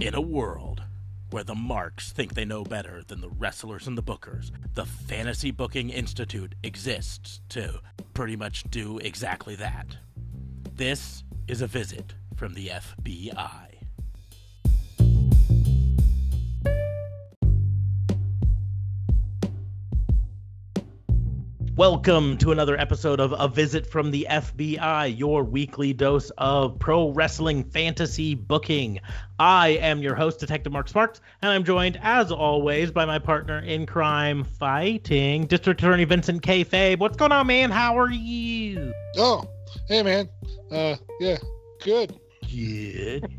In a world where the marks think they know better than the wrestlers and the bookers, the Fantasy Booking Institute exists to pretty much do exactly that. This is a visit from the FBI. Welcome to another episode of A Visit from the FBI, your weekly dose of pro wrestling fantasy booking. I am your host, Detective Mark Sparks, and I'm joined, as always, by my partner in crime fighting, District Attorney Vincent K. Fabe. What's going on, man? How are you? Oh, hey, man. Uh, yeah, good. Good.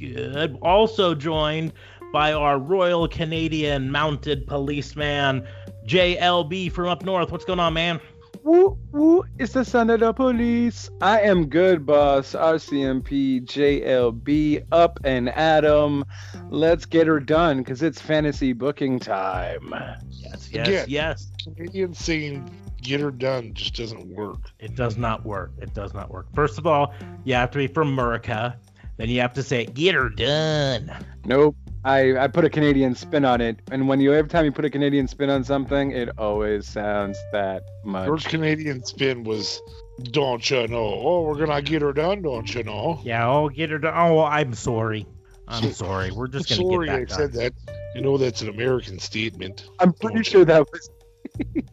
good. Also joined by our Royal Canadian Mounted Policeman, JLB from up north. What's going on, man? Woo woo! It's the son of the police. I am good, boss. RCMP JLB up and Adam. Let's get her done because it's fantasy booking time. Yes, yes, Again. yes. Canadian saying get her done just doesn't work. It does not work. It does not work. First of all, you have to be from America. Then you have to say, get her done. Nope. I, I put a Canadian spin on it, and when you every time you put a Canadian spin on something, it always sounds that much. Your Canadian spin was, don't you know? Oh, we're gonna get her done, don't you know? Yeah, oh, get her done. Oh, I'm sorry. I'm sorry. We're just going to Sorry, get I done. said that. You know that's an American statement. I'm pretty sure you? that was.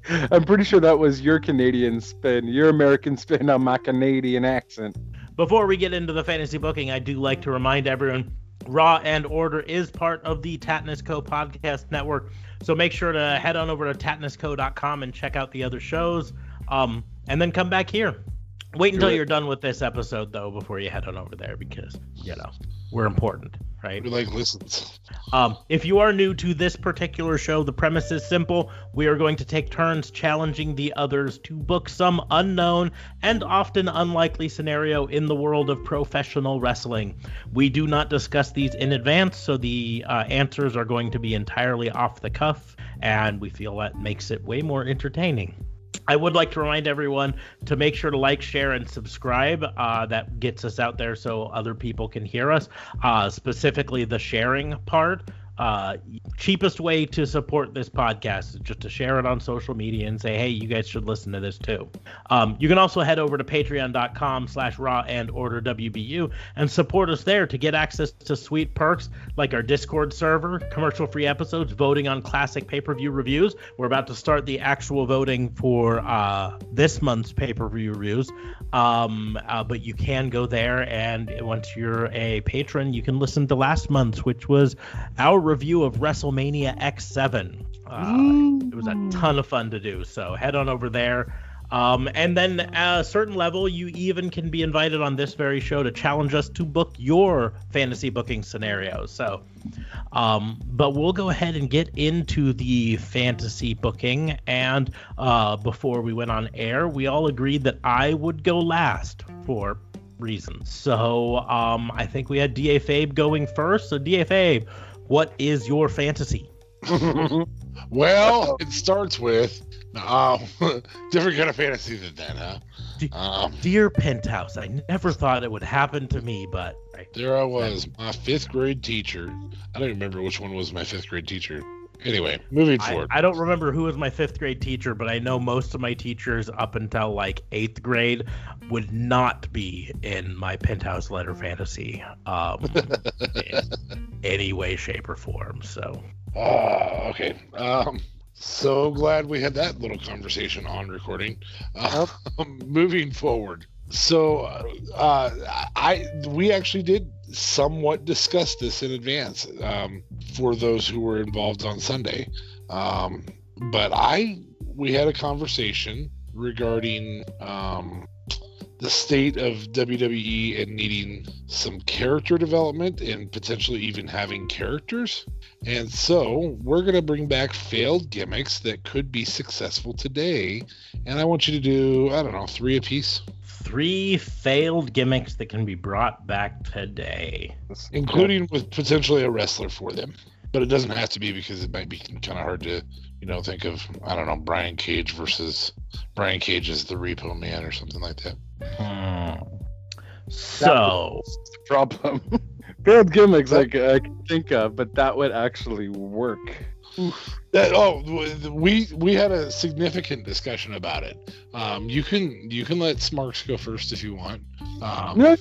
I'm pretty sure that was your Canadian spin, your American spin on my Canadian accent. Before we get into the fantasy booking, I do like to remind everyone Raw and Order is part of the Tatnus Co podcast network. So make sure to head on over to tatnusco.com and check out the other shows. Um, and then come back here. Wait until you're done with this episode, though, before you head on over there because, you know, we're important, right? We like listens. Um, if you are new to this particular show, the premise is simple. We are going to take turns challenging the others to book some unknown and often unlikely scenario in the world of professional wrestling. We do not discuss these in advance, so the uh, answers are going to be entirely off the cuff, and we feel that makes it way more entertaining. I would like to remind everyone to make sure to like, share, and subscribe. Uh, that gets us out there so other people can hear us. Uh, specifically, the sharing part. Uh, cheapest way to support this podcast is just to share it on social media and say, hey, you guys should listen to this too. Um, you can also head over to patreon.com slash raw and order WBU and support us there to get access to sweet perks like our Discord server, commercial free episodes, voting on classic pay per view reviews. We're about to start the actual voting for uh, this month's pay per view reviews. Um, uh, but you can go there, and once you're a patron, you can listen to last month's, which was our review of WrestleMania X7. Uh, it was a ton of fun to do. So head on over there. Um, and then at a certain level, you even can be invited on this very show to challenge us to book your fantasy booking scenarios. So, um, but we'll go ahead and get into the fantasy booking. And uh, before we went on air, we all agreed that I would go last for reasons. So um, I think we had DA Fabe going first. So, DA Fabe, what is your fantasy? Well, it starts with uh, different kind of fantasy than that, huh? Um, Dear Penthouse, I never thought it would happen to me, but there I was, my fifth grade teacher. I don't remember which one was my fifth grade teacher. Anyway, moving I, forward. I don't remember who was my fifth grade teacher, but I know most of my teachers up until like eighth grade would not be in my Penthouse letter fantasy um, in any way, shape, or form. So Ah, okay. Um, so glad we had that little conversation on recording. Uh, moving forward. So, uh, I we actually did somewhat discuss this in advance um, for those who were involved on Sunday. Um, but I we had a conversation regarding um, the state of WWE and needing some character development and potentially even having characters. And so we're going to bring back failed gimmicks that could be successful today. And I want you to do, I don't know, three apiece, three failed gimmicks that can be brought back today. including with potentially a wrestler for them. But it doesn't have to be because it might be kind of hard to, you know, think of, I don't know, Brian Cage versus Brian Cage as the Repo Man or something like that. Hmm. So problem. failed gimmicks I can think of, but that would actually work. That oh, we we had a significant discussion about it. Um, you can you can let Smarks go first if you want. Um, No,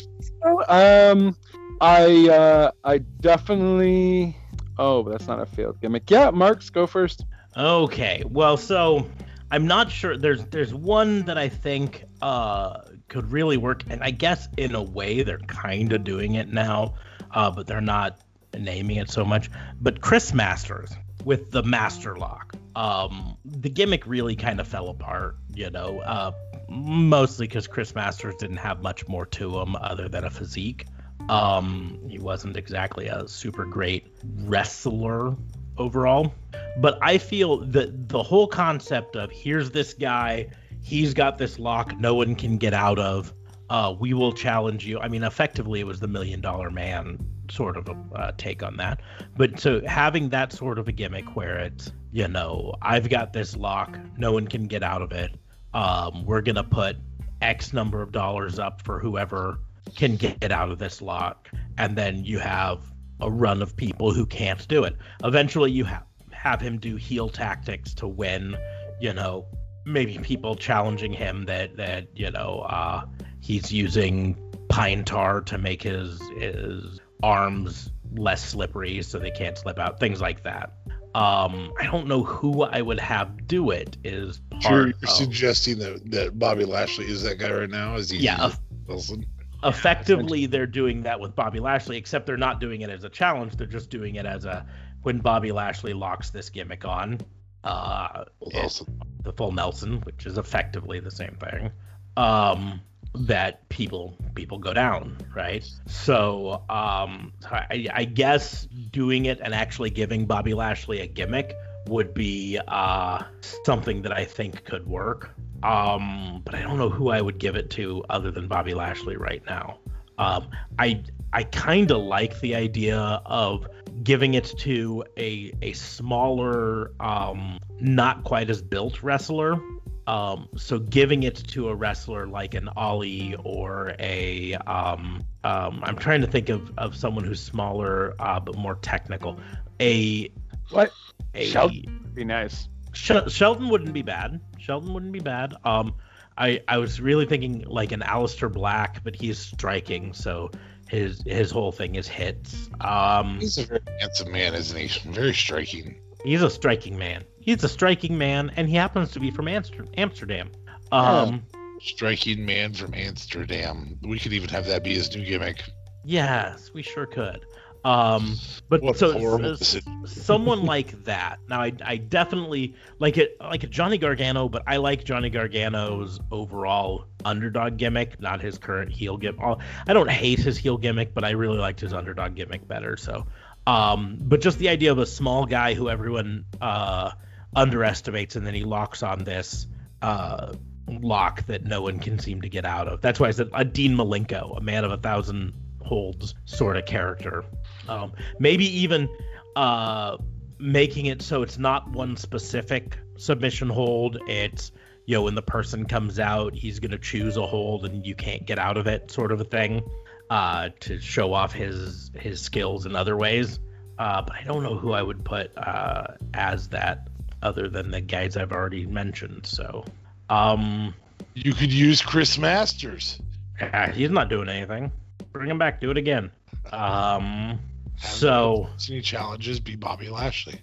no, um, I uh, I definitely. Oh, but that's not a failed gimmick. Yeah, Marks, go first. Okay, well, so I'm not sure. There's there's one that I think uh, could really work, and I guess in a way they're kind of doing it now, uh, but they're not naming it so much. But Chris Masters with the Master Lock, um, the gimmick really kind of fell apart, you know, uh, mostly because Chris Masters didn't have much more to him other than a physique. Um, he wasn't exactly a super great wrestler overall. But I feel that the whole concept of here's this guy, he's got this lock no one can get out of. Uh, we will challenge you. I mean, effectively, it was the million dollar man sort of a uh, take on that. But so having that sort of a gimmick where it's, you know, I've got this lock, no one can get out of it. Um, we're going to put X number of dollars up for whoever can get out of this lock. And then you have a run of people who can't do it. Eventually, you have have him do heel tactics to win. You know, maybe people challenging him that that you know uh, he's using pine tar to make his his arms less slippery so they can't slip out. Things like that. Um, I don't know who I would have do it. Is part Sure, you're of- suggesting that, that Bobby Lashley is that guy right now? Is he Yeah, Wilson? effectively they're doing that with Bobby Lashley, except they're not doing it as a challenge. They're just doing it as a when Bobby Lashley locks this gimmick on, uh, it- Wilson. the full Nelson, which is effectively the same thing. Um, that people people go down, right? So um, I, I guess doing it and actually giving Bobby Lashley a gimmick would be uh, something that I think could work. Um, but I don't know who I would give it to other than Bobby Lashley right now. Um, I I kind of like the idea of giving it to a a smaller, um, not quite as built wrestler. Um, so giving it to a wrestler like an Ollie or a um, um, I'm trying to think of, of someone who's smaller uh, but more technical. A What? a Sheldon. Be nice. Shel- Sheldon wouldn't be bad. Sheldon wouldn't be bad. Um, I I was really thinking like an Aleister Black, but he's striking, so his his whole thing is hits. Um, He's a very handsome man, isn't he? Very striking. he's a striking man. He's a striking man, and he happens to be from Amsterdam. Um, Striking man from Amsterdam. We could even have that be his new gimmick. yes, we sure could. Um, but What so horrible s- decision. someone like that. Now, I, I definitely like it, like a Johnny Gargano, but I like Johnny Gargano's overall underdog gimmick, not his current heel gimmick. I don't hate his heel gimmick, but I really liked his underdog gimmick better. So, um, but just the idea of a small guy who everyone uh, underestimates, and then he locks on this uh, lock that no one can seem to get out of. That's why I said a Dean Malenko, a man of a thousand holds sort of character. Um, maybe even uh, making it so it's not one specific submission hold. It's you know when the person comes out, he's gonna choose a hold and you can't get out of it, sort of a thing, uh, to show off his his skills in other ways. Uh, but I don't know who I would put uh, as that, other than the guys I've already mentioned. So, um, You could use Chris Masters. yeah, he's not doing anything. Bring him back. Do it again. Um, so. Any challenges be Bobby Lashley.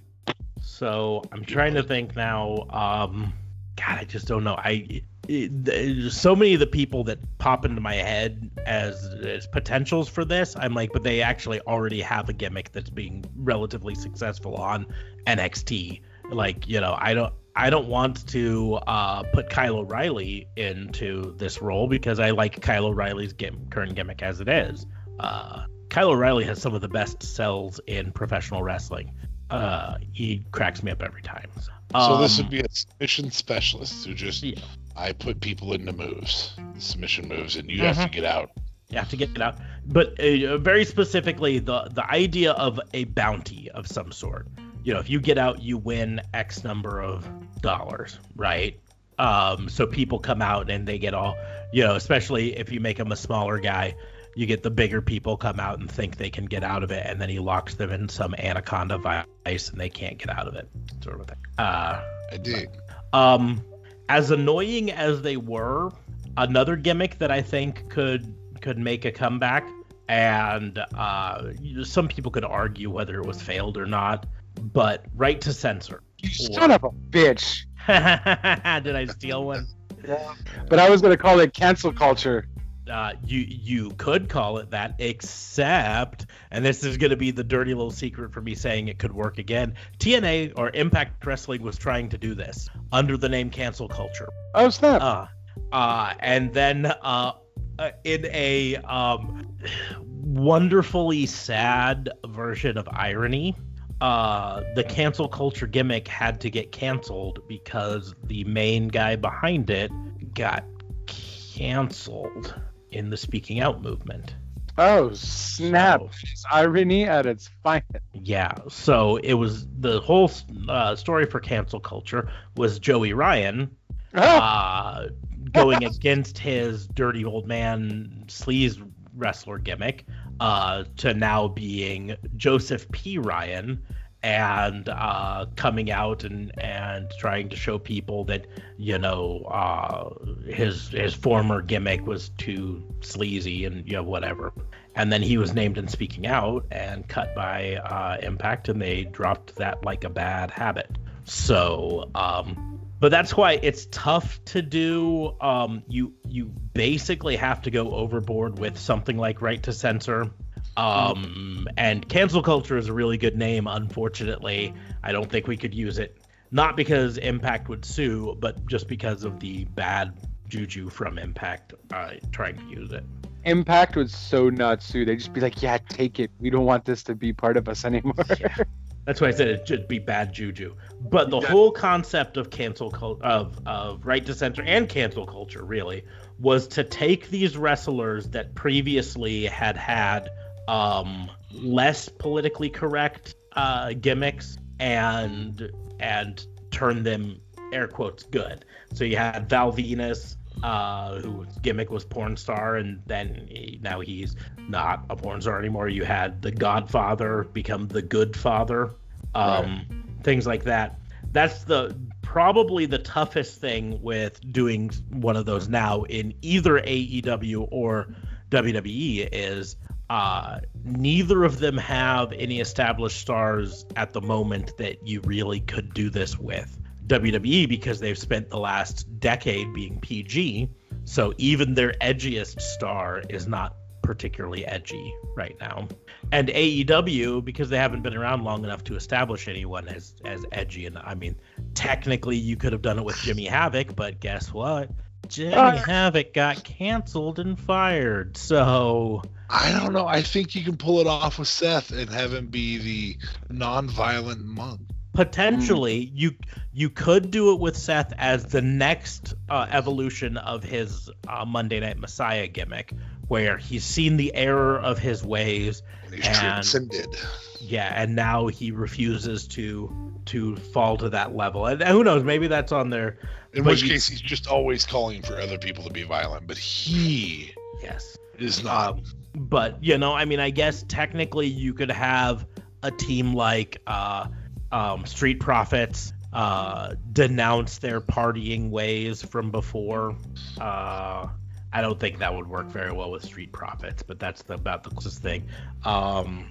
So I'm trying to think now. Um, God, I just don't know. I it, so many of the people that pop into my head as as potentials for this. I'm like, but they actually already have a gimmick that's being relatively successful on NXT. Like, you know, I don't. I don't want to uh, put Kyle O'Reilly into this role because I like Kyle O'Reilly's gim- current gimmick as it is. Uh, Kyle O'Reilly has some of the best sells in professional wrestling uh he cracks me up every time So this Um, would be a submission specialist who just Yeah. I put people into moves, submission moves, and you have to get out. you have to get it out but uh, very specifically the the idea of a bounty of some sort you know if you get out you win x number of dollars right um so people come out and they get all you know especially if you make them a smaller guy you get the bigger people come out and think they can get out of it, and then he locks them in some anaconda vise and they can't get out of it, sort of thing. Uh, I dig. Um, as annoying as they were, another gimmick that I think could could make a comeback, and uh, some people could argue whether it was failed or not, but right to censor. You son of a bitch. Did I steal one? Yeah. But I was gonna call it cancel culture. Uh, you you could call it that, except, and this is going to be the dirty little secret for me saying it could work again. TNA or Impact Wrestling was trying to do this under the name cancel culture. Oh snap! Uh, uh, and then uh, uh in a um, wonderfully sad version of irony, uh, the cancel culture gimmick had to get canceled because the main guy behind it got canceled in the speaking out movement. Oh snap! So, irony at its finest. Yeah. So it was the whole uh, story for cancel culture was Joey Ryan uh, going against his dirty old man sleaze wrestler gimmick uh, to now being Joseph P. Ryan and uh, coming out and, and trying to show people that you know uh, his his former gimmick was too sleazy and you know whatever. And then he was named in Speaking Out and cut by uh, Impact, and they dropped that like a bad habit. So, um, but that's why it's tough to do. Um, you you basically have to go overboard with something like right to censor um, and cancel culture is a really good name. Unfortunately, I don't think we could use it. Not because Impact would sue, but just because of the bad juju from Impact uh, trying to use it. Impact would so not sue. They'd just be like, "Yeah, take it. We don't want this to be part of us anymore." yeah. That's why I said it should be bad juju. But the whole concept of cancel cult of of right to censor and cancel culture really was to take these wrestlers that previously had had um, less politically correct uh, gimmicks and and turn them air quotes good. So you had Val Venis, uh, whose gimmick was porn star, and then he, now he's not a porn star anymore. You had the Godfather become the Good Father, um, right. things like that. That's the probably the toughest thing with doing one of those now in either AEW or WWE is uh, neither of them have any established stars at the moment that you really could do this with. WWE because they've spent the last decade being PG, so even their edgiest star is not particularly edgy right now. And AEW because they haven't been around long enough to establish anyone as as edgy and I mean technically you could have done it with Jimmy Havoc, but guess what? Jimmy uh, Havoc got canceled and fired. So I don't know. I think you can pull it off with Seth and have him be the non-violent monk. Potentially, mm. you you could do it with Seth as the next uh, evolution of his uh, Monday Night Messiah gimmick, where he's seen the error of his ways and he's and, transcended. Yeah, and now he refuses to to fall to that level. And who knows? Maybe that's on there. In which you, case, he's just always calling for other people to be violent, but he yes is not. Um, but you know, I mean, I guess technically you could have a team like uh, um, Street Profits uh, denounce their partying ways from before. Uh, I don't think that would work very well with Street Profits, but that's the, about the closest thing. Um,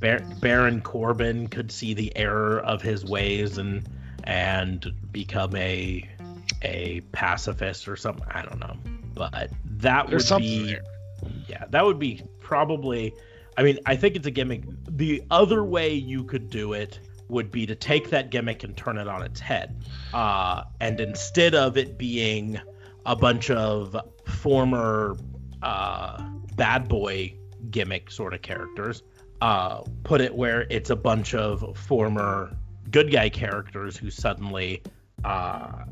Bar- Baron Corbin could see the error of his ways and and become a a pacifist or something. I don't know, but that There's would be there. yeah, that would be probably. I mean, I think it's a gimmick. The other way you could do it would be to take that gimmick and turn it on its head, uh, and instead of it being a bunch of former uh, bad boy gimmick sort of characters, uh, put it where it's a bunch of former good guy characters who suddenly uh,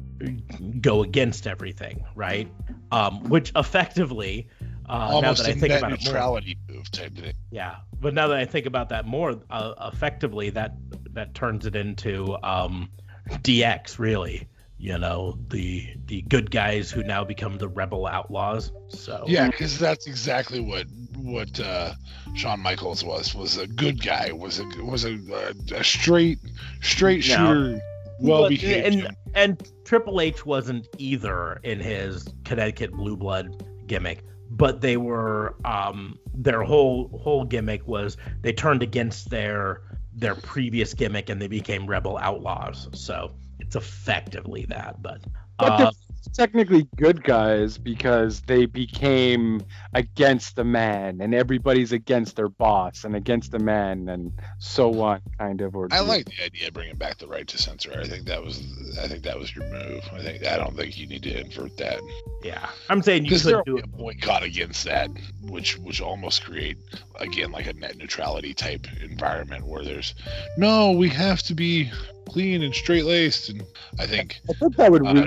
go against everything, right? Um, which effectively, uh, now that I think about neutrality it more, move type thing. Yeah, but now that I think about that more, uh, effectively that that turns it into um, DX, really. You know, the the good guys who now become the rebel outlaws. So yeah, because that's exactly what what uh, Shawn Michaels was was a good guy, was a was a, a straight straight shooter, well behaved. And, and Triple H wasn't either in his Connecticut Blue Blood gimmick, but they were um, their whole whole gimmick was they turned against their their previous gimmick and they became rebel outlaws. So it's effectively that, but. Uh, technically good guys because they became against the man and everybody's against their boss and against the man and so on kind of or i like the idea of bringing back the right to censor. I think that was i think that was your move. I think i don't think you need to invert that. Yeah. I'm saying you could do a boycott against that which which almost create again like a net neutrality type environment where there's no we have to be clean and straight laced. And i think i think that would uh,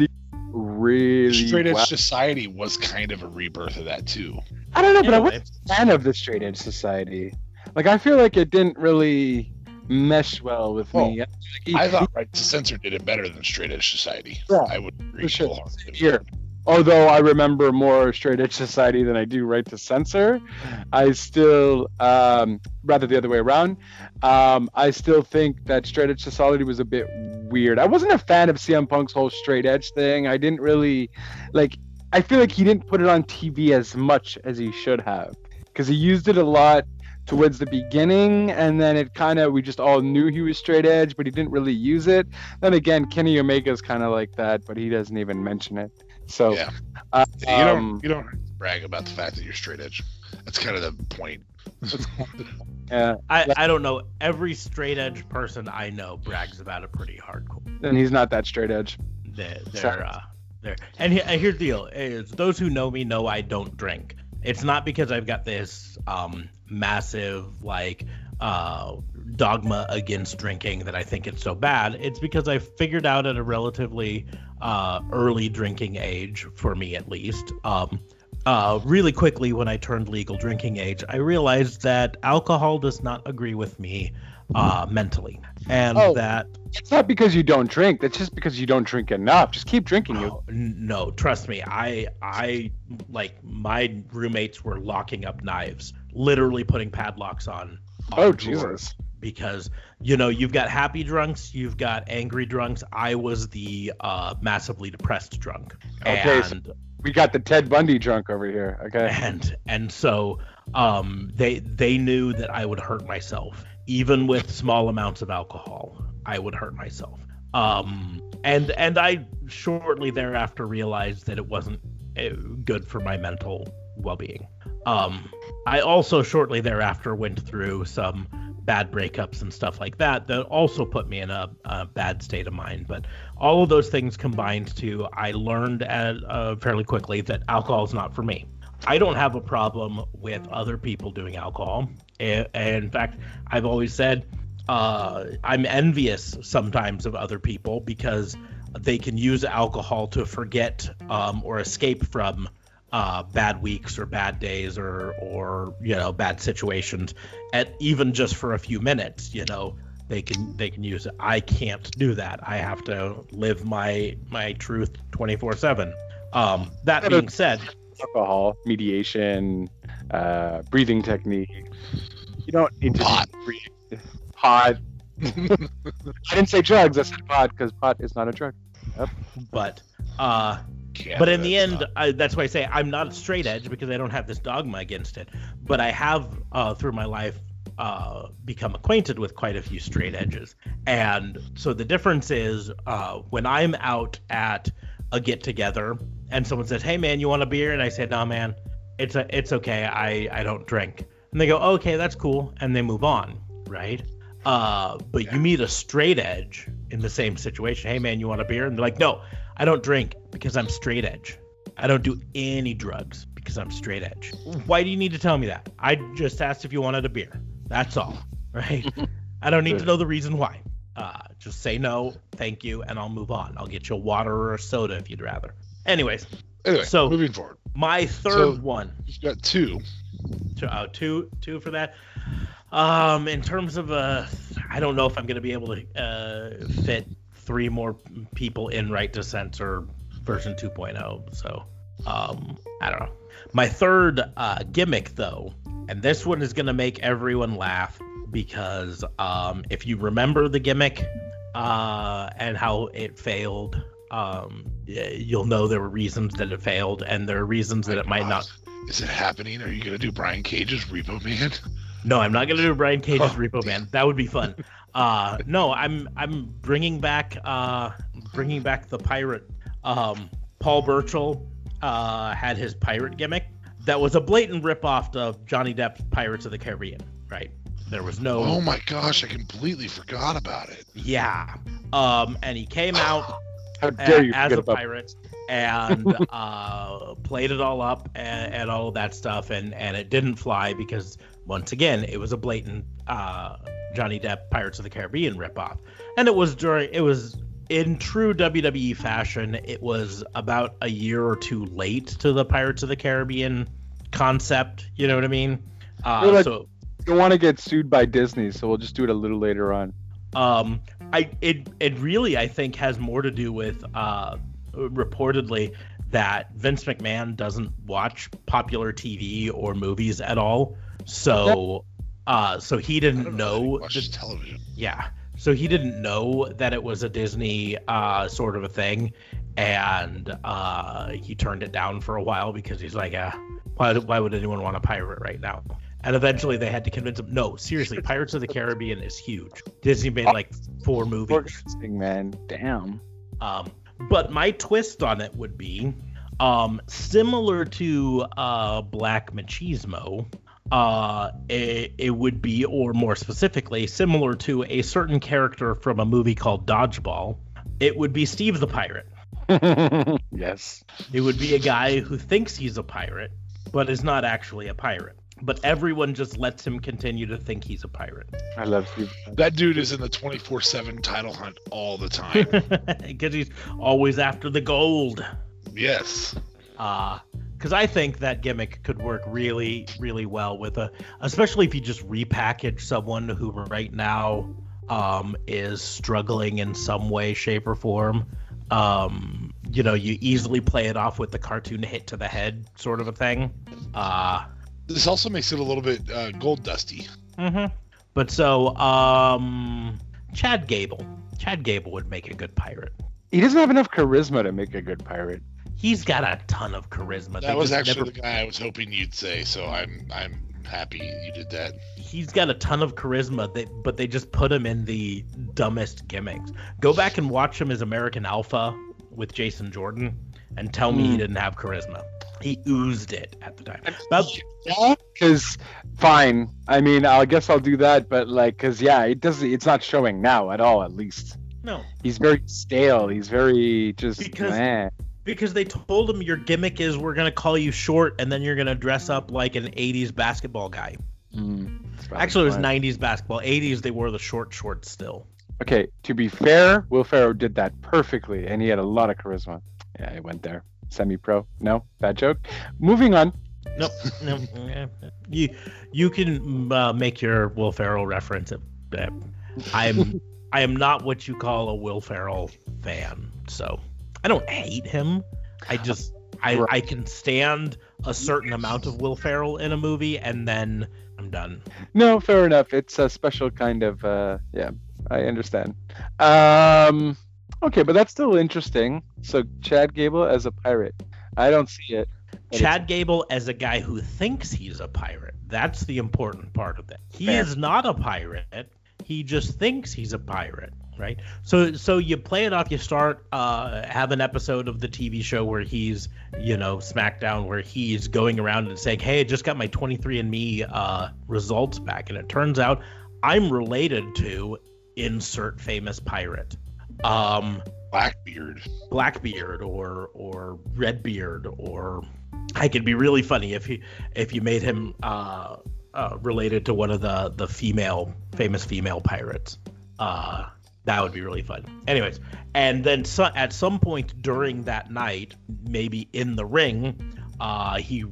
really really straight edge society was kind of a rebirth of that too. I don't know, but I wasn't a fan of the straight edge society. Like I feel like it didn't really mesh well with well, me. I thought Right to Censor did it better than Straight Edge Society. Yeah, I would agree. Sure. Although I remember more Straight Edge Society than I do Right to Censor, I still, um, rather the other way around, um, I still think that Straight Edge Society was a bit weird. I wasn't a fan of CM Punk's whole Straight Edge thing. I didn't really like. I feel like he didn't put it on TV as much as he should have because he used it a lot towards the beginning and then it kind of we just all knew he was straight edge but he didn't really use it then again kenny omega's kind of like that but he doesn't even mention it so yeah, uh, you don't um, you don't brag about the fact that you're straight edge. That's kind of the point. yeah, I, I don't know. Every straight edge person I know brags about it pretty hardcore. And he's not that straight edge. They're, they're uh, there. And here's the deal: is those who know me know I don't drink. It's not because I've got this um, massive like uh, dogma against drinking that I think it's so bad. It's because I figured out at a relatively uh, early drinking age, for me at least, um, uh, really quickly when I turned legal drinking age, I realized that alcohol does not agree with me uh, mentally, and oh, that it's not because you don't drink. That's just because you don't drink enough. Just keep drinking. Oh, you no, trust me. I I like my roommates were locking up knives, literally putting padlocks on. Oh Jesus! Because you know you've got happy drunks, you've got angry drunks. I was the uh, massively depressed drunk. Okay, and so we got the Ted Bundy drunk over here. Okay. And and so um, they they knew that I would hurt myself even with small amounts of alcohol. I would hurt myself. Um, and and I shortly thereafter realized that it wasn't uh, good for my mental well-being. Um, I also shortly thereafter went through some bad breakups and stuff like that that also put me in a, a bad state of mind. But all of those things combined to I learned at, uh, fairly quickly that alcohol is not for me. I don't have a problem with other people doing alcohol. And, in fact, I've always said uh, I'm envious sometimes of other people because they can use alcohol to forget um, or escape from uh, bad weeks or bad days or or you know bad situations. At even just for a few minutes you know they can they can use it. I can't do that. I have to live my my truth 24 7 um that being said alcohol mediation uh breathing technique you don't need to pot. breathe. Pot. I didn't say drugs. I said pot because pot is not a drug. Yep. but uh but in the end, I, that's why I say I'm not a straight edge because I don't have this dogma against it. But I have, uh, through my life, uh, become acquainted with quite a few straight edges. And so the difference is uh, when I'm out at a get together and someone says, "Hey man, you want a beer?" and I say, "No man, it's a it's okay. I I don't drink." And they go, "Okay, that's cool," and they move on, right? Uh, but yeah. you meet a straight edge in the same situation. Hey man, you want a beer? And they're like, "No, I don't drink because I'm straight edge. I don't do any drugs because I'm straight edge. Why do you need to tell me that? I just asked if you wanted a beer. That's all, right? I don't need to know the reason why. Uh, just say no, thank you, and I'll move on. I'll get you a water or a soda if you'd rather. Anyways, anyway, so moving forward. My third so one. You've got two. Two, uh, two, two for that. Um, in terms of uh, I don't know if I'm gonna be able to uh, fit three more people in right to censor version 2.0. So um, I don't know. My third uh, gimmick though and this one is going to make everyone laugh because um, if you remember the gimmick uh, and how it failed, um, you'll know there were reasons that it failed, and there are reasons that it might not. Is it happening? Are you going to do Brian Cage's Repo Man? No, I'm not going to do Brian Cage's oh, Repo damn. Man. That would be fun. Uh, no, I'm I'm bringing back uh, bringing back the pirate. Um, Paul Burchill uh, had his pirate gimmick that was a blatant ripoff of Johnny Depp's Pirates of the Caribbean, right? There was no. Oh my gosh, I completely forgot about it. Yeah. Um, and he came out as a pirate and uh, played it all up and, and, all of that stuff, and and it didn't fly because once again it was a blatant uh, Johnny Depp Pirates of the Caribbean ripoff, and it was during it was in true WWE fashion, it was about a year or two late to the Pirates of the Caribbean concept. You know what I mean? Uh, like, so don't want to get sued by Disney, so we'll just do it a little later on. Um, I it it really I think has more to do with uh, reportedly that Vince McMahon doesn't watch popular TV or movies at all, so uh, so he didn't know. Watch the, television. Yeah, so he didn't know that it was a Disney uh, sort of a thing, and uh, he turned it down for a while because he's like, uh, why, why would anyone want a pirate right now? And eventually they had to convince him, no, seriously, Pirates of the Caribbean is huge. Disney made like four movies. Interesting, man. Damn. Um, but my twist on it would be um, similar to uh, Black Machismo uh, it, it would be, or more specifically, similar to a certain character from a movie called Dodgeball. It would be Steve the Pirate. yes. It would be a guy who thinks he's a pirate, but is not actually a pirate. But everyone just lets him continue to think he's a pirate. I love Steve. That dude is in the 24 7 title hunt all the time. Because he's always after the gold. Yes. Uh, because I think that gimmick could work really, really well with a, especially if you just repackage someone who right now um, is struggling in some way, shape, or form. Um, you know, you easily play it off with the cartoon hit to the head sort of a thing. Uh, this also makes it a little bit uh, gold dusty. Mm-hmm. But so, um, Chad Gable. Chad Gable would make a good pirate. He doesn't have enough charisma to make a good pirate he's got a ton of charisma. That they was actually never... the guy I was hoping you'd say, so I'm I'm happy you did that. He's got a ton of charisma, they, but they just put him in the dumbest gimmicks. Go back and watch him as American Alpha with Jason Jordan, and tell me mm. he hmm. didn't have charisma. He oozed it at the time. yeah, because fine. I mean, I guess I'll do that, but like, because yeah, it doesn't. It's not showing now at all. At least. No. He's very stale. He's very just. Because man because they told him your gimmick is we're gonna call you short and then you're gonna dress up like an 80s basketball guy. Mm, Actually, it was 90s basketball. 80s they wore the short shorts still. Okay, to be fair, Will Ferrell did that perfectly, and he had a lot of charisma. Yeah, he went there. Semi-pro. No, bad joke. Moving on. Nope. no, you you can uh, make your Will Ferrell reference. I'm I am not what you call a Will Ferrell fan, so. I don't hate him. I just I. I can stand a certain amount of Will Ferrell in a movie and then I'm done. No, fair enough. It's a special kind of uh yeah, I understand. Um okay, but that's still interesting. So Chad Gable as a pirate. I don't see it. Chad Gable as a guy who thinks he's a pirate. That's the important part of it. He Fair. is not a pirate. He just thinks he's a pirate right? So so you play it off. You start uh, have an episode of the TV show where he's you know SmackDown where he's going around and saying, "Hey, I just got my 23andMe uh, results back," and it turns out I'm related to insert famous pirate. Um, Blackbeard. Blackbeard or or Redbeard or I could be really funny if he if you made him uh, uh, related to one of the the female famous female pirates. Uh, that would be really fun. Anyways, and then so, at some point during that night, maybe in the ring, uh, he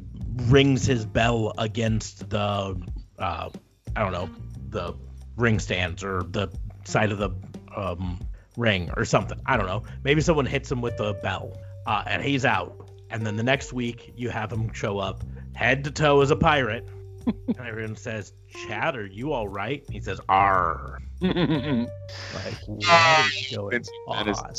rings his bell against the, uh, I don't know, the ring stands or the side of the um, ring or something. I don't know. Maybe someone hits him with the bell, uh, and he's out. And then the next week, you have him show up head to toe as a pirate, and everyone says, Chad, are you all right? He says, R. like, what is going on?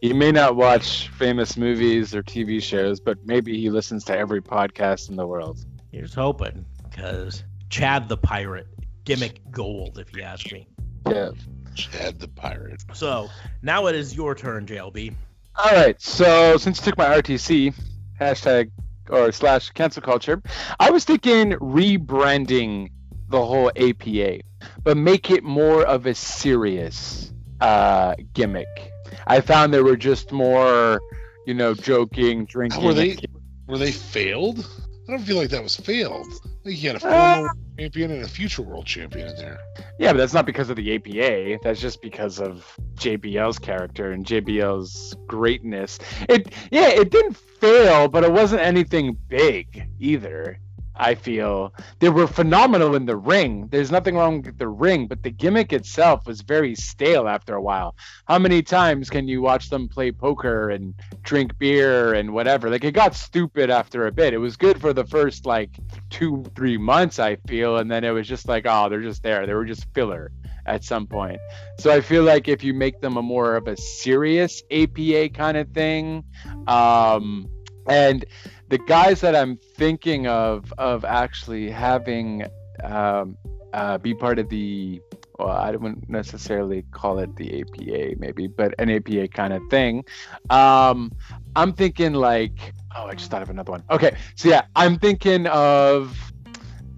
He may not watch famous movies or TV shows, but maybe he listens to every podcast in the world. Here's hoping, because Chad the Pirate, gimmick gold, if you ask me. Yeah. Chad the Pirate. So now it is your turn, JLB. All right. So since you took my RTC, hashtag or slash cancel culture, I was thinking rebranding the whole APA, but make it more of a serious uh, gimmick. I found there were just more, you know, joking, drinking. Were they were they failed? I don't feel like that was failed. I think you had a former uh, champion and a future world champion in there. Yeah, but that's not because of the APA. That's just because of JBL's character and JBL's greatness. It yeah, it didn't fail, but it wasn't anything big either. I feel they were phenomenal in the ring. There's nothing wrong with the ring, but the gimmick itself was very stale after a while. How many times can you watch them play poker and drink beer and whatever? Like it got stupid after a bit. It was good for the first like two, three months, I feel, and then it was just like, oh, they're just there. They were just filler at some point. So I feel like if you make them a more of a serious APA kind of thing, um, and the guys that I'm thinking of of actually having um, uh, be part of the well, I wouldn't necessarily call it the APA, maybe, but an APA kind of thing. Um, I'm thinking like, oh, I just thought of another one. Okay, so yeah, I'm thinking of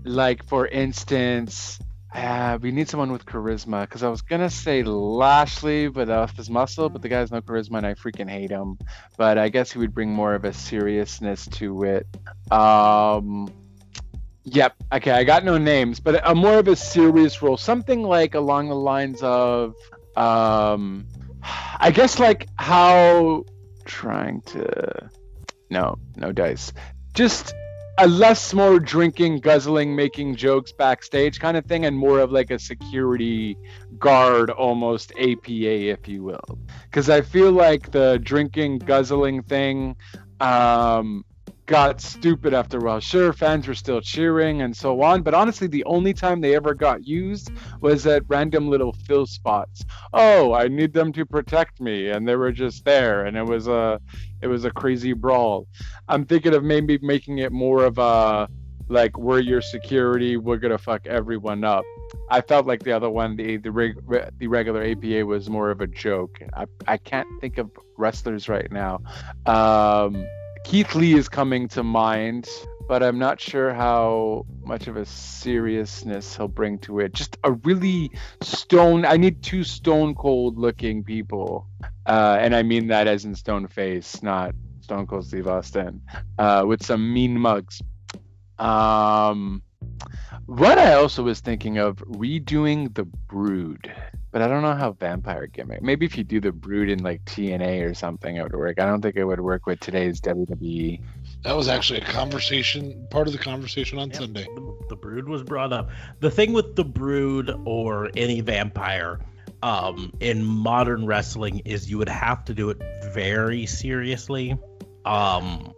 like, for instance, uh, we need someone with charisma because I was gonna say Lashley, but off his muscle, but the guy's no charisma and I freaking hate him. But I guess he would bring more of a seriousness to it. Um, yep. Okay, I got no names, but a more of a serious role, something like along the lines of, um, I guess like how trying to, no, no dice, just a less more drinking, guzzling, making jokes backstage kind of thing, and more of like a security guard, almost APA, if you will. Because I feel like the drinking, guzzling thing um, got stupid after a while. Sure, fans were still cheering and so on, but honestly, the only time they ever got used was at random little fill spots. Oh, I need them to protect me, and they were just there, and it was a it was a crazy brawl. I'm thinking of maybe making it more of a like we're your security, we're gonna fuck everyone up. I felt like the other one, the the, reg, the regular APA was more of a joke. I I can't think of wrestlers right now. Um, Keith Lee is coming to mind, but I'm not sure how much of a seriousness he'll bring to it. Just a really stone. I need two stone cold looking people uh, and I mean that as in stone face, not Stone Cold Steve Austin, uh, with some mean mugs. Um, what I also was thinking of redoing the Brood, but I don't know how vampire gimmick. Maybe if you do the Brood in like TNA or something, it would work. I don't think it would work with today's WWE. That was actually a conversation, part of the conversation on Sunday. The, the Brood was brought up. The thing with the Brood or any vampire um, in modern wrestling is you would have to do it very seriously. Um,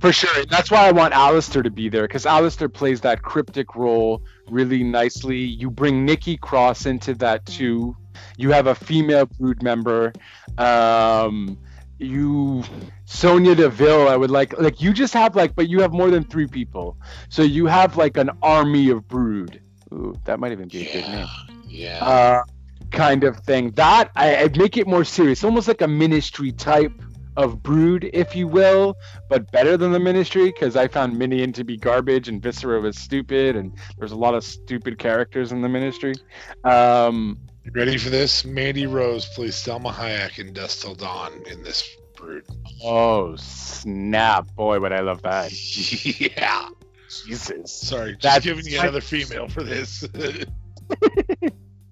for sure. That's why I want Aleister to be there because Aleister plays that cryptic role really nicely. You bring Nikki Cross into that too. You have a female brood member. Um, you Sonya Deville, I would like like you just have like, but you have more than three people, so you have like an army of brood. Ooh, that might even be a good name. Yeah. Uh, kind of thing. That I, I'd make it more serious, almost like a ministry type of brood, if you will, but better than the ministry because I found Mideon to be garbage and Viscera was stupid, and there's a lot of stupid characters in the ministry. Um, you ready for this? Mandy Rose plays Salma Hayek in Dusk Till Dawn in this brood. Oh snap! Boy, would I love that. yeah. Jesus. Sorry, just That's giving you another female for this.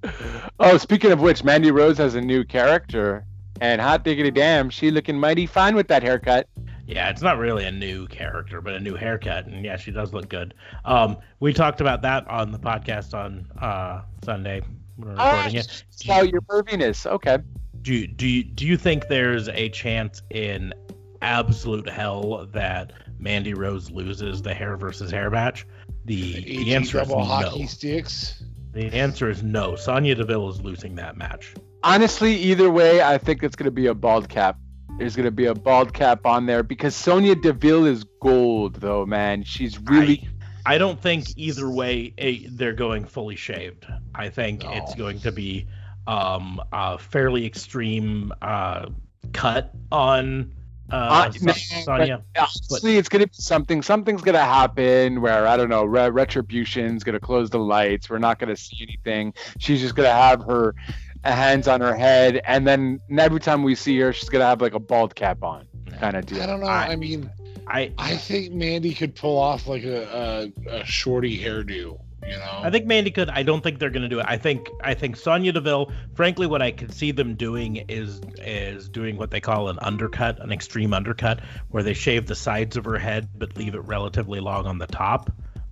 oh, speaking of which, Mandy Rose has a new character, and hot diggity damn, she looking mighty fine with that haircut. Yeah, it's not really a new character, but a new haircut, and yeah, she does look good. Um, we talked about that on the podcast on uh, Sunday. When we're recording oh, it. Oh, your perviness. Okay. Do you, do you, do you think there's a chance in absolute hell that Mandy Rose loses the hair versus hair match? The, the answer is no. hockey sticks. The answer is no. Sonya Deville is losing that match. Honestly, either way, I think it's gonna be a bald cap. There's gonna be a bald cap on there because Sonya Deville is gold, though, man. She's really. I don't think either way eh, they're going fully shaved. I think No. it's going to be um, a fairly extreme uh, cut on uh, Uh, Sa- Sonya. Honestly, it's gonna be something. Something's gonna happen where I don't know. Re- Retribution's gonna close the lights. We're not gonna see anything. She's just gonna have her hands on her head, and then every time we see her, she's gonna have like a bald cap on, kind of deal. I don't know. I- I, mean, I I think Mandy could pull off like a, a, a shorty hairdo. You know. I think Mandy could. I don't think they're going to do it. I think I think Sonya Deville. Frankly, what I could see them doing is is doing what they call an undercut, an extreme undercut, where they shave the sides of her head but leave it relatively long on the top.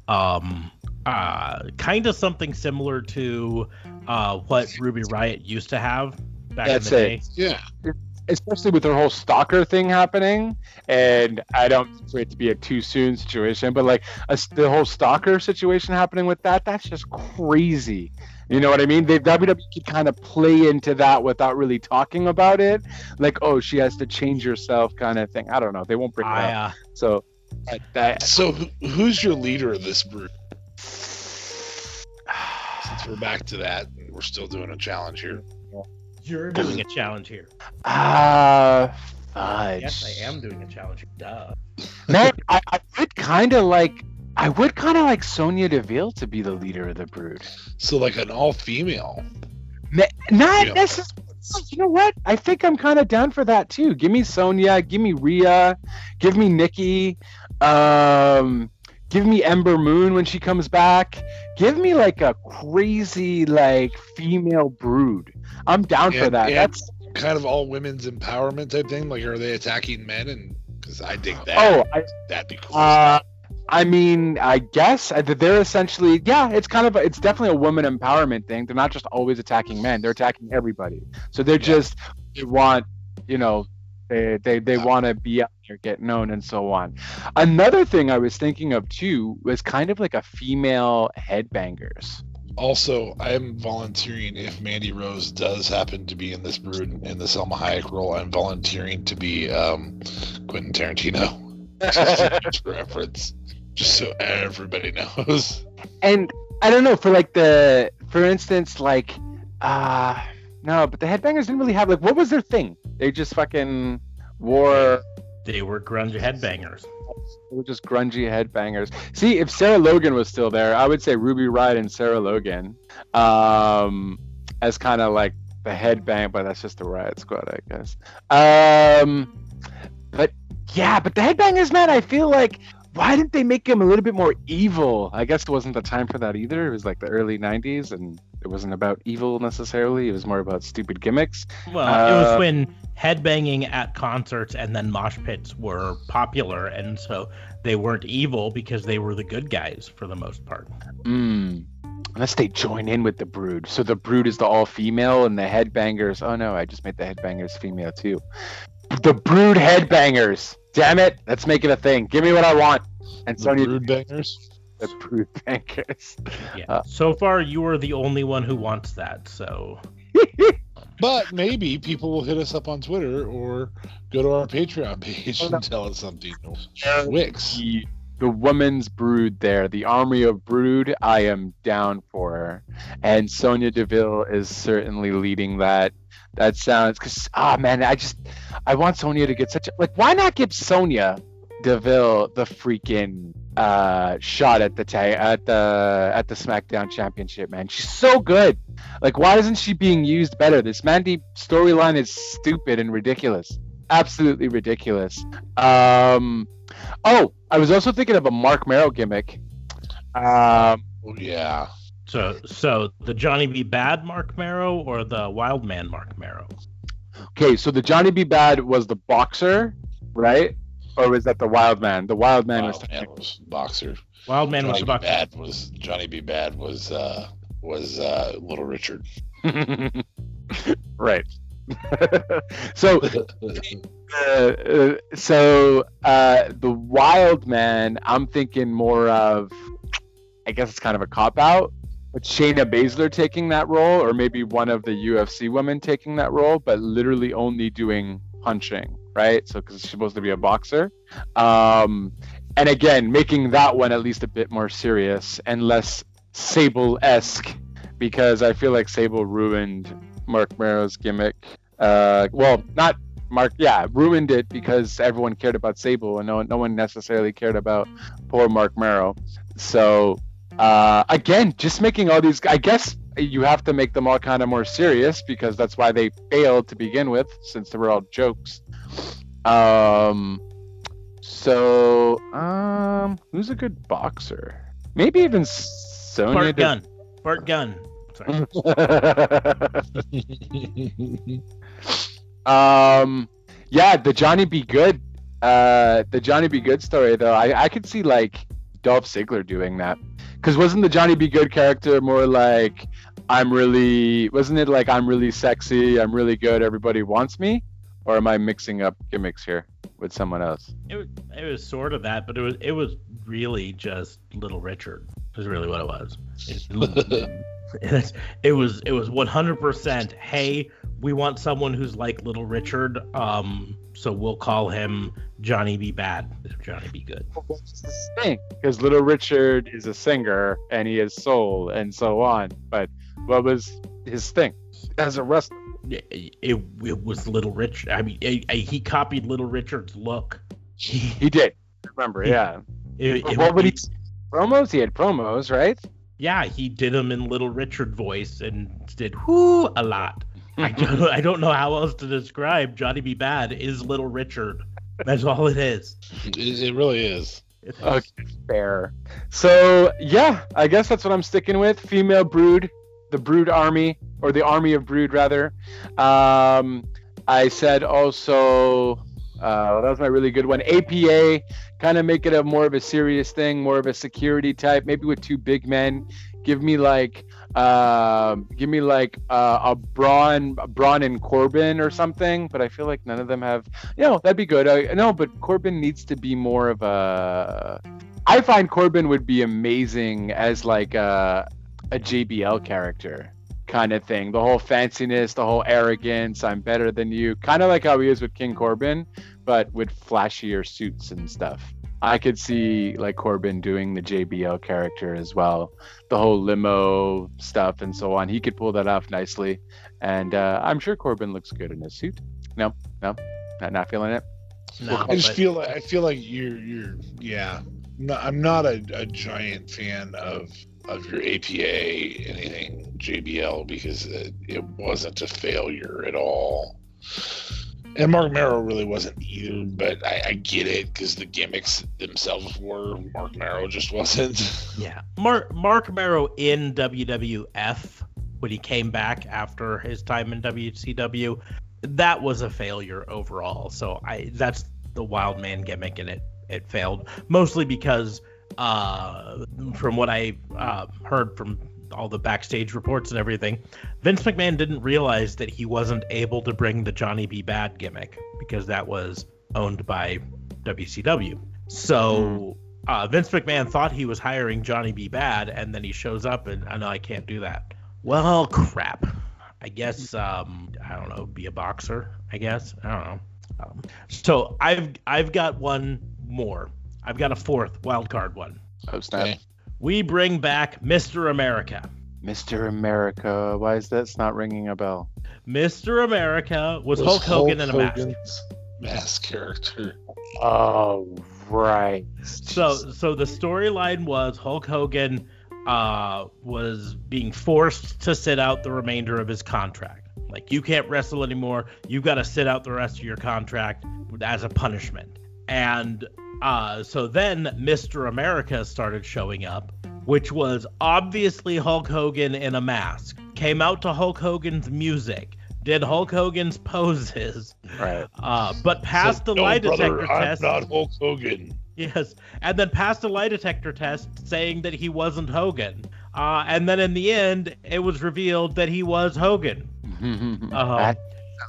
Um, uh, kind of something similar to uh, what Ruby Riott used to have back That's in the it. day. Yeah. Especially with her whole stalker thing happening, and I don't mean for it to be a too soon situation, but like a, s- the whole stalker situation happening with that, that's just crazy. You know what I mean? They WWE could kind of play into that without really talking about it, like oh she has to change herself kind of thing. I don't know. They won't bring it I, up. uh, So that, that So who's your leader of this group? Since we're back to that, we're still doing a challenge here. you're doing a challenge here. uh fudge. Yes, I am doing a challenge. Duh. Man, I, I would kind of like. I would kind of like Sonya Deville to be the leader of the Brood. So like an all-female. Ma- Not Yeah. necessarily. You know what? I think I'm kind of down for that too. Give me Sonya. Give me Rhea. Give me Nikki. Um, give me Ember Moon when she comes back. Give me like a crazy like female Brood. I'm down for that. That's kind of all women's empowerment type thing. Like, are they attacking men? And because I dig that. oh, I, that'd be cool. Uh, I mean, I guess uh, they're essentially, yeah, it's kind of, a, it's definitely a woman empowerment thing. They're not just always attacking men; they're attacking everybody. So they're just, they want, you know, they they, they want to be out there, get known, and so on. Another thing I was thinking of too was kind of like a female headbangers. also, I'm volunteering if Mandy Rose does happen to be in this brood in the Salma Hayek role. I'm volunteering to be um, Quentin Tarantino. Just huge reference, just so everybody knows. and I don't know for like the for instance like uh no but the headbangers didn't really have like what was their thing they just fucking wore They were grunge headbangers. they were just grungy headbangers see if Sarah Logan was still there I would say Ruby Riott and Sarah Logan um as kind of like the headbang but that's just the Riott Squad I guess um but yeah but the headbangers man I feel like why didn't they make him a little bit more evil? I guess it wasn't the time for that either. It was like the early 90s and it wasn't about evil necessarily. It was more about stupid gimmicks. Well, it was Uh, when headbanging at concerts and then mosh pits were popular, and so they weren't evil because they were the good guys for the most part. Mm. Unless they join in with the brood. So the brood is the all female and the headbangers. Oh no, I just made the headbangers female too. The brood headbangers. Damn it. Let's make it a thing. Give me what I want. And The Sonya brood bangers. The brood. Yeah. Uh, so far, you are the only one who wants that. So But maybe people will hit us up on Twitter or go to our Patreon page Oh, no. and tell us something. Wix. the, the woman's brood there, the army of brood, I am down for. And Sonya Deville is certainly leading that. That sounds because ah man, I just I want Sonya to get such a like why not give Sonya Deville the freaking uh shot at the ta- at the at the SmackDown Championship, man. She's so good. Like why isn't she being used better? This Mandy storyline is stupid and ridiculous. Absolutely ridiculous. Um Oh, I was also thinking of a Mark Mero gimmick. Um, Oh, yeah. so so the Johnny B. Bad Mark Mero or the Wild Man Mark Mero? okay, so the Johnny B. Bad was the boxer, right? Or was that the Wild Man? The Wild Man was Man was boxer. Wild Man was Johnny the boxer. Bad was Johnny B. Bad was uh was uh Little Richard. right. so, uh, uh, so uh, the Wild Man, I'm thinking more of I guess it's kind of a cop out. But Shayna Baszler taking that role, or maybe one of the UFC women taking that role, but literally only doing punching, right? So because she's supposed to be a boxer, um, and again making that one at least a bit more serious and less Sable esque, because I feel like Sable ruined Mark Mero's gimmick. Uh, well, not Mark, yeah, ruined it because everyone cared about Sable and no, no one necessarily cared about poor Mark Mero. So uh, again, just making all these, I guess you have to make them all kind of more serious because that's why they failed to begin with, since they were all jokes. Um, so um, who's a good boxer? Maybe even Sonya. Bart Gunn. Bart Gunn. um, yeah, the Johnny B. Good, uh, the Johnny B. Good story though. I I could see like Dolph Ziggler doing that, because wasn't the Johnny B. Good character more like I'm really wasn't it like I'm really sexy, I'm really good, everybody wants me, or am I mixing up gimmicks here with someone else? It was it was sort of that, but it was it was really just Little Richard. Is really what it was. It, it was it was 100% hey we want someone who's like little richard um so we'll call him johnny b bad johnny b good what's the thing because little richard is a singer and he has soul and so on but what was his thing as a wrestler it, it, it was little Richard. i mean it, he copied little richard's look he, he did remember yeah what would he promos he had promos right yeah, he did them in Little Richard voice and did whoo a lot. I don't, I don't know how else to describe Johnny B. Bad is Little Richard. That's all it is. It, it really is. Okay, fair. So yeah, I guess that's what I'm sticking with. Female Brood, the Brood Army, or the Army of Brood rather. Um, I said also uh, that was my really good one. APA, kind of make it a more of a serious thing, more of a security type, maybe with two big men. Give me like, uh, give me like uh, a Braun, Braun and Corbin or something. But I feel like none of them have. You know, that'd be good. I, no, but Corbin needs to be more of a. I find Corbin would be amazing as like a, a JBL character kind of thing. The whole fanciness, the whole arrogance, I'm better than you. Kind of like how he is with King Corbin, but with flashier suits and stuff. I could see like Corbin doing the JBL character as well, the whole limo stuff and so on. He could pull that off nicely, and uh, I'm sure Corbin looks good in his suit. No, no, not, not feeling it. No, I just but... feel like I feel like you're you're yeah. No, I'm not a, a giant fan of of your APA anything JBL because it, it wasn't a failure at all. And Mark Mero really wasn't either, but I, I get it because the gimmicks themselves were. Mark Mero just wasn't. Yeah, Mark Mark Mero in WWF when he came back after his time in WCW, that was a failure overall. So I that's the wild man gimmick, and it it failed mostly because uh, from what I uh, heard from all the backstage reports and everything, Vince McMahon didn't realize that he wasn't able to bring the Johnny B. Bad gimmick because that was owned by WCW. So hmm. uh, Vince McMahon thought he was hiring Johnny B. Bad, and then he shows up and I know I can't do that. Well, crap. I guess um, I don't know, be a boxer. I guess I don't know. Um, so I've I've got one more. I've got a fourth wild card one. Oh snap! Okay. We bring back Mr. America. Mr. America. Why is that not ringing a bell? Mr. America was, was Hulk Hogan Hulk in a mask. Mask character. Oh right. So so the storyline was Hulk Hogan uh, was being forced to sit out the remainder of his contract. Like you can't wrestle anymore. You've got to sit out the rest of your contract as a punishment. And uh, so then Mr. America started showing up, which was obviously Hulk Hogan in a mask. Came out to Hulk Hogan's music, did Hulk Hogan's poses, right? Uh, but passed the no, lie brother, detector I'm test. not Hulk Hogan. Yes, and then passed a lie detector test saying that he wasn't Hogan. Uh, and then in the end, it was revealed that he was Hogan. uh,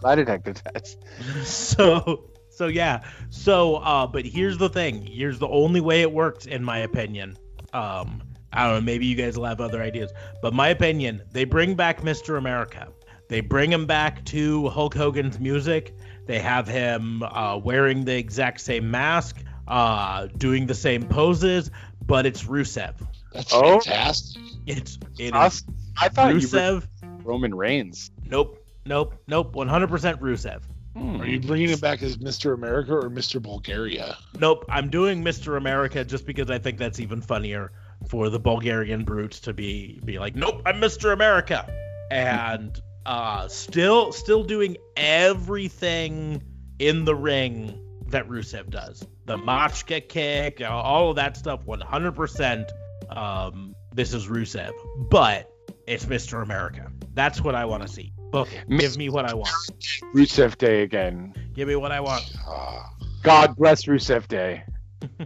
lie detector test. So so yeah. So uh but here's the thing. Here's the only way it works in my opinion. Um I don't know. Maybe you guys will have other ideas. But my opinion, they bring back Mr. America. They bring him back to Hulk Hogan's music. They have him uh, wearing the exact same mask, uh, doing the same poses, but it's Rusev. That's Oh. fantastic. It's it I, is I thought you Rusev. were Roman Reigns. Nope, nope, nope. 100% Rusev. Hmm. Are you bringing him back as Mr. America or Mr. Bulgaria? Nope, I'm doing Mr. America just because I think that's even funnier for the Bulgarian brutes to be be like, "Nope, I'm Mr. America." And uh still still doing everything in the ring that Rusev does. The Machka kick, all of that stuff 100% um this is Rusev. But it's Mr. America. That's what I want to see. Book it. Give me what I want. Rusev Day again. Give me what I want. Ah, God bless Rusev Day.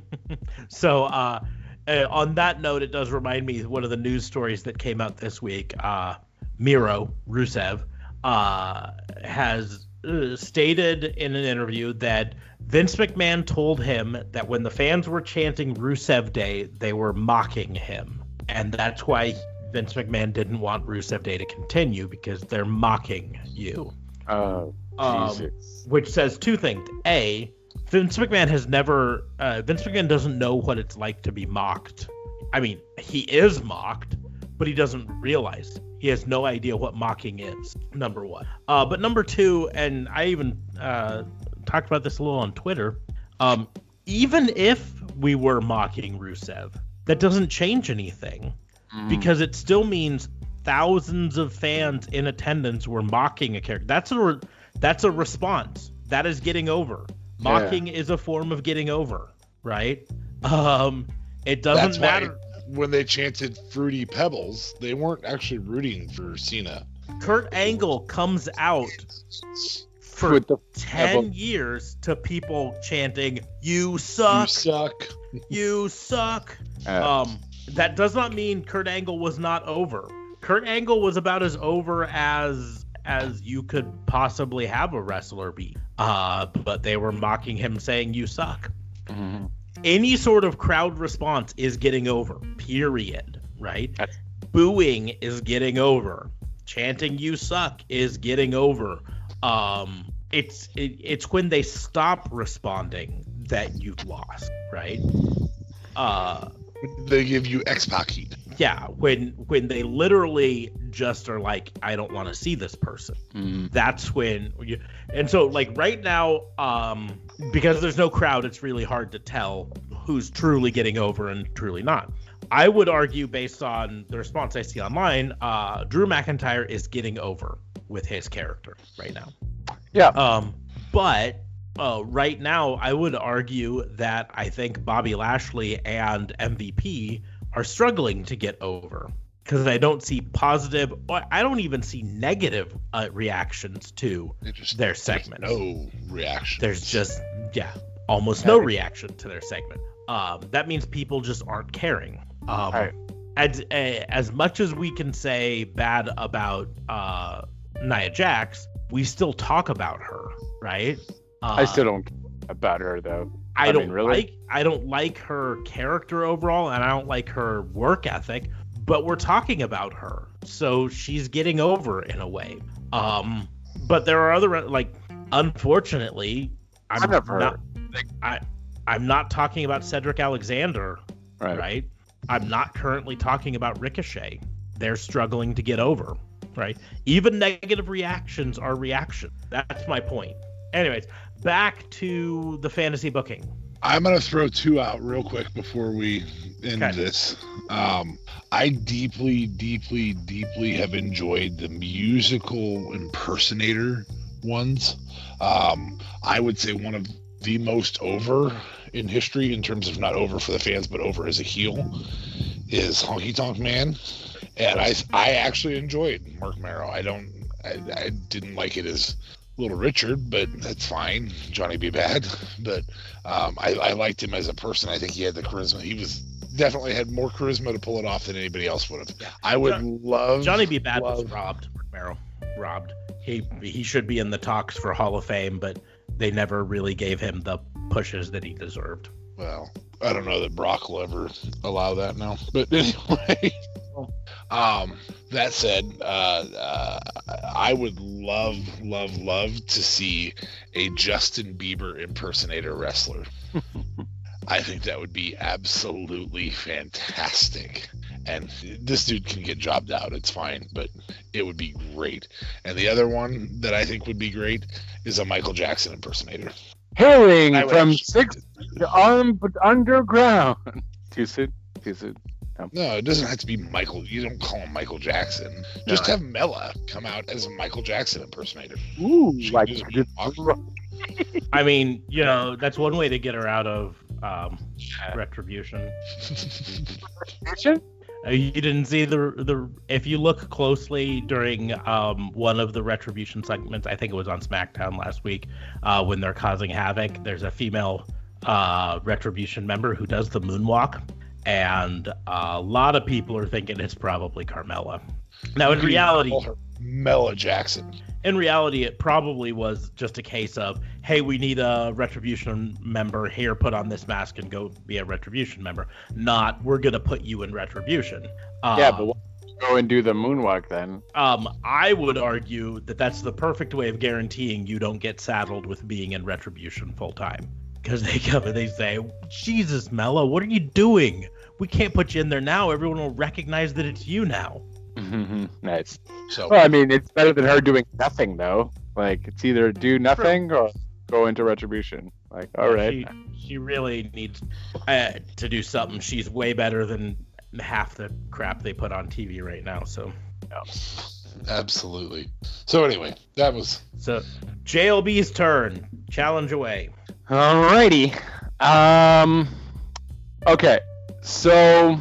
so uh, uh, on that note, it does remind me of one of the news stories that came out this week. Uh, Miro Rusev uh, has uh, stated in an interview that Vince McMahon told him that when the fans were chanting Rusev Day, they were mocking him, and that's why Vince McMahon didn't want Rusev Day to continue because they're mocking you. Oh, Um, Jesus. which says two things. A, Vince McMahon has never. Uh, Vince McMahon doesn't know what it's like to be mocked. I mean, he is mocked, but he doesn't realize. He has no idea what mocking is. Number one. Uh, but number two, and I even uh, talked about this a little on Twitter. Um, even if we were mocking Rusev, that doesn't change anything Mm. because it still means thousands of fans in attendance were mocking a character. That's a re- that's a response. That is getting over. Mocking is a form of getting over, right? Um, it doesn't That's why matter. when they chanted Fruity Pebbles, they weren't actually rooting for Cena. Kurt Angle comes out for the 10 pebble. years to people chanting, You suck, You suck, suck. you suck. uh, Um, that does not mean Kurt Angle was not over. Kurt Angle was about as over as as you could possibly have a wrestler be. Uh, but they were mocking him, saying you suck. mhm. Any sort of crowd response is getting over. Period. Right? That's- Booing is getting over. Chanting "you suck" is getting over. Um, it's it, it's when they stop responding that you've lost. Right? Uh, They give you X Pac heat. yeah when when they literally just are like i don't want to see this person Mhm. that's when you and so like right now um because there's no crowd it's really hard to tell who's truly getting over and truly not i would argue based on the response i see online uh drew mcintyre is getting over with his character right now Yeah. um but uh, right now, I would argue that I think Bobby Lashley and MVP are struggling to get over because I don't see positive, or I don't even see negative uh, reactions to just their segment. segments. No reaction. There's just, yeah, almost no reaction to their segment. Um, that means people just aren't caring. Um, Right. as, eh, as much as we can say bad about uh, Nia Jax, we still talk about her, right? Uh, I still don't care about her though. I, I don't mean, really? like I don't like her character overall, and I don't like her work ethic. But we're talking about her, so she's getting over in a way. Um, but there are other like, unfortunately, I'm I've never not. I I'm not talking about Cedric Alexander, Right. right? I'm not currently talking about Ricochet. They're struggling to get over, right? Even negative reactions are reaction. That's my point. Anyways, back to the fantasy booking. I'm gonna throw two out real quick before we end Okay. this. Um, I deeply, deeply, deeply have enjoyed the musical impersonator ones. Um, I would say one of the most over in history in terms of not over for the fans, but over as a heel is Honky Tonk Man, and I I actually enjoyed Mark Mero. I don't I, I didn't like it as Little Richard, but that's fine. Johnny B. Bad, but um, I, I liked him as a person. I think he had the charisma. He was definitely had more charisma to pull it off than anybody else would have. Yeah. I would Jo- love Johnny B. Bad was robbed. Mero robbed. He he should be in the talks for Hall of Fame, but they never really gave him the pushes that he deserved. Well, I don't know that Brock will ever allow that now. But anyway, um, that said, uh, uh, I would love, love, love to see a Justin Bieber impersonator wrestler. I think that would be absolutely fantastic. And this dude can get jobbed out. It's fine, but it would be great. And the other one that I think would be great is a Michael Jackson impersonator. Hailing from six to arm underground. Too soon. Too soon. No. no. it doesn't have to be Michael. You don't call him Michael Jackson. Just no. have Mela come out as a Michael Jackson impersonator. Ooh, like I mean, you know, that's one way to get her out of um, retribution. Uh, you didn't see the the if you look closely during um, one of the retribution segments, I think it was on SmackDown last week, uh, when they're causing havoc. There's a female uh, retribution member who does the moonwalk, and a lot of people are thinking it's probably Carmella. Now, in reality, Mela Jackson in reality, it probably was just a case of, hey, we need a retribution member here, put on this mask and go be a retribution member. Not, we're gonna put you in retribution. yeah, but go and do the moonwalk then. Um, I would argue that that's the perfect way of guaranteeing you don't get saddled with being in retribution full time. Because they come and they say, Jesus, Mela, what are you doing? We can't put you in there now. Everyone will recognize that it's you now. Mm-hmm. Nice. So, well, I mean, it's better than her doing nothing, though. Like, it's either do nothing or go into retribution. Like, all right. She, she really needs uh, to do something. She's way better than half the crap they put on TV right now. So, yeah. Absolutely. So, anyway, that was. So, JLB's turn. Challenge away. Alrighty. Um. Okay. So,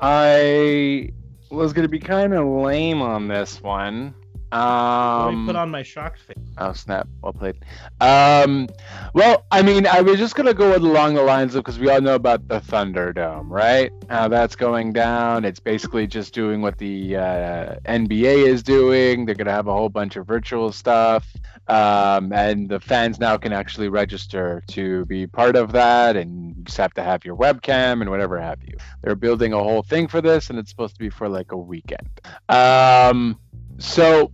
I was going to be kind of lame on this one. Um, Let me put on my shocked face. Oh snap! Well played. Um, well, I mean, I was just gonna go along the lines of because we all know about the Thunderdome, right? How that's going down. It's basically just doing what the uh, NBA is doing. They're gonna have a whole bunch of virtual stuff, um, and the fans now can actually register to be part of that, and you just have to have your webcam and whatever have you. They're building a whole thing for this, and it's supposed to be for like a weekend. Um, so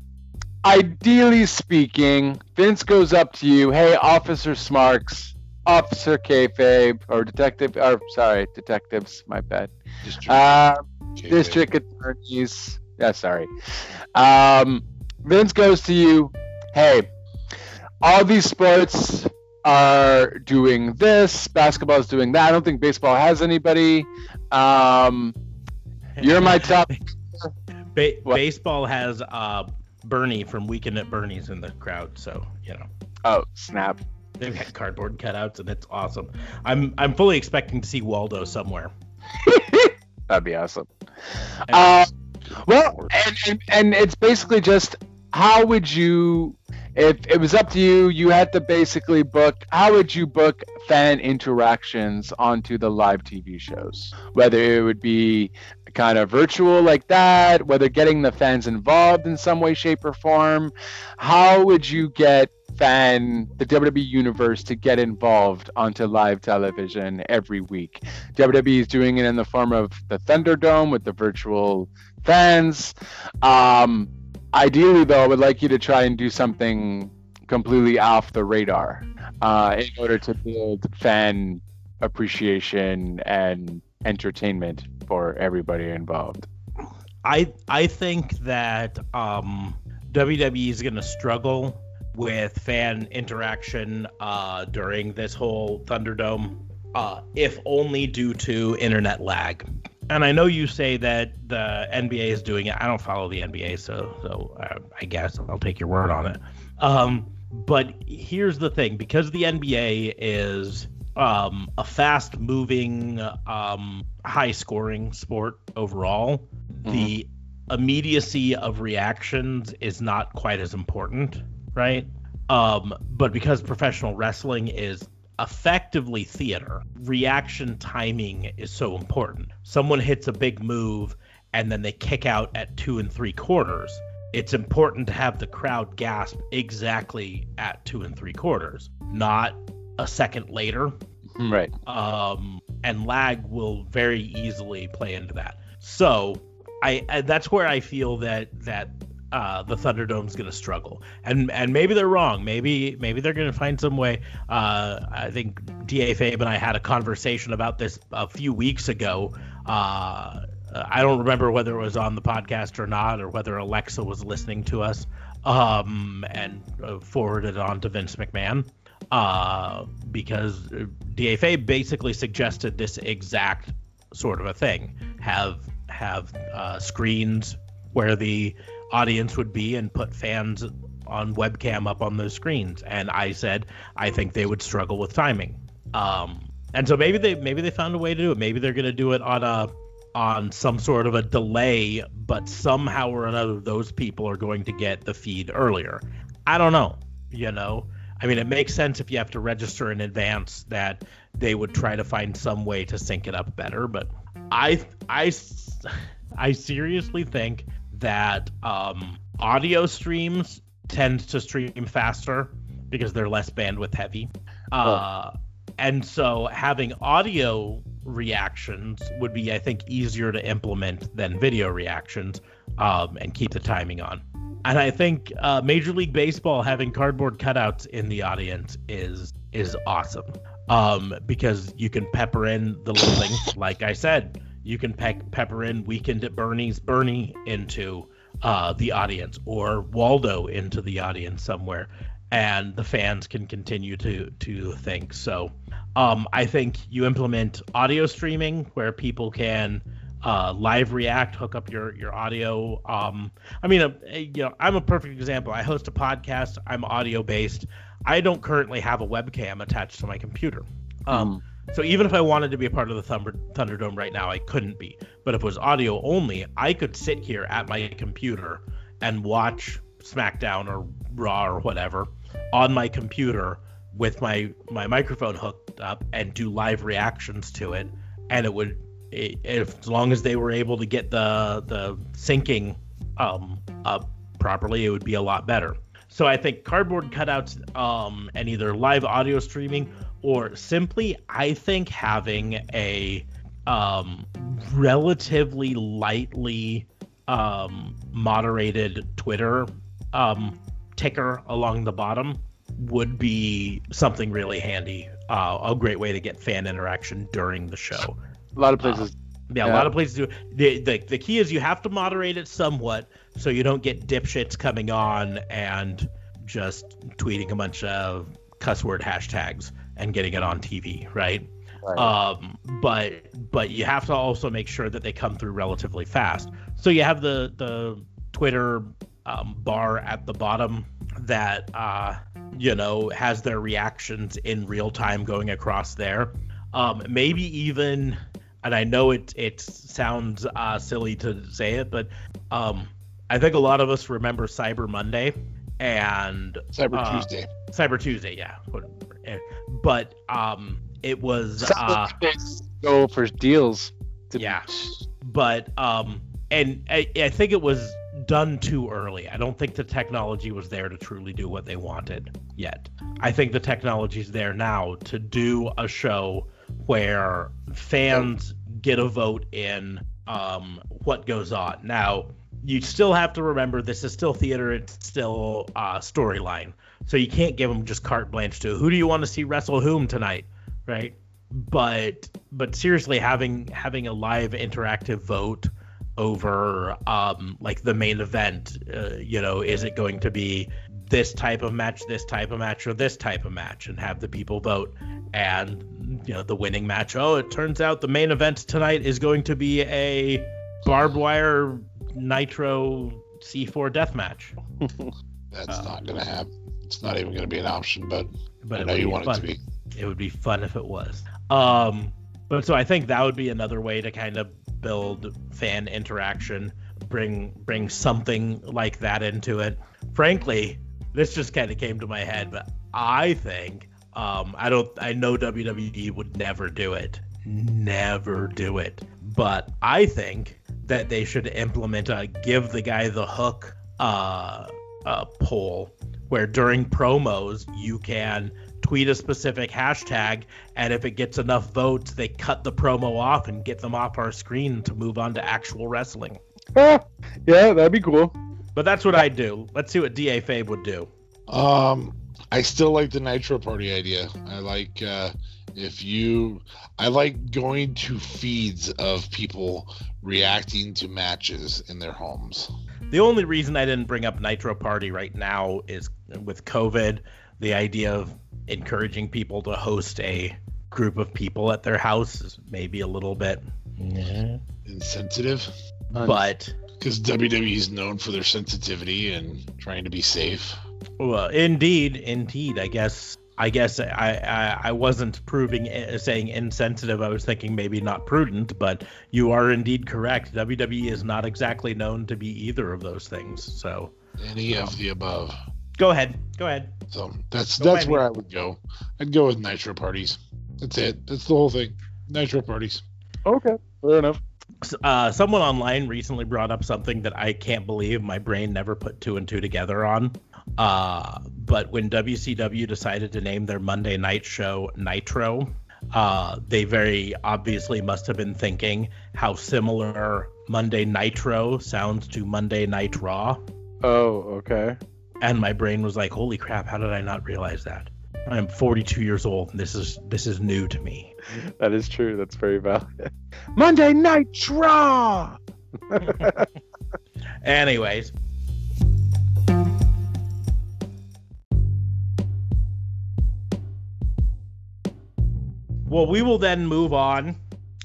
ideally speaking, Vince goes up to you, hey, Officer Smarks, Officer Kayfabe, or Detective, or sorry, detectives, my bad. District, uh, district attorneys. Yeah, sorry. Um, Vince goes to you, hey, all these sports are doing this, basketball is doing that. I don't think baseball has anybody. Um, you're my top. Ba- baseball has uh, Bernie from Weekend at Bernie's in the crowd, so you know. Oh snap! They've got cardboard cutouts, and it's awesome. I'm I'm fully expecting to see Waldo somewhere. That'd be awesome. Uh, well, and, and and it's basically just how would you if it was up to you you had to basically book how would you book fan interactions onto the live tv shows whether it would be kind of virtual like that, whether getting the fans involved in some way, shape, or form. How would you get fan the WWE universe to get involved onto live television every week? WWE is doing it in the form of the Thunderdome with the virtual fans. Um, ideally, though, I would like you to try and do something completely off the radar uh, in order to build fan appreciation and entertainment for everybody involved. I I think that um, WWE is going to struggle with fan interaction uh, during this whole Thunderdome, uh, if only due to internet lag. And I know you say that the NBA is doing it. I don't follow the NBA, so so uh, I guess I'll take your word on it. Um, but here's the thing: because the NBA is um, a fast moving, um, high scoring sport overall, mm-hmm. the immediacy of reactions is not quite as important, right? Um, but because professional wrestling is effectively theater, reaction timing is so important. Someone hits a big move and then they kick out at two and three quarters. It's important to have the crowd gasp exactly at two and three quarters, not a second later Right. Um, and lag will very easily play into that. So I, I that's where I feel that that uh, the Thunderdome's going to struggle, and and maybe they're wrong. Maybe maybe they're going to find some way. Uh, I think Da Fabe and I had a conversation about this a few weeks ago. Uh, I don't remember whether it was on the podcast or not, or whether Alexa was listening to us um, and uh, forwarded on to Vince McMahon uh, because Da Fabe basically suggested this exact sort of a thing. Have have uh, screens where the audience would be and put fans on webcam up on those screens. And I said I think they would struggle with timing. Um, and so maybe they maybe they found a way to do it. Maybe they're going to do it on a on some sort of a delay, but somehow or another those people are going to get the feed earlier. I don't know. You know, I mean, it makes sense if you have to register in advance that they would try to find some way to sync it up better. But I I I seriously think that um, audio streams tend to stream faster because they're less bandwidth heavy. Uh, and so having audio reactions would be, I think, easier to implement than video reactions um, and keep the timing on. And I think uh, Major League Baseball having cardboard cutouts in the audience is is awesome um, because you can pepper in the little things, like I said, you can pe- pepper in Weekend at Bernie's Bernie into uh, the audience or Waldo into the audience somewhere, and the fans can continue to to think. So um, I think you implement audio streaming where people can uh, live react, hook up your your audio. Um, I mean, uh, you know, I'm a perfect example. I host a podcast. I'm audio based. I don't currently have a webcam attached to my computer. Um, mm. So even if I wanted to be a part of the Thunder, Thunderdome right now, I couldn't be. But if it was audio only, I could sit here at my computer and watch SmackDown or Raw or whatever on my computer with my my microphone hooked up and do live reactions to it, and it would if as long as they were able to get the the syncing um, up properly, it would be a lot better. So I think cardboard cutouts um, and either live audio streaming or simply, I think having a um, relatively lightly um, moderated Twitter um, ticker along the bottom would be something really handy. Uh, a great way to get fan interaction during the show. A lot of places. Uh, yeah, yeah, a lot of places do. The, the the key is you have to moderate it somewhat so you don't get dipshits coming on and just tweeting a bunch of cuss word hashtags and getting it on TV, right? right? Um, but but you have to also make sure that they come through relatively fast. So you have the the Twitter um, bar at the bottom that uh, you know has their reactions in real time going across there. Um, maybe even, and I know it it sounds uh, silly to say it, but um, I think a lot of us remember Cyber Monday and Cyber uh, Tuesday. Cyber Tuesday, yeah. But um, it was uh, go for deals. yeah, but um, and I, I think it was done too early. I don't think the technology was there to truly do what they wanted yet. I think the technology's there now to do a show where fans get a vote in um, what goes on. Now, you still have to remember this is still theater, it's still uh, storyline. So you can't give them just carte blanche to who do you want to see wrestle whom tonight, right? But but seriously, having having a live interactive vote over um, like the main event. Uh, you know, is it going to be this type of match, this type of match, or this type of match, and have the people vote? And you know, the winning match. Oh, it turns out the main event tonight is going to be a barbed wire nitro C4 death match. That's not to happen. It's not even going to be an option, but, but I know you want fun. it to be. It would be fun if it was. Um, but so I think that would be another way to kind of build fan interaction, bring bring something like that into it. Frankly, this just kind of came to my head, but I think um, I don't I know WWE would never do it, never do it, but I think that they should implement a give the guy the hook uh, uh, poll where during promos you can tweet a specific hashtag, and if it gets enough votes, they cut the promo off and get them off our screen to move on to actual wrestling. yeah, that'd be cool. But that's what I do. Let's see what DA Fabe would do. Um, I still like the Nitro Party idea. I like uh, if you, I like going to feeds of people reacting to matches in their homes. The only reason I didn't bring up Nitro Party right now is with COVID, the idea of encouraging people to host a group of people at their house is maybe a little bit insensitive. But because WWE is known for their sensitivity and trying to be safe. Well, indeed, indeed. I guess I guess I, I, I wasn't proving uh, saying insensitive. I was thinking maybe not prudent, but you are indeed correct. WWE is not exactly known to be either of those things. So any of the above. Go ahead. Go ahead. So that's go that's where I would go. I'd go with nitro parties. That's it. That's the whole thing. Nitro parties. Okay, fair enough. Uh, someone online recently brought up something that I can't believe my brain never put two and two together on. Uh, but when WCW decided to name their Monday night show Nitro, uh, they very obviously must have been thinking how similar Monday Nitro sounds to Monday Night Raw. Oh, okay. And my brain was like, "Holy crap! How did I not realize that?" I'm 42 years old, and this is this is new to me. That is true. That's very valid. Monday Night draw Anyways, Well, we will then move on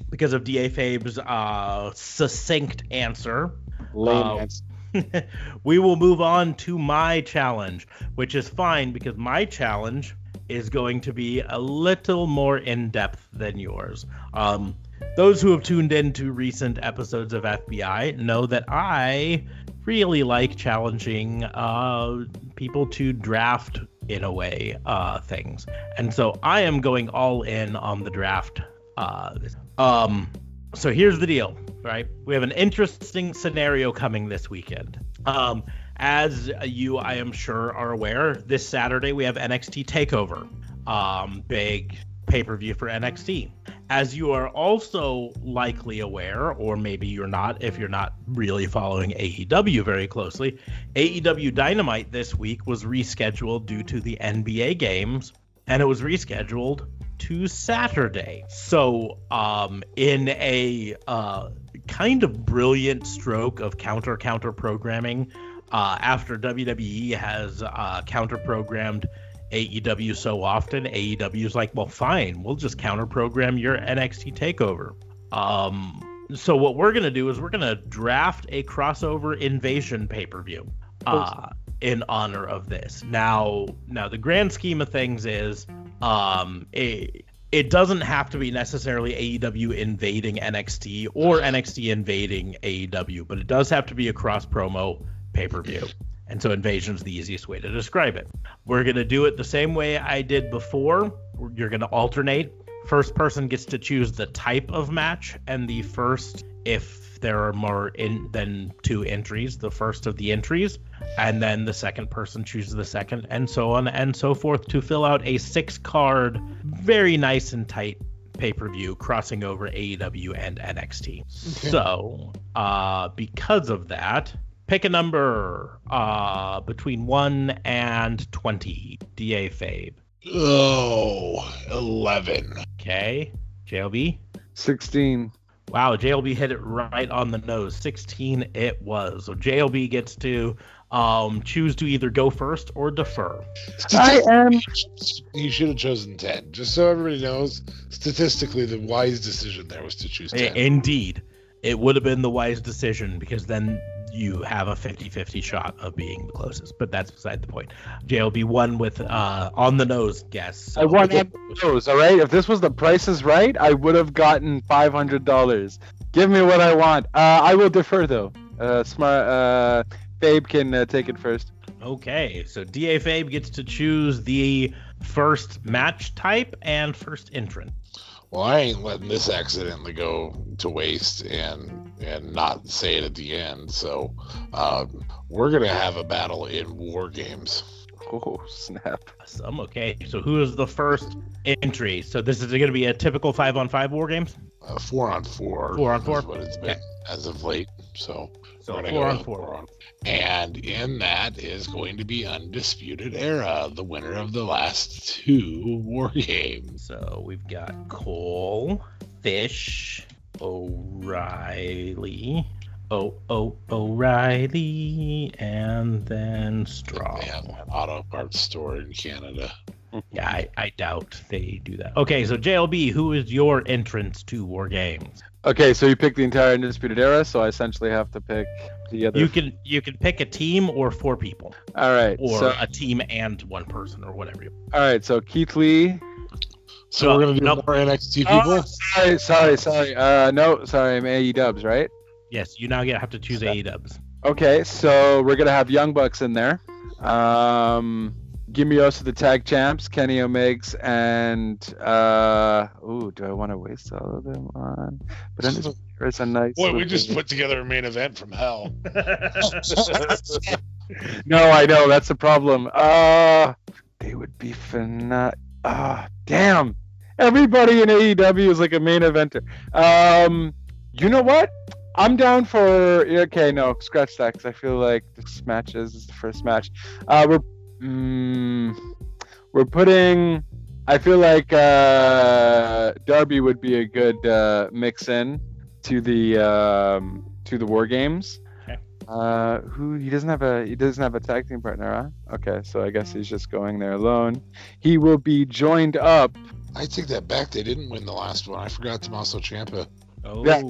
because of DA Fabe's uh, succinct answer. Lame uh, answer. we will move on to my challenge, which is fine because my challenge is going to be a little more in depth than yours. Um, those who have tuned in to recent episodes of FBI know that I really like challenging uh, people to draft in a way uh, things. And so I am going all in on the draft. Uh, um, so here's the deal, right? We have an interesting scenario coming this weekend. Um, as you, I am sure, are aware, this Saturday we have NXT Takeover, um, big pay per view for NXT. As you are also likely aware, or maybe you're not if you're not really following AEW very closely, AEW Dynamite this week was rescheduled due to the NBA games, and it was rescheduled to Saturday. So, um, in a uh, kind of brilliant stroke of counter counter programming, uh, after WWE has uh, counter programmed AEW so often, AEW is like, well, fine, we'll just counter program your NXT takeover. Um, so what we're gonna do is we're gonna draft a crossover invasion pay per view, uh, in honor of this. Now, now the grand scheme of things is, um, it, it doesn't have to be necessarily AEW invading NXT or NXT invading AEW, but it does have to be a cross promo pay per view. And so invasion is the easiest way to describe it. We're going to do it the same way I did before. You're going to alternate. First person gets to choose the type of match, and the first, if there are more in than two entries, the first of the entries, and then the second person chooses the second, and so on and so forth to fill out a six card, very nice and tight pay per view crossing over AEW and NXT. Okay. So, uh, because of that, Pick a number uh, between 1 and 20. DA Fabe. Oh, 11. Okay. JLB? 16. Wow, JLB hit it right on the nose. 16 it was. So JLB gets to um, choose to either go first or defer. I am. He should have chosen 10. Just so everybody knows, statistically, the wise decision there was to choose 10. Indeed. It would have been the wise decision because then you have a 50-50 shot of being the closest, but that's beside the point. JLB won with uh, on the nose guess. So. I won on the nose. All right. If this was the prices right, I would have gotten five hundred dollars. Give me what I want. Uh, I will defer though. Uh, smart. Uh, Fabe can uh, take it first. Okay, so DA Fabe gets to choose the first match type and first entrant well, I ain't letting this accidentally go to waste and and not say it at the end. So uh, we're gonna have a battle in war games. Oh snap! I'm okay. So who is the first entry? So this is going to be a typical five on five war games. Uh, four on four. Four on four? Is what it's been Okay. as of late. So, So we're four on four. And in that is going to be Undisputed Era, the winner of the last two war games. So we've got Cole, Fish, O'Reilly, oh oh O'Reilly, and then Straw. They have an auto parts store in Canada. Yeah, I, I doubt they do that. Okay, so JLB, who is your entrance to War Games? Okay, so you pick the entire undisputed era, so I essentially have to pick the other. You can you can pick a team or four people, All right. or so, a team and one person, or whatever. you- all right. So Keith Lee. So we're gonna do nope. more NXT Oh, people. sorry, sorry, sorry. Uh, no, sorry. I'm AE Dubs, right? Yes, you now get have to choose A Dubs. Okay, so we're gonna have Young Bucks in there. Um, give me also the tag champs, Kenny Omegs, and uh, ooh, do I want to waste all of them on? But then there's a nice. Boy, we little- just put together a main event from hell. No, I know that's the problem. Uh, they would be phena- Ah, damn. Everybody in AEW is like a main eventer. Um, you know what? I'm down for. Okay, no, scratch that because I feel like this match is, is the first match. Uh, we're mm, we're putting. I feel like uh, Darby would be a good uh, mix in to the um, to the War Games. Okay. Uh, who he doesn't have a he doesn't have a tag team partner, huh? Okay, so I guess he's just going there alone. He will be joined up. I take that back. They didn't win the last one. I forgot Tommaso Ciampa. oh, Yeah.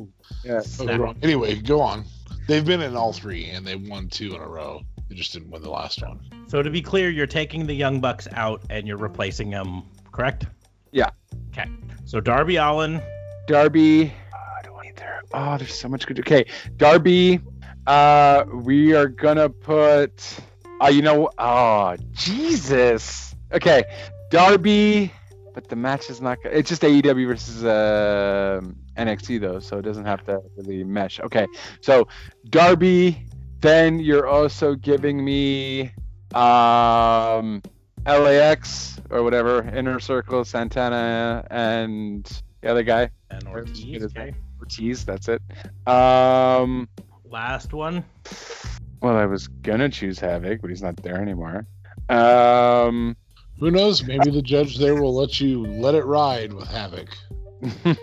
Yeah. Oh, Anyway, go on. They've been in all three, and they won two in a row. They just didn't win the last one. So to be clear, you're taking the Young Bucks out and you're replacing them, correct? Yeah. Okay. So Darby Allin, Darby. Oh, I don't want either. Oh, there's so much good. Okay, Darby. Uh, we are gonna put. Uh, you know. Oh, Jesus. Okay, Darby. But the match is not. It's just AEW versus uh, NXT though, so it doesn't have to really mesh. Okay, so Darby. Then you're also giving me um LAX or whatever, Inner Circle, Santana, and the other guy. and Ortiz. Okay. Ortiz, that's it. Um, Last one. well, I was gonna choose Havoc, but he's not there anymore. Um, Who knows? Maybe the judge there will let you let it ride with Havoc.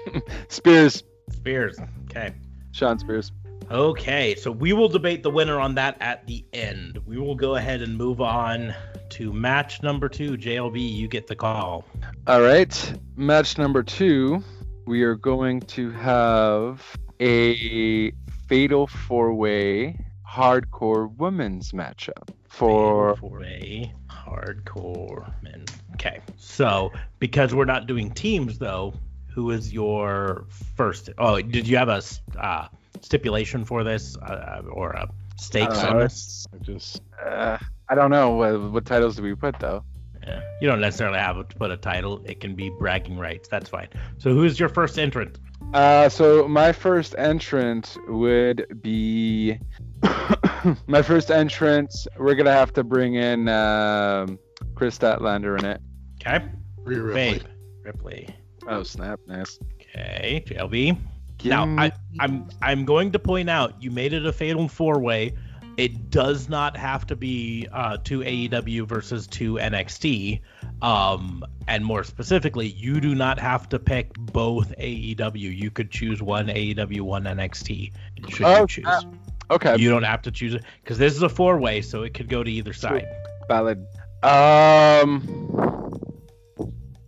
Spears, Spears. Okay. Shawn Spears. Okay, so we will debate the winner on that at the end. We will go ahead and move on to match number two. JLB, you get the call. All right, match number two. We are going to have a fatal four-way hardcore women's matchup for for a hardcore men. Okay, so because we're not doing teams though, who is your first? Oh, did you have a uh, stipulation for this uh, or a stakes Uh, on this? I just uh, I don't know what, what titles do we put though. Yeah. You don't necessarily have to put a title. It can be bragging rights. That's fine. So who's your first entrant? Uh, so my first entrant would be my first entrant. We're gonna have to bring in um, Kris Statlander in it. Okay, Rhea Ripley. Babe Ripley. Oh snap! Nice. Okay, JLB. Now, I, I'm I'm going to point out you made it a fatal four way. It does not have to be uh, two AEW versus two NXT. Um, and more specifically, you do not have to pick both AEW. You could choose one AEW, one NXT. Should Oh, you choose? snap. okay, You don't have to choose it because this is a four way, so it could go to either side. valid. Um.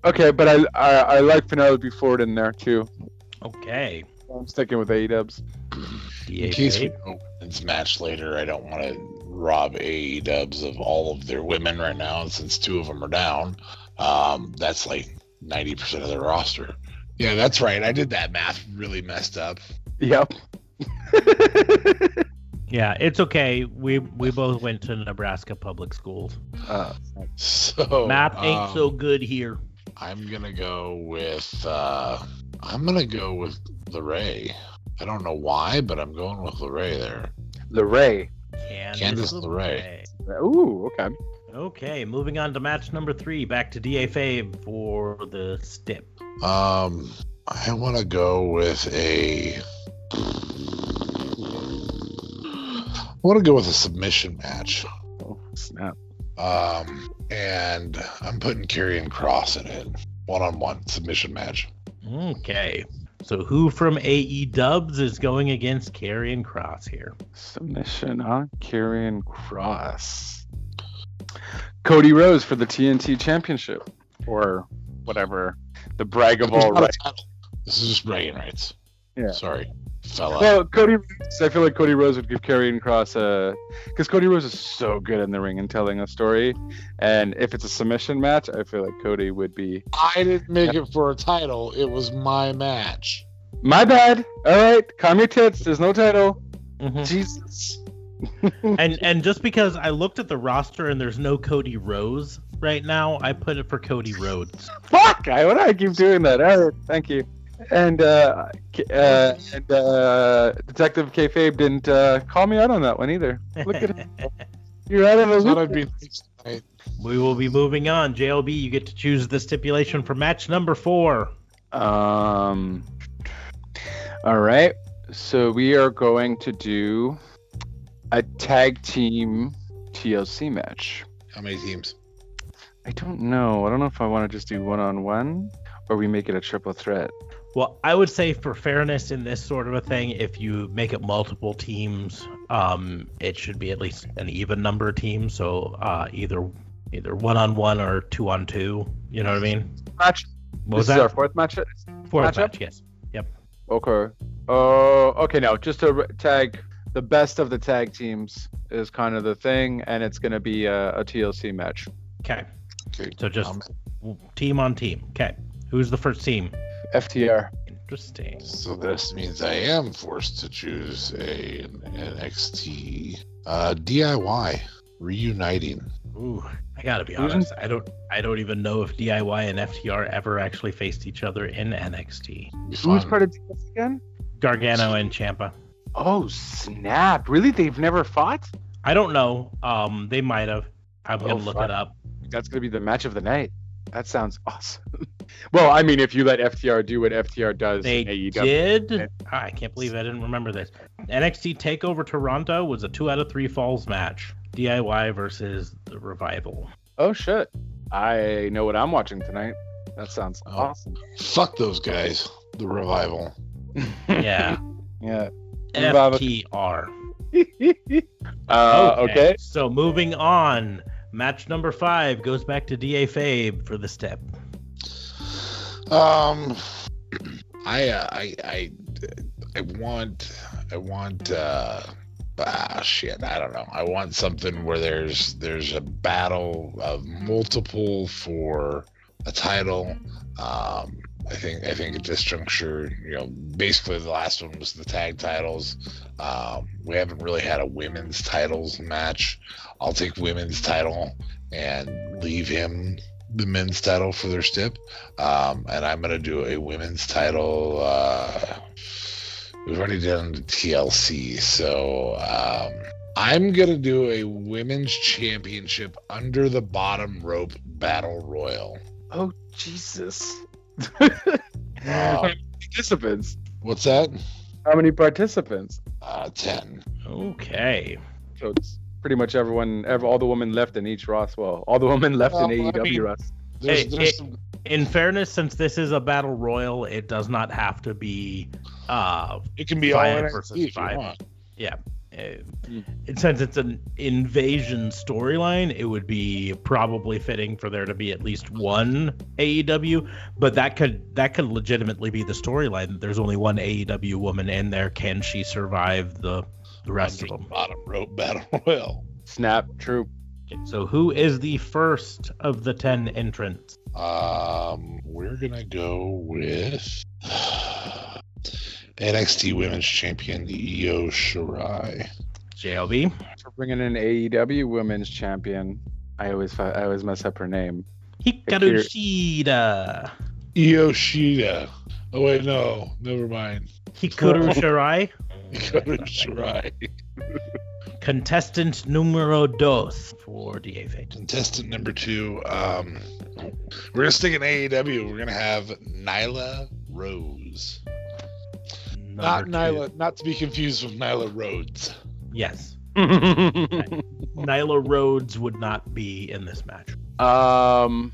Okay, but I I, I like Penelope Ford in there too. Okay. I'm sticking with AEWs. In case we open this match later, I don't want to rob AE dubs of all of their women right now, since two of them are down. Um, that's like 90% of their roster. Yeah, that's right. I did that math really messed up. Yep. Yeah, it's okay. We we both went to Nebraska public schools. uh, So Math ain't um, so good here. I'm gonna go with uh I'm gonna go with LeRae. I don't know why, but I'm going with LeRae there. LeRae. Candice LeRae. Ooh, okay. Okay, moving on to match number three. Back to DA Fabe for the stip. Um, I want to go with a. I want to go with a submission match. Oh, snap. Um, and I'm putting Karrion Kross in it. One on one submission match. Okay. So who from AE Dubs is going against Karrion Kross here? Submission, huh? Karrion Kross. Cody Rose for the TNT Championship. Or whatever. The brag of all right. This is just bragging rights. Yeah. Sorry, fella. Well, Cody I feel like Cody Rose would give Karrion Kross a. Because Cody Rose is so good in the ring and telling a story. And if it's a submission match, I feel like Cody would be. I didn't make it for a title. It was my match. My bad. All right. Calm your tits. There's no title. Mhm. Jesus. and and just because I looked at the roster and there's no Cody Rose right now, I put it for Cody Rhodes. Fuck! I, why do I keep doing that? All right. Thank you. And uh, K- uh and uh, Detective Kayfabe didn't uh, call me out on that one either. Look at him. You're out of the loop. Be nice we will be moving on. JLB, you get to choose the stipulation for match number four. Um. All right. So we are going to do a tag team TLC match. How many teams? I don't know. I don't know if I want to just do one on one or we make it a triple threat. Well, I would say for fairness in this sort of a thing, if you make it multiple teams, um, it should be at least an even number of teams. So uh, either either one on one or two on two. You know what I mean? Match. What was this is our fourth match. Fourth matchup? match, yes. Yep. Okay. Oh, okay. Now, just to tag the best of the tag teams is kind of the thing, and it's going to be a, a TLC match. Okay. Okay. So just Um, team on team. Okay. Who's the first team? FTR. Interesting. so this means I am forced to choose a an NXT uh, DIY reuniting. Ooh, I gotta be Who's in- honest. I don't. I don't even know if DIY and FTR ever actually faced each other in NXT. Be Who's part of TLC again? Gargano and Ciampa. Oh snap! Really? They've never fought? I don't know. Um, they might have. I'm Oh, gonna look fuck. it up. That's gonna be the match of the night. That sounds awesome. well, I mean, if you let FTR do what FTR does They in AEW, did. Yeah. Ah, I can't believe I didn't remember this. NXT Takeover Toronto was a two out of three falls match. DIY versus the Revival. oh shit! I know what I'm watching tonight. That sounds Oh. awesome. Fuck those guys. The revival. Yeah. yeah. FTR. uh, okay. So moving on. Match number five goes back to DA Fabe for the step. Um, I, uh, I, I, I want, I want, uh, ah, shit, I don't know. I want something where there's, there's a battle of multiple for a title. Um, I think, I think at this juncture, you know, basically the last one was the tag titles. Um, we haven't really had a women's titles match. I'll take women's title and leave him the men's title for their stip. Um, and I'm gonna do a women's title. Uh, we've already done the TLC, so um, I'm gonna do a women's championship under the bottom rope battle royal. Oh Jesus! Uh, participants. what's that? How many participants? Uh, ten. Okay. So it's pretty much everyone, ever, all the women left in each Ross. Well, all the women left Well, in I AEW mean- Ross. There's, Hey, there's hey. some, In fairness, since this is a battle royal, it does not have to be uh, it can be all five NXT versus if you five. want. Hmm. And since it's an invasion storyline, it would be probably fitting for there to be at least one AEW. But that could that could legitimately be the storyline. There's only one AEW woman in there. Can she survive the the rest of them? bottom rope battle royal. Snap. True. Okay, so who is the first of the ten entrants? Um, we're gonna go with NXT Women's Champion Io Shirai. JLB. For bringing in AEW Women's Champion. I always I always mess up her name. Hikaru Shida. Io Shida. Oh wait, no, never mind. Hikaru Shirai. Gonna try. Contestant numero dos for DA Fabe. Contestant number two. Um, we're gonna stick in AEW. We're gonna have Nyla Rose. Not Number two. Nyla, not to be confused with Nyla Rhodes. Yes. Nyla Rhodes would not be in this match. um,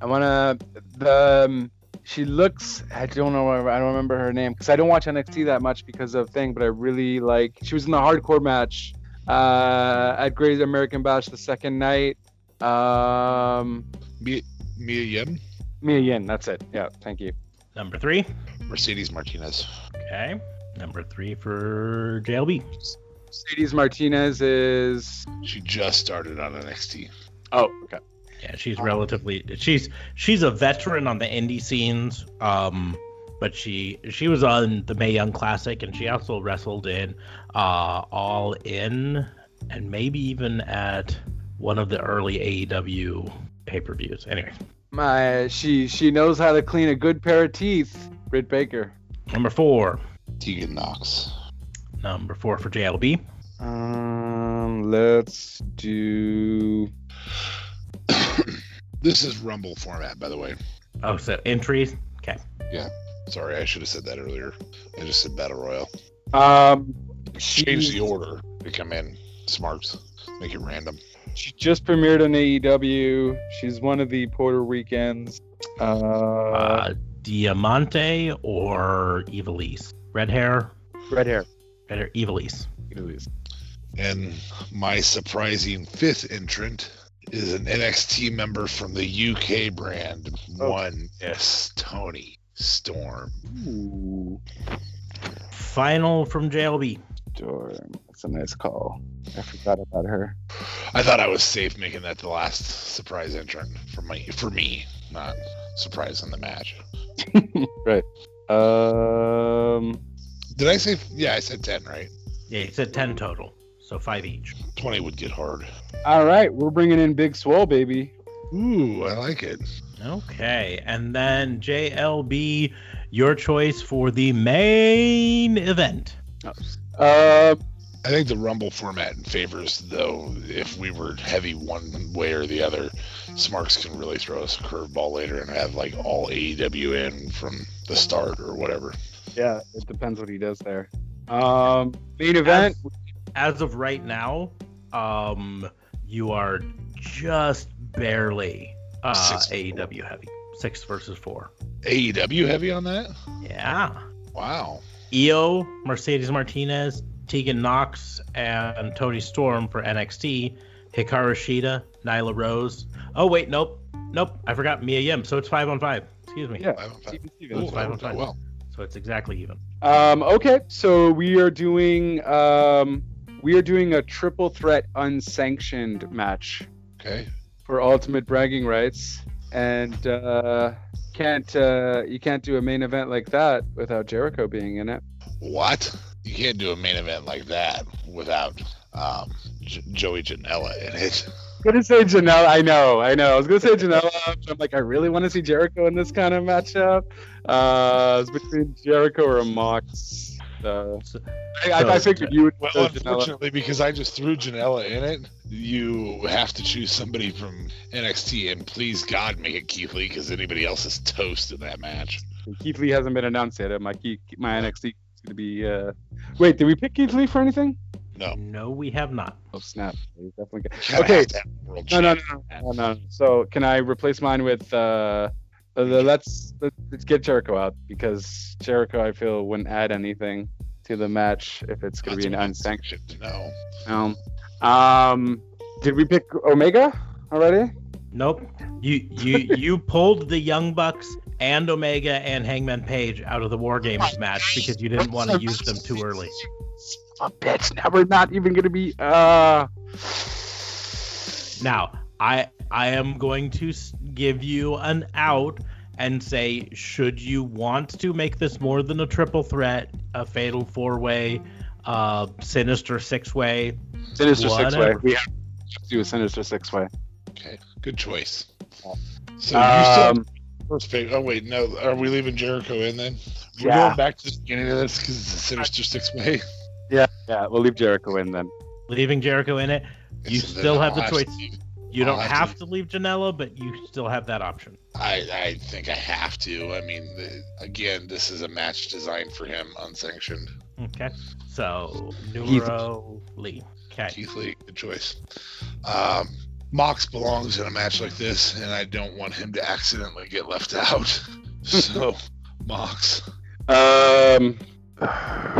I wanna the um, she looks. I don't know. I don't remember her name because I don't watch NXT that much because of thing. But I really like. She was in the hardcore match uh, at Great American Bash the second night. Um, Mia, Mia Yim, Mia Yin. That's it. Yeah. Thank you. Number three. Mercedes Martinez. Okay. Number three for JLB. Mercedes Martinez is. She just started on NXT. Oh, okay. Yeah, she's relatively she's she's a veteran on the indie scenes. Um, but she she was on the Mae Young Classic and she also wrestled in uh All In and maybe even at one of the early AEW pay-per-views. Anyway, My she she knows how to clean a good pair of teeth. Britt Baker. number four. Tegan Nox. Number four for JLB. Um, let's do. this is Rumble format, by the way. Oh, so entries. Okay. Yeah. Sorry, I should have said that earlier. I just said Battle Royal. Um, Change the order to come in. Smart. Make it random. she just premiered on AEW. She's one of the Puerto Ricans. Uh, Uh, Diamante or Ivelisse? Red hair. red hair. Red hair. Ivelisse. And my surprising fifth entrant is an NXT member from the UK brand, Oh. one S Toni Storm. Ooh, Final from JLB. Storm. That's a nice call. I forgot about her. I thought I was safe making that the last surprise entrant for my for me, not surprise in the match. right. Um. Did I say? Yeah, I said ten, right? Yeah, it's at 10 total. So five each. Twenty would get hard. All right, we're bringing in Big Swole, baby. Ooh, I like it. Okay. And then JLB, your choice for the main event. Uh, I think the Rumble format favors, though, if we were heavy one way or the other, Smarks can really throw us a curveball later and have like all AEW in from the start or whatever. yeah, it depends what he does there. Um, main event. As of right now, um, you are just barely uh, Six. AEW heavy. Six versus four. AEW heavy on that? Yeah. Wow. Io, Mercedes Martinez, Tegan Nox, and Toni Storm for NXT. Hikaru Shida, Nyla Rose. Oh wait, nope, nope. I forgot Mia Yim. So it's five on five. Excuse me. Yeah. Five on five. Steven Ooh, five on five. well. So it's exactly even. Um, okay, so we are doing um, we are doing a triple threat unsanctioned match Okay. for ultimate bragging rights, and uh, can't uh, you can't do a main event like that without Jericho being in it. What? You can't do a main event like that without um, J- Joey Janela in it. I'm gonna say Janela. I know, I know. I was gonna say Janela. I'm like, I really want to see Jericho in this kind of matchup. Uh, it's between Jericho or Mox. So- I, I, I figured you would. Well, Janela. unfortunately, because I just threw Janela in it, you have to choose somebody from NXT, and please God, make it Keith Lee, because anybody else is toast in that match. Keith Lee hasn't been announced yet. My my NXT is gonna be. Uh... Wait, did we pick Keith Lee for anything? No, No, we have not. Oh snap! He's definitely good. Okay. have to have a world No, no, no, no, no, no. So can I replace mine with? Uh, uh, the- let's let's get Jericho out because Jericho, I feel, wouldn't add anything to the match if it's gonna That's be an unsanctioned. No. Um, um, did we pick Omega already? Nope. You you you pulled the Young Bucks and Omega and Hangman Page out of the War Games match because you didn't want to use them too early. A bitch. Now we're not even gonna be. Uh, Now, I I am going to give you an out and say should you want to make this more than a triple threat, a fatal four-way, uh sinister six-way, Sinister Six Way. Whatever. We have to do a Sinister Six Way. Okay. Good choice. So you still Um, first pick. Oh wait, no. Are we leaving Jericho in then? We're Yeah. going back to the beginning of this because it's a Sinister Six Way. Yeah, yeah. We'll leave Jericho in then. Leaving Jericho in it. You So then still have I'll the to choice. leave- You I'll don't have have to- to leave Janela, but you still have that option. I I think I have to. I mean, the, again, this is a match designed for him, unsanctioned. Okay. So numero Lee. Okay. Keith Lee, good choice. Um, Mox belongs in a match like this, and I don't want him to accidentally get left out. So, Mox. Um,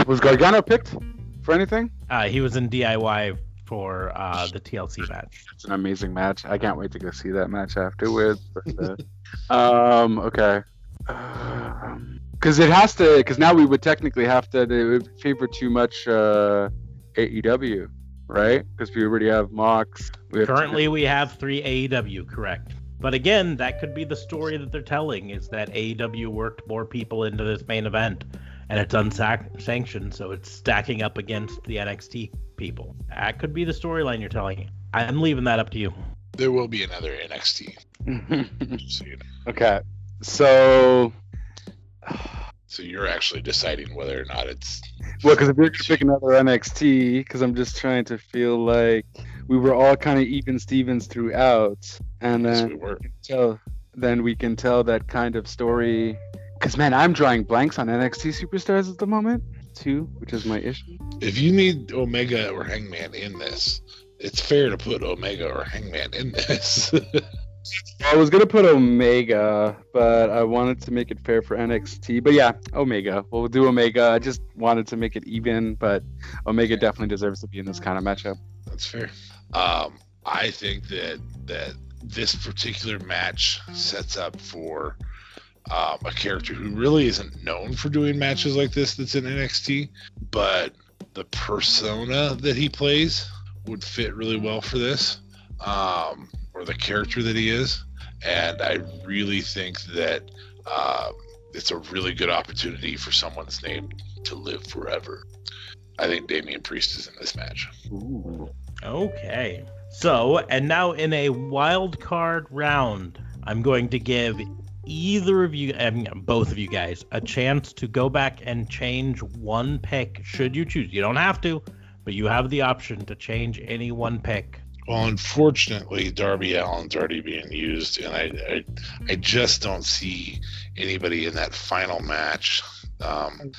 was Gargano picked for anything? Uh, he was in DIY for uh, the TLC match. It's an amazing match. I can't wait to go see that match afterwards. But, uh, um, okay. Because it has to. Because now we would technically have to. It would favor too much uh, AEW, right? Because we already have Mox. We have Currently, we have three AEW, correct? But again, that could be the story that they're telling: is that AEW worked more people into this main event, and it's unsanctioned, so it's stacking up against the NXT people. That could be the storyline you're telling. I'm leaving that up to you. There will be another NXT. So you know. okay. So. So you're actually deciding whether or not it's. Well, because if you're gonna pick another NXT, because I'm just trying to feel like we were all kind of even Stevens throughout, and Yes, then we were. tell, then we can tell that kind of story. Because man, I'm drawing blanks on NXT superstars at the moment too, which is my issue. If you need Omega or Hangman in this, it's fair to put Omega or Hangman in this. I was gonna put Omega, but I wanted to make it fair for NXT. But yeah, Omega. We'll do Omega. I just wanted to make it even, but Omega definitely deserves to be in this kind of matchup. That's fair. Um, I think that that this particular match sets up for um, a character who really isn't known for doing matches like this. That's in NXT, but the persona that he plays would fit really well for this, um, or the character that he is. And I really think that um, it's a really good opportunity for someone's name to live forever. I think Damian Priest is in this match. Ooh. Okay. So, and now in a wild card round, I'm going to give either of you, I mean, both of you guys, a chance to go back and change one pick should you choose. You don't have to, but you have the option to change any one pick. Well, unfortunately, Darby Allin's already being used, and I, I, I just don't see anybody in that final match. Um,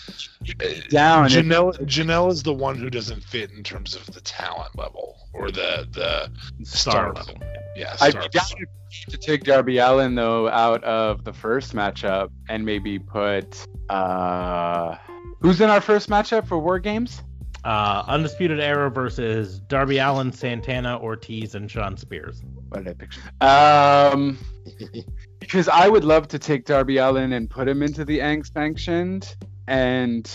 Down. Janela, Janela is the one who doesn't fit in terms of the talent level or the the Star Star level. yeah. I Star doubt level. to take Darby Allin though out of the first matchup and maybe put uh who's in our first matchup for War Games? Uh, Undisputed Era versus Darby Allin, Santana, Ortiz, and Shawn Spears. What did I picture? Um, because I would love to take Darby Allin and put him into the Ang sanctioned, and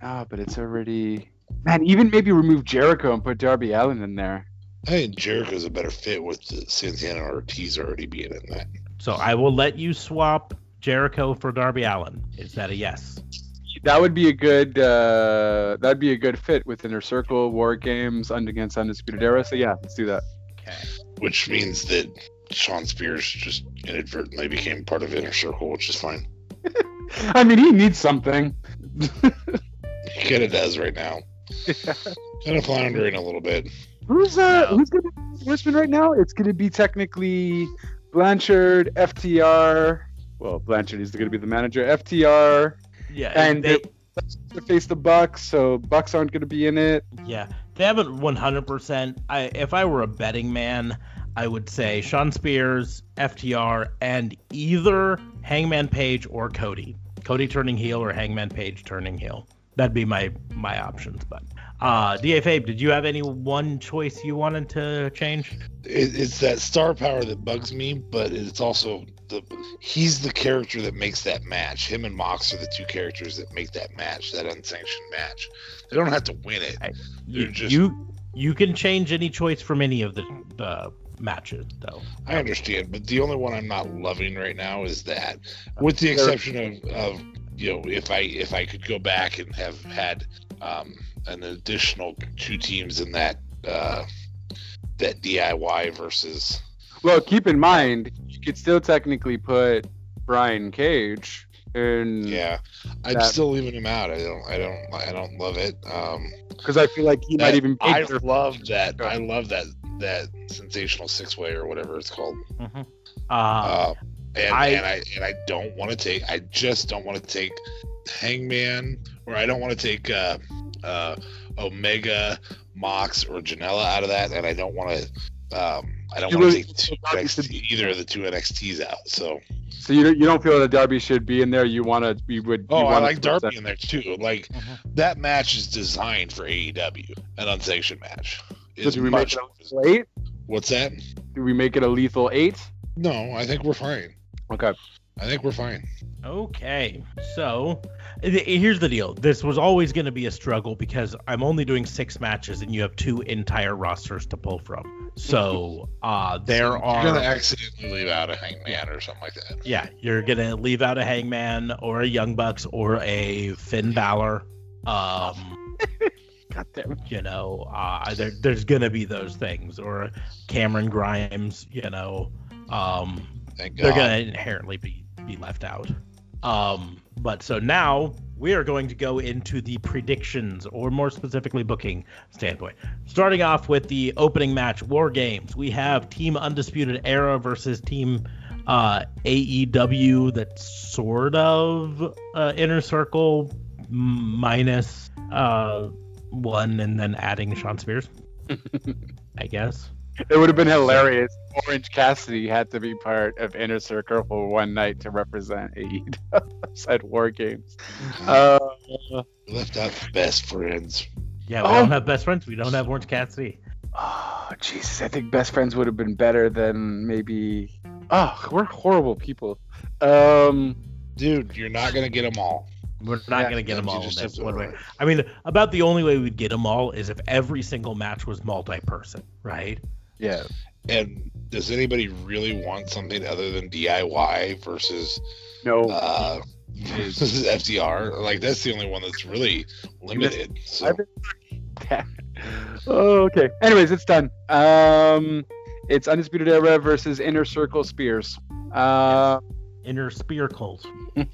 ah, but it's already man. Even maybe remove Jericho and put Darby Allin in there. I think Jericho's a better fit with the Santana Ortiz already being in that. So I will let you swap Jericho for Darby Allin. Is that a yes? That would be a good. Uh, that'd be a good fit with Inner Circle, War Games, and against Undisputed Era. So yeah, let's do that. Okay. which means that Shawn Spears just inadvertently became part of Inner Circle, which is fine. I mean, he needs something. He kind of does right now. kind of floundering a little bit. Who's uh No. who's gonna be Richmond right now? It's gonna be technically Blanchard, FTR. Well, Blanchard is gonna be the manager. FTR Yeah, and they, to face the Bucks, so Bucks aren't gonna be in it. yeah, they haven't 100%. I if I were a betting man, I would say Shawn Spears, FTR, and either Hangman Page or Cody. Cody turning heel or Hangman Page turning heel. That'd be my my options. But uh, Da Fabe, did you have any one choice you wanted to change? It, it's that star power that bugs me, but it's also the he's the character that makes that match. Him and Mox are the two characters that make that match, that unsanctioned match. They don't have to win it. You, just- you you can change any choice from any of the the matches though. I understand, but the only one I'm not loving right now is that, with the exception of, of you know, if I if I could go back and have had um, an additional two teams in that uh, that DIY versus Well, keep in mind you could still technically put Brian Cage. And Yeah, I'm That- still leaving him out. I don't, I don't, I don't love it. Um, because I feel like he might even be I better. love that. I love that that sensational six way or whatever it's called. Mhm. Uh, Uh, and I- and I and I don't want to take. I just don't want to take Hangman, or I don't want to take uh, uh, Omega, Mox, or Janela out of that, and I don't want to. Um, I don't You want to take two NXT, either of the two NXTs out. So, So you you don't feel that Darby should be in there? You want to be would? oh, you I like put Darby in there too. Like Mhm. that match is designed for AEW, an unsanctioned match. So do we make much- it a lethal eight? What's that? Do we make it a lethal eight? No, I think we're fine. Okay. I think we're fine. Okay, so th- here's the deal. This was always going to be a struggle because I'm only doing six matches and you have two entire rosters to pull from. So uh, there You're are. gonna accidentally leave out a Hangman or something like that. Yeah, you're gonna leave out a Hangman or a Young Bucks or a Finn Balor. Um, God damn. you know, uh, there, there's gonna be those things or Cameron Grimes. You know, um, Thank they're gonna inherently be be left out. Um, but so now we are going to go into the predictions, or more specifically, booking standpoint. Starting off with the opening match, War Games. We have Team Undisputed Era versus Team uh, AEW. That's sort of uh, Inner Circle minus uh, one, and then adding Shawn Spears. I guess. It would have been hilarious. Orange Cassidy had to be part of Inner Circle for one night to represent AEW at War Games. Uh, We left out best friends. Yeah, we Oh. don't have best friends. We don't have Orange Cassidy. oh, Jesus. I think Best Friends would have been better than maybe. Oh, we're horrible people. Um, Dude, you're not gonna get them all. We're not Yeah, gonna get them all. just That's one way. I mean, about the only way we'd get them all is if every single match was multi-person, right? Yeah. And does anybody really want something other than DIY versus No. uh, versus FTR? Like that's the only one that's really limited. So oh, okay. Anyways, it's done. Um, it's Undisputed Era versus Inner Circle Spears. Uh, Inner spear cult.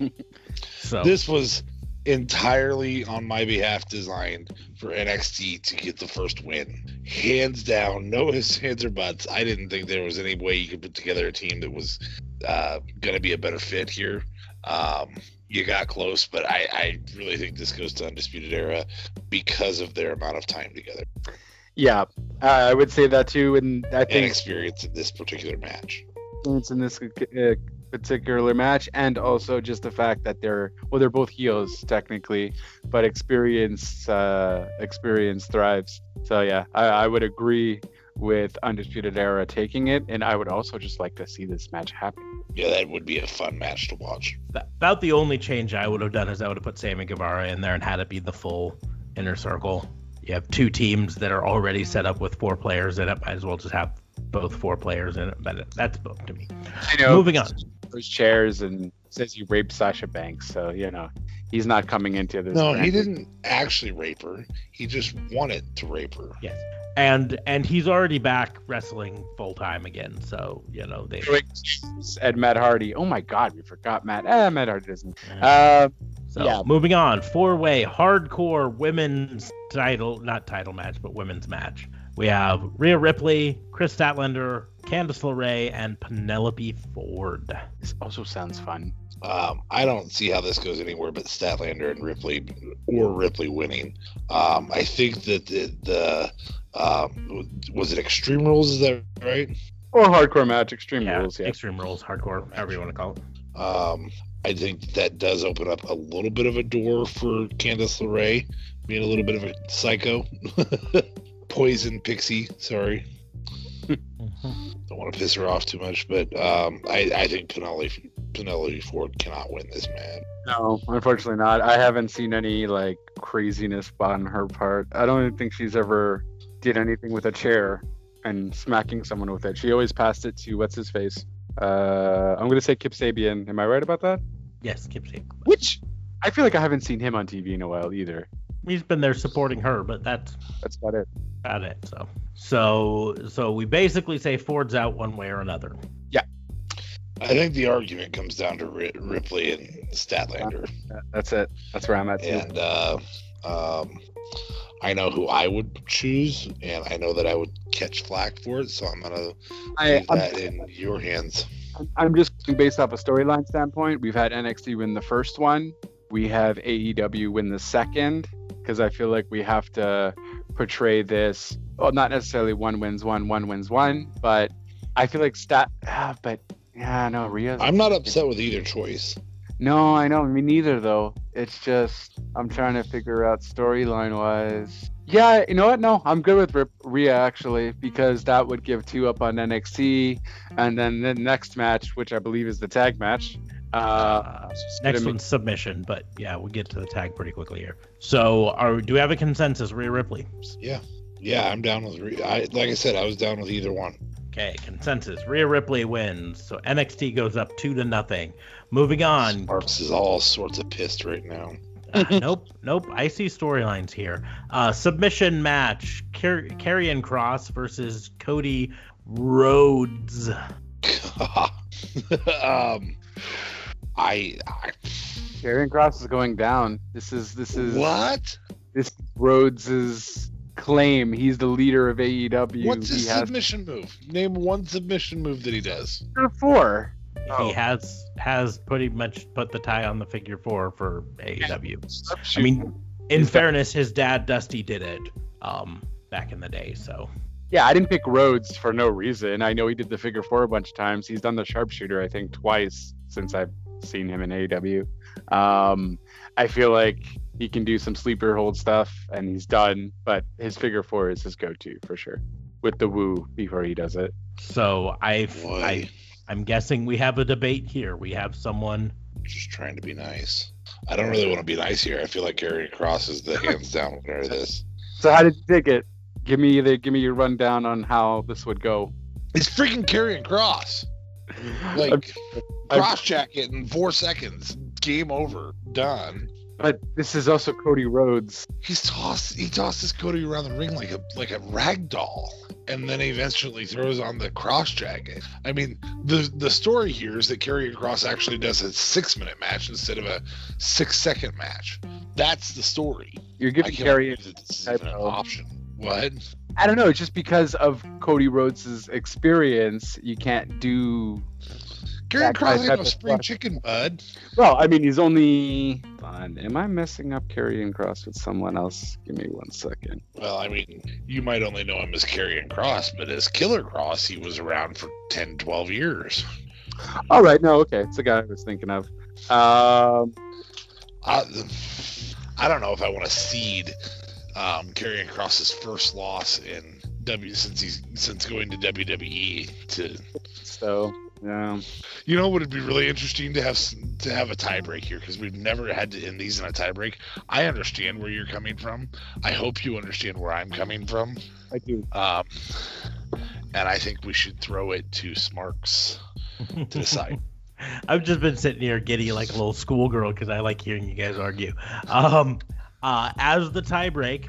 so this was entirely on my behalf designed for NXT to get the first win. Hands down, no ifs, hands, or buts. I didn't think there was any way you could put together a team that was uh, going to be a better fit here. Um, you got close, but I, I really think this goes to Undisputed Era because of their amount of time together yeah, uh, I would say that too. And I and think experience in this particular match. experience in this uh, particular match, and also just the fact that they're well, they're both heels technically, but experience uh, experience thrives. So yeah, I, I would agree with Undisputed Era taking it, and I would also just like to see this match happen. Yeah, that would be a fun match to watch. About the only change I would have done is I would have put Sammy Guevara in there and had it be the full inner circle. You have two teams that are already set up with four players in it. Might as well just have both four players in it. But that's booked to me. I know. Moving on. Those chairs and says he raped Sasha Banks, so you know he's not coming into this. No, he didn't actually rape her. He just wanted to rape her. Yes. And and he's already back wrestling full time again. So you know they. Ed Matt Hardy. Oh my God, we forgot Matt. Ah, Matt Hardy doesn't. Uh, So Yeah. moving on, four way hardcore women's title, not title match, but women's match. We have Rhea Ripley, Kris Statlander, Candice LeRae, and Penelope Ford. this also sounds fun. Um, I don't see how this goes anywhere but Statlander and Ripley, or Ripley winning. Um, I think that the, the um, was it Extreme Rules? Is that right? Or hardcore match, Extreme Yeah, Rules. Yeah. Extreme Rules, hardcore, however you want to call it. Um, I think that does open up a little bit of a door for Candice LeRae being a little bit of a psycho, poison pixie. Sorry, don't want to piss her off too much, but um, I, I think Penelope Penelope Ford cannot win this man. No, unfortunately not. I haven't seen any like craziness on her part. I don't even think she's ever did anything with a chair and smacking someone with it. She always passed it to what's his face. Uh, I'm gonna say Kip Sabian. Am I right about that? Yes, Kip Sabian. Which I feel like I haven't seen him on TV in a while either. He's been there supporting her, but that's That's about it. about it. So, so, so we basically say Ford's out one way or another. Yeah. I think the argument comes down to Ripley and Statlander. That's it. That's where I'm at. Too. And uh, um, I know who I would choose, and I know that I would catch flack for it. So I'm gonna I, leave I'm, that in your hands. I'm just based off a storyline standpoint. We've had NXT win the first one. We have AEW win the second because I feel like we have to portray this. Well, not necessarily one wins one, one wins one, but I feel like stat. Ah, but yeah, no, Rhea's. I'm not upset with either choice. No, I know. Me neither, though. It's just I'm trying to figure out storyline wise. Yeah, you know what? No, I'm good with Rip, Rhea actually because that would give two up on NXT, and then the next match, which I believe is the tag match. Uh, next one's submission, but yeah, we'll get to the tag pretty quickly here. So, are do we have a consensus, Rhea Ripley? Yeah, yeah, I'm down with Rhea. I, like I said, I was down with either one. Okay, consensus. Rhea Ripley wins, so NXT goes up two to nothing. Moving on. Sparks is all sorts of pissed right now. uh, nope, nope. I see storylines here. Uh, submission match: Car- Karrion Kross versus Cody Rhodes. um, I, I. Karrion Kross is going down. This is this is what this Rhodes's claim. He's the leader of AEW. What's his has... submission move? Name one submission move that he does. Figure Four. Oh. He has has pretty much put the tie on the figure four for AEW. I mean, in fairness, his dad Dusty did it um, back in the day. So yeah, I didn't pick Rhodes for no reason. I know he did the figure four a bunch of times. He's done the sharpshooter, I think, twice since I've seen him in AEW. Um, I feel like he can do some sleeper hold stuff, and he's done. But his figure four is his go-to for sure, with the woo before he does it. So I, I, I'm guessing we have a debate here. We have someone just trying to be nice. I don't really want to be nice here. I feel like Karrion Kross is the hands down winner of this. So how did you take it? Give me the give me your rundown on how this would go. It's freaking Karrion Kross. Like Kross Jacket in four seconds. Game over. Done. But this is also Cody Rhodes. He's tossed. He tosses Cody around the ring like a like a rag doll, and then eventually throws on the Kross Jacket. I mean, the the story here is that Karrion Kross actually does a six minute match instead of a six second match. That's the story. You're giving Karrion an option. What? I don't know. It's just because of Cody Rhodes' experience, you can't do Kross ain't no spring chicken, bud. Well, I mean, he's only. Fine. Am I messing up Karrion Kross with someone else? Give me one second. Well, I mean, you might only know him as Karrion Kross, but as Killer Kross, he was around for 10, 12 years. All right. No, okay. It's the guy I was thinking of. Um, I, I don't know if I want to seed um, across his first loss in W since he's since going to WWE to. So yeah. You know, would it would be really interesting to have to have a tiebreak here because we've never had to end these in a tiebreak. I understand where you're coming from. I hope you understand where I'm coming from. I do. Um, and I think we should throw it to Smarks to decide. I've just been sitting here giddy like a little schoolgirl because I like hearing you guys argue. Um, uh, as the tiebreak,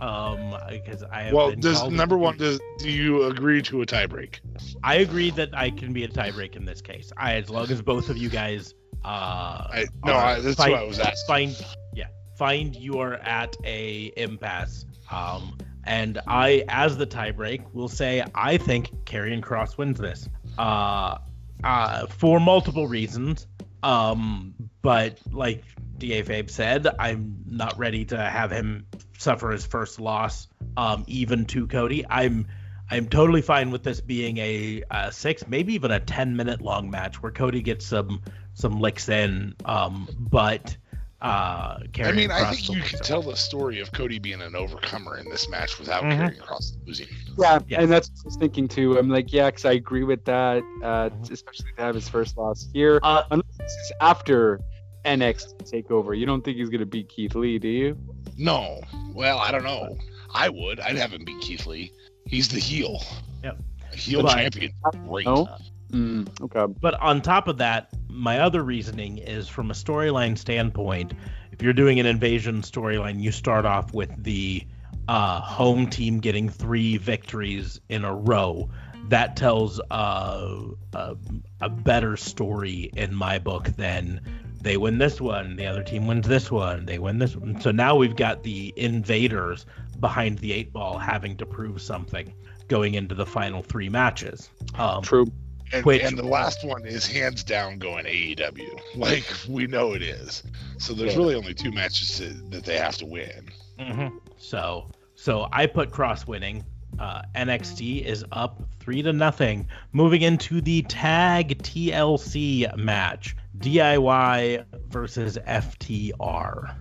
um, because I well, does number one does do you agree to a tiebreak? I agree that I can be a tiebreak in this case. I as long as both of you guys uh I, no, I, that's find, what I was asking. Find yeah, find you are at a impasse. Um, and I, as the tiebreak, will say I think Karrion Kross wins this. Uh, uh, for multiple reasons. Um, but like Da Fabe said, I'm not ready to have him suffer his first loss, um, even to Cody. I'm I'm totally fine with this being a, a, six, maybe even a ten minute long match where Cody gets some some licks in. Um, but uh, I mean, I think you can tell the story of Cody being an overcomer in this match without mm-hmm. Karrion Kross losing. Yeah, yes. and that's what I was thinking too. I'm like, yeah, because I agree with that, uh, mm-hmm. especially to have his first loss here. Uh, unless this is after NXT takeover, you don't think he's gonna beat Keith Lee, do you? No. Well, I don't know. I would. I'd have him beat Keith Lee. He's the heel. Yep. Heel but champion. Great. No? Mm, okay. But on top of that, my other reasoning is from a storyline standpoint. If you're doing an invasion storyline, you start off with the uh, home team getting three victories in a row. that tells uh, a, a better story in my book than they win this one, the other team wins this one, they win this one. So now we've got the invaders behind the eight ball having to prove something going into the final three matches. Um, True. And, Which- and the last one is hands down going AEW. Like we know it is. So there's Yeah. really only two matches to, that they have to win. mhm. So so I put cross winning. Uh, NXT is up three to nothing. Moving into the tag TLC match, DIY versus FTR.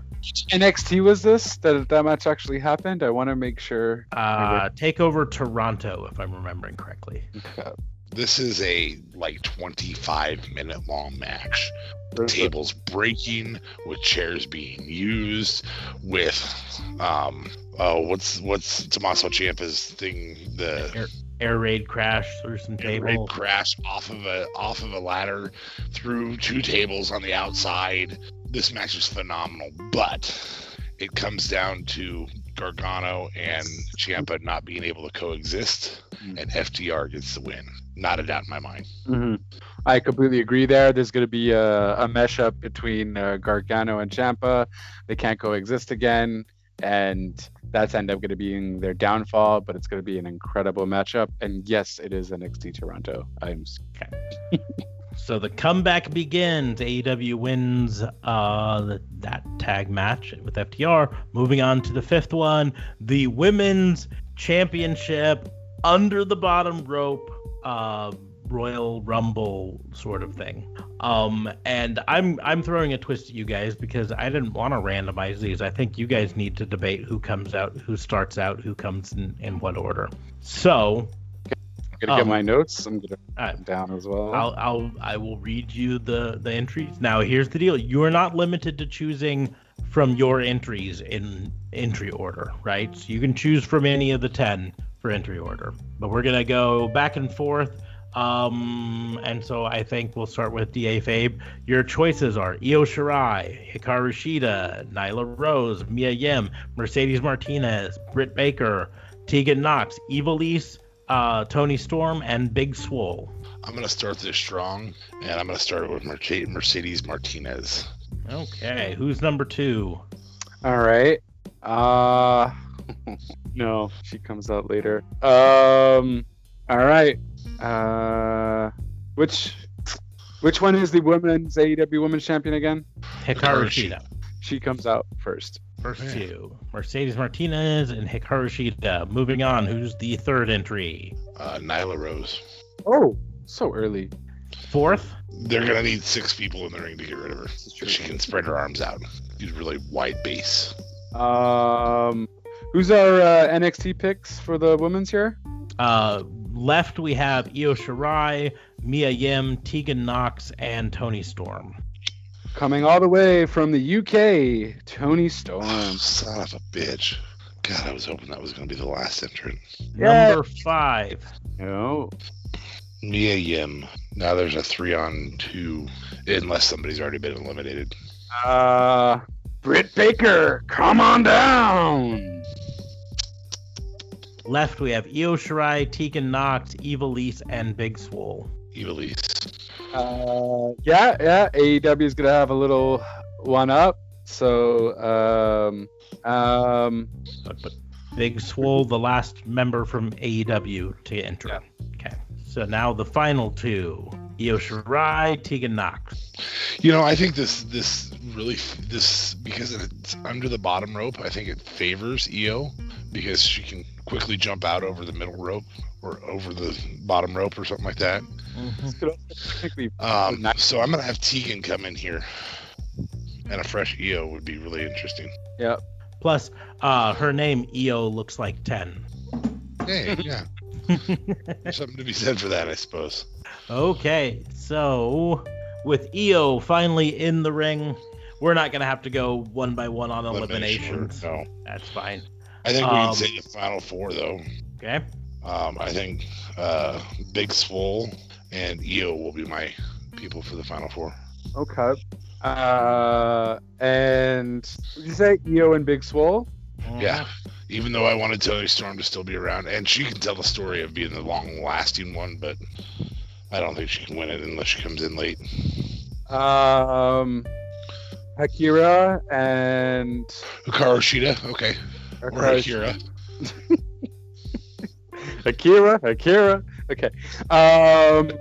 NXT was this that that match actually happened? I want to make sure. Uh, Takeover Toronto, if I'm remembering correctly. Okay. This is a like 25 minute long match. Tables breaking, with chairs being used, with um oh what's what's Tommaso Ciampa's thing the Air, air raid crash through some air raid tables. crash off of a off of a ladder through two tables on the outside. This match is phenomenal, but it comes down to Gargano and Ciampa not being able to coexist, Mm. and FTR gets the win. Not a doubt in my mind. hmm I completely agree there. There's going to be a, a mesh up between uh, Gargano and Ciampa. They can't coexist again. And that's end up going to being their downfall, but it's going to be an incredible matchup. And yes, it is NXT Toronto. I'm So the comeback begins. AEW wins uh, that tag match with FTR. Moving on to the fifth one, the women's championship under the bottom rope uh, Royal Rumble sort of thing. Um, and I'm I'm throwing a twist at you guys because I didn't want to randomize these. I think you guys need to debate who comes out, who starts out, who comes in, in what order. So I'm going to get Um, my notes. I'm going to uh, put them down as well. I'll, I'll I will read you the the entries. Now here's the deal: you are not limited to choosing from your entries in entry order, right? So you can choose from any of the ten for entry order, but we're gonna go back and forth. Um, and so I think we'll start with Da Fabe. Your choices are Io Shirai, Hikaru Shida, Nyla Rose, Mia Yim, Mercedes Martinez, Britt Baker, Tegan Nox, Ivelisse, uh, Toni Storm, and Big Swole. I'm gonna start this strong, and I'm gonna start it with Merce- Mercedes Martinez. Okay, who's number two? All right. Uh no, she comes out later. Um all right. Uh which which one is the women's AEW women's champion again? Hikaru Hikaru Shida. She comes out first. First Yeah. two. Mercedes Martinez and Hikaru Shida. Moving on, who's the third entry? Uh, Nyla Rose. Oh, so early. Fourth? They're gonna need six people in the ring to get rid of her. This is true. She can spread her arms out. Use a really wide base. Um who's our uh, NXT picks for the women's here? Uh, left we have Io Shirai, Mia Yim, Tegan Nox, and Toni Storm. Coming all the way from the UK, Toni Storm. Son of a bitch. God, I was hoping that was gonna be the last entrant. Yeah. Number five. No. Mia Yim. Now there's a three on two, unless somebody's already been eliminated. Uh, Britt Baker, come on down. Left we have Io Shirai, Tegan Nox, Ivelisse, and Big Swole. Ivelisse. Uh, yeah, yeah. AEW is gonna have a little one up. So, um, um, But, but Big Swole, the last member from AEW to enter. Yeah. Okay. So now the final two. Io Shirai, Tegan Nox. You know, I think this this really this because it's under the bottom rope. I think it favors Io because she can quickly jump out over the middle rope or over the bottom rope or something like that. this could also technically Um, so I'm gonna have Tegan come in here, and a fresh Io would be really interesting. Yeah. Plus, uh, her name Io looks like ten. Hey, yeah, there's something to be said for that, I suppose. okay, so with Io finally in the ring, we're not gonna have to go one by one on Elimination order, eliminations. No, That's fine. I think we Um, can say the final four though. Okay. Um, I think uh, Big Swole and Io will be my people for the final four. okay. Uh, and did you say Io and Big Swole? Yeah. Even though I wanted Toni Storm to still be around, and she can tell the story of being the long-lasting one, but I don't think she can win it unless she comes in late. Um, Akira and Hikaru Shida, okay, or Akira. Akira, Akira. Okay. Um.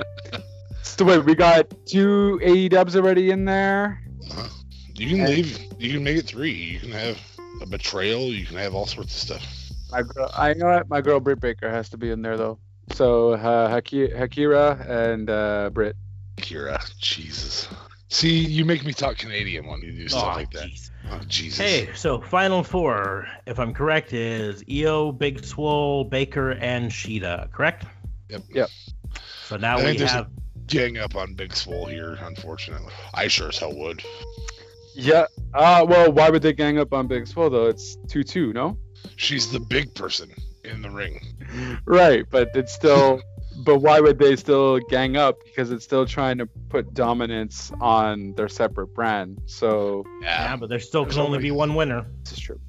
So wait, we got two AE dubs already in there. Uh-huh. You can leave. You can make it three. You can have a betrayal. You can have all sorts of stuff. My girl, I know it. My girl Britt Baker has to be in there though. So uh, Haki- Hakira and uh, Britt. Akira, Jesus. See, you make me talk Canadian when you do stuff Oh, like that. jeez. Oh, Jesus. Hey, so final four, if I'm correct, is Io, Big Swole, Baker, and Shida, correct? Yep. Yep. So now I we think there's a- have Gang up on Big Swole here, unfortunately. I sure as hell would. Yeah. Uh, well, why would they gang up on Big Swole though? It's two two, no? She's the big person in the ring. Right, but it's still. But why would they still gang up? Because it's still trying to put dominance on their separate brand. So yeah, Yeah. but there still can only only- be one winner. this is true.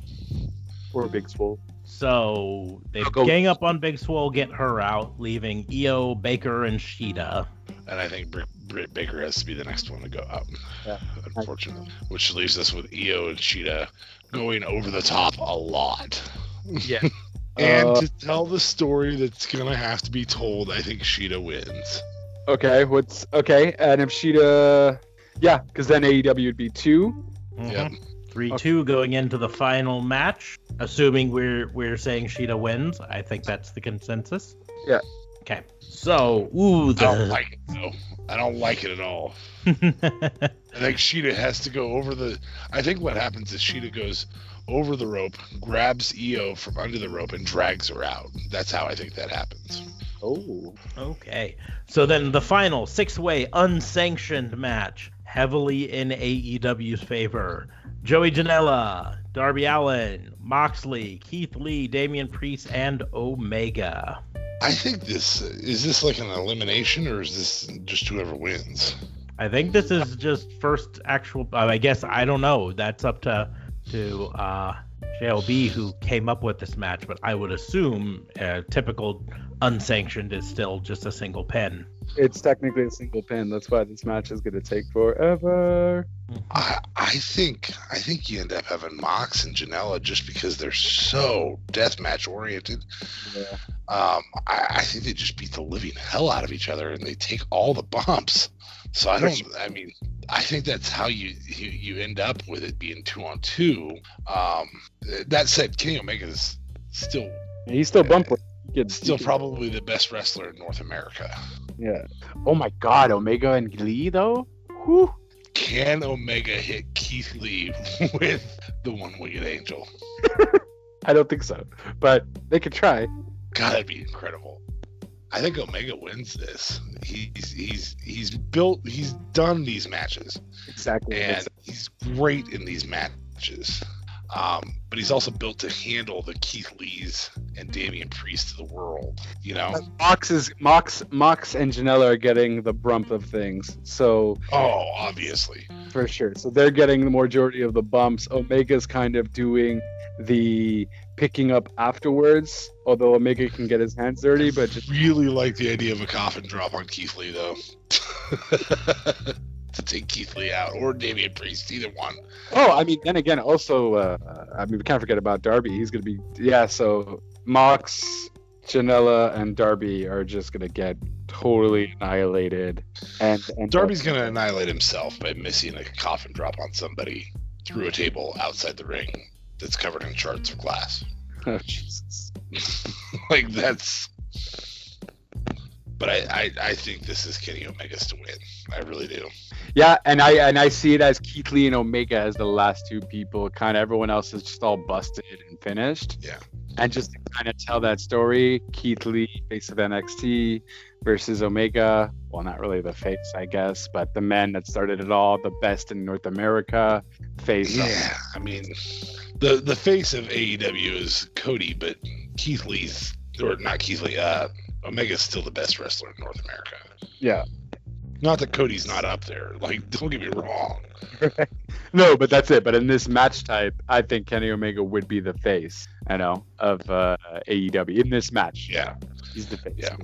Or Big Swole. So they I'll go- gang up on Big Swole, get her out, leaving Io, Baker, and Shida. And I think Britt, Britt Baker has to be the next one to go out, Yeah. unfortunately. Which leaves us with Io and Shida going over the top a lot. Yeah. And Uh, to tell the story that's going to have to be told, I think Shida wins. Okay, what's okay? And if Shida, yeah, because then AEW would be two. Mhm. Yep. Three two going into the final match. Assuming we're we're saying Shida wins, I think that's the consensus. Yeah. Okay. So, ooh, I don't like it, though. I don't like it at all. I think Shida has to go over the. I think what happens is Shida goes over the rope, grabs Io from under the rope, and drags her out. That's how I think that happens. Oh. okay. So then the final six-way unsanctioned match, heavily in AEW's favor. Joey Janela, Darby Allin, Moxley, Keith Lee, Damian Priest, and Omega. I think this is this like an elimination, or is this just whoever wins? I think this is just first actual. I guess I don't know. That's up to to uh, JLB who came up with this match, but I would assume uh, typical unsanctioned is still just a single pin. It's technically a single pin. That's why this match is gonna take forever. I I think I think you end up having Mox and Janela just because they're so deathmatch oriented. Yeah. Um, I, I think they just beat the living hell out of each other and they take all the bumps. So I don't. I mean, I think that's how you you, you end up with it being two on two. Um, that said, Kenny Omega is still He's still bumping. He could- still probably the best wrestler in North America. Yeah. Oh my God, Omega and Lee though. Whew. Can Omega hit Keith Lee with the one-winged angel? I don't think so, but they could try. God, that'd be incredible. I think Omega wins this. He's he's he's built. He's done these matches, Exactly. and he's great in these matches. Um, but he's also built to handle the Keith Lees and Damian Priest of the world. You know? Mox is Mox, Mox and Janela are getting the brunt of things. So Oh, obviously. for sure. So they're getting the majority of the bumps. Omega's kind of doing the picking up afterwards. Although Omega can get his hands dirty, but just Really like the idea of a coffin drop on Keith Lee, though. to take Keith Lee out or Damian Priest, either one. oh, I mean, then again, also, uh, I mean, we can't forget about Darby. He's gonna be yeah. So Mox, Janela, and Darby are just gonna get totally annihilated. And and Darby's going to annihilate himself by missing a coffin drop on somebody through a table outside the ring that's covered in shards of glass. Oh Jesus. like that's. But I, I, I think this is Kenny Omega's to win. I really do. Yeah, and I and I see it as Keith Lee and Omega as the last two people. Kind of everyone else is just all busted and finished. Yeah. And just to kind of tell that story, Keith Lee, face of NXT, versus Omega. Well, not really the face, I guess, but the man that started it all, the best in North America, face. of- Yeah, I mean, the the face of AEW is Cody, but Keith Lee's or not Keith Lee. Uh, Omega's still the best wrestler in North America. Yeah. Not that Cody's not up there. Like, don't get me wrong. no, but that's it. But in this match type, I think Kenny Omega would be the face, I know, of uh, AEW in this match. Yeah. He's the face. Yeah.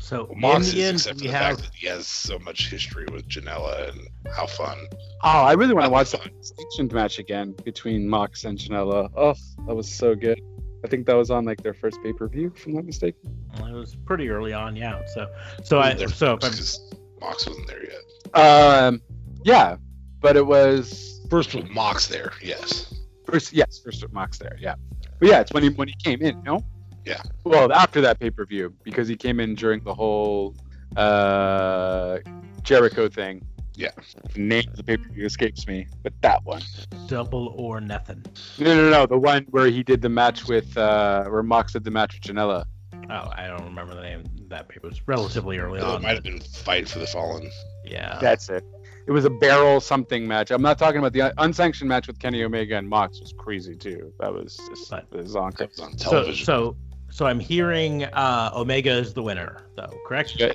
So Well, Mox in the is, end, except for the have fact that he has so much history with Janela and how fun. Oh, I really want to watch was that sanctioned match again between Mox and Janela. Oh, that was so good. I think that was on like their first pay per view, if I'm not mistaken. it was pretty early on, yeah. So so I There so if I'm because Mox wasn't there yet. Um, yeah, but it was First with Mox there, yes. first. Yes, first with Mox there. Yeah, but yeah, it's when he when he came in. No. Yeah. Well, after that pay per view, because he came in during the whole uh Jericho thing. Yeah. The name of the pay per view escapes me, but that one. double or nothing. No, no, no, the one where he did the match with uh where Mox did the match with Janela. Oh, I don't remember the name. of That paper It was relatively early on. It might have been Fight for the Fallen. Yeah. That's it. It was a barrel something match. I'm not talking about the unsanctioned match with Kenny Omega and Mox was crazy too. That was just But- bizonk. That was on so television. so so I'm hearing uh, Omega is the winner, though. Correct? Yeah.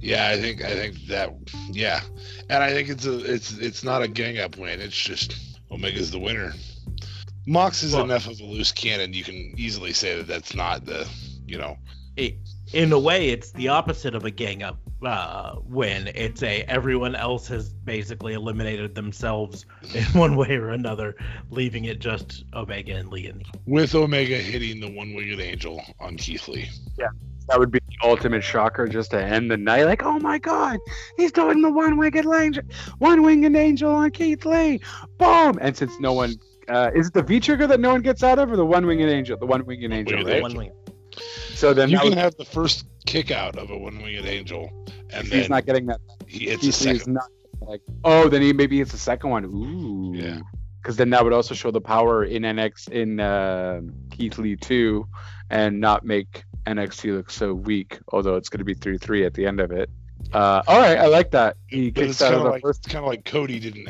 yeah, I think I think that yeah, and I think it's a it's it's not a gang up win. It's just Omega's the winner. Mox is Well- enough of a loose cannon. You can easily say that that's not the you know It, in a way, it's the opposite of a gang up uh, win. It's a everyone else has basically eliminated themselves in one way or another, leaving it just Omega and Leon. with Omega hitting the one winged angel on Keith Lee. Yeah, that would be the ultimate shocker just to end the night. Like, oh my god, he's doing the one winged angel, one winged angel on Keith Lee. Boom! And since no one, uh, is it the V trigger that no one gets out of, or the one winged angel? The one winged angel, right? angel. One wing. So then you that can was- have the first kick out of a one winged angel, and he's then not getting that. he hits a Keith Lee not like. Oh, then he maybe it's the second one. Ooh. Yeah. Because then that would also show the power in NX in uh, Keith Lee too, and not make NXT look so weak. Although it's going to be three three at the end of it. Uh, all right, I like that. He But kicks it's out kind of of the like first. kind of like Cody didn't.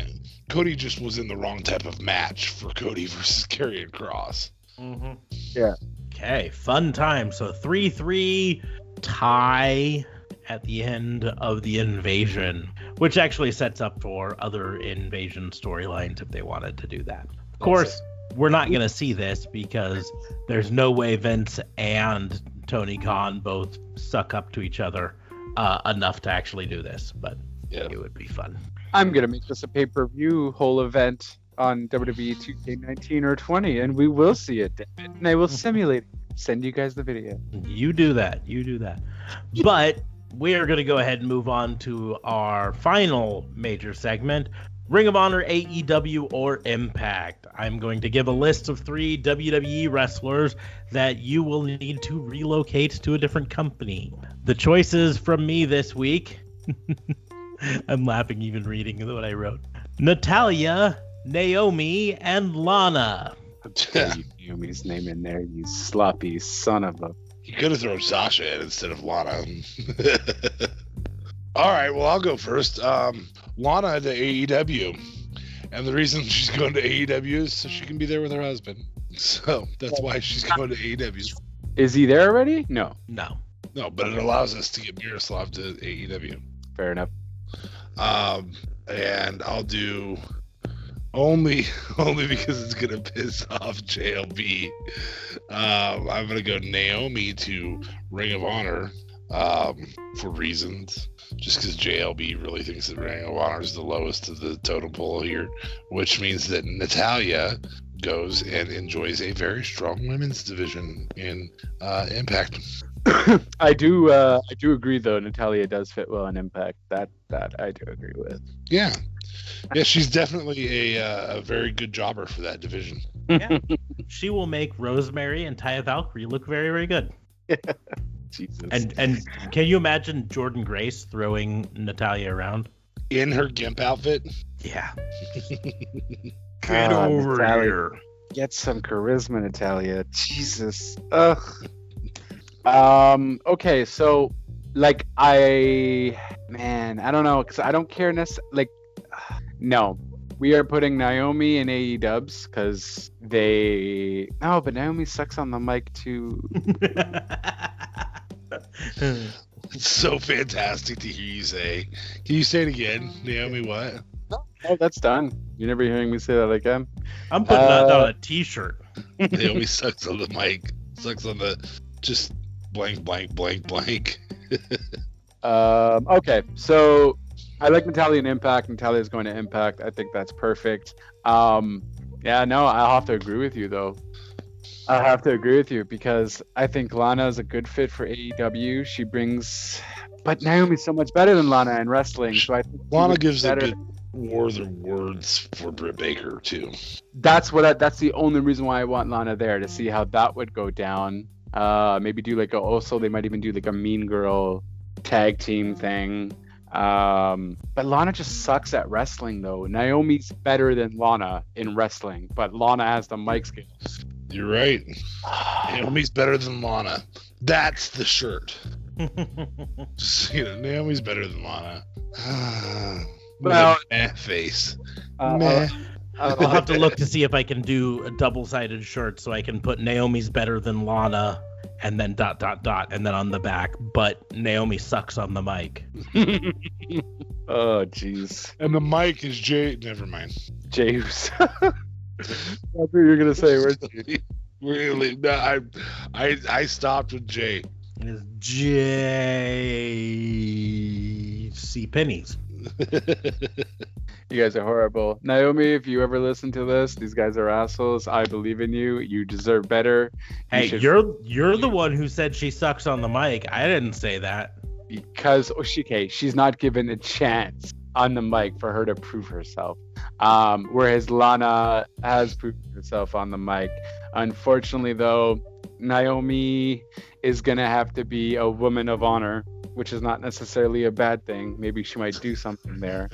Cody just was in the wrong type of match for Cody versus Karrion Kross. Mm-hmm. Yeah. Okay, fun time. So 3 3 tie at the end of the invasion, which actually sets up for other invasion storylines if they wanted to do that. Of course, we're not going to see this because there's no way Vince and Tony Khan both suck up to each other uh, enough to actually do this, but Yeah. it would be fun. I'm gonna make this a pay per view whole event on WWE 2K19 or 20, and we will see it, and I will simulate. Send you guys the video. You do that. You do that. But we are going to go ahead and move on to our final major segment Ring of Honor, AEW, or Impact. I'm going to give a list of three WWE wrestlers that you will need to relocate to a different company. The choices from me this week. I'm laughing even reading what I wrote. Natalya, Naomi, and Lana. you Yumi's name in there, you sloppy son of a. He could have thrown Sasha in instead of Lana. All right, well, I'll go first. Um, Lana to AEW. And the reason she's going to AEW is so she can be there with her husband. So that's why she's going to AEW. Is he there already? No. No. No, but it allows us to get Miroslav to AEW. Fair enough. Um, and I'll do only only because it's gonna piss off JLB. Um, I'm gonna go Naomi to Ring of Honor um, for reasons. Just because JLB really thinks that Ring of Honor is the lowest of the totem pole here, which means that Natalya goes and enjoys a very strong women's division in uh, Impact. I do. Uh, I do agree, though. Natalya does fit well in Impact. That that I do agree with. Yeah, yeah, she's definitely a, uh, a very good jobber for that division. Yeah. she will make Rosemary and Taya Valkyrie look very, very good. Jesus. And and can you imagine Jordynne Grace throwing Natalya around? In her gimp outfit, Yeah. Get over here. Get some charisma, Natalya. Jesus. Ugh. Um. Okay. So, like, I, man, I don't know, cause I don't care necessarily. Like, no, we are putting Naomi in AE Dubs because they. No, but Naomi sucks on the mic too. It's so fantastic to hear you say. Can you say it again, Naomi? What? Oh, that's done. You're never hearing me say that again. I'm putting that Uh, on a T-shirt. Naomi sucks on the mic. Sucks on the just blank, blank, blank, blank. Um, okay, so I like Natalya and Impact. Natalya is going to Impact. I think that's perfect. Um, yeah, no, I'll have to agree with you though. I have to agree with you because I think Lana is a good fit for AEW. She brings, but Naomi's so much better than Lana in wrestling. So I think Lana gives a better. good words of words for Britt Baker too. That's what. I, that's the only reason why I want Lana there to see how that would go down. Uh, maybe do like a also they might even do like a Mean Girl tag team thing. Um, but Lana just sucks at wrestling though. Naomi's better than Lana in wrestling, but Lana has the mic skills. You're right. Naomi's better than Lana. That's the shirt. Just, you know, Naomi's better than Lana. Well- a meh face. Uh, Meh. I'll- I'll have to look to see if I can do a double-sided shirt so I can put Naomi's better than Lana and then dot dot dot and then on the back, but Naomi sucks on the mic. oh jeez, And the mic is Jay. Never mind. James. That's what you're gonna say. Where's Really? No, I, I, I stopped with Jay. It is J C Pennies. You guys are horrible. Naomi, if you ever listen to this, these guys are assholes. I believe in you. You deserve better. You Hey, should- you're you're the one who said she sucks on the mic. I didn't say that. because Oshike, she's not given a chance on the mic for her to prove herself. Um, whereas Lana has proved herself on the mic. Unfortunately, though, Naomi is gonna have to be a woman of honor, which is not necessarily a bad thing. Maybe she might do something there.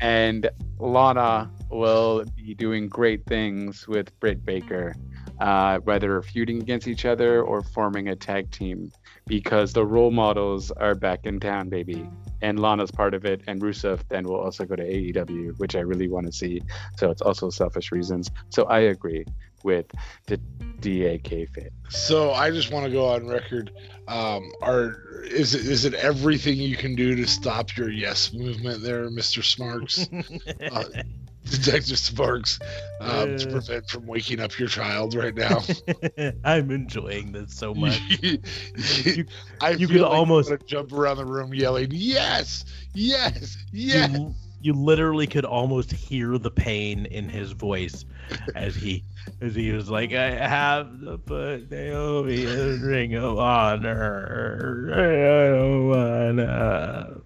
And Lana will be doing great things with Britt Baker, uh, whether feuding against each other or forming a tag team because the role models are back in town, baby. And Lana's part of it, and Rusev then will also go to AEW, which I really want to see. So it's also selfish reasons. So I agree with the DAK fit. So I just want to go on record. Um, are is it is it everything you can do to stop your yes movement there, Mister Smarks, uh, Detective Sparks, um, to prevent from waking up your child right now? I'm enjoying this so much. I you feel could like almost- jump around the room yelling, "Yes, yes, yes!" You, you literally could almost hear the pain in his voice as he as he was like, I have to put Naomi in Ring of Honor. I don't wanna.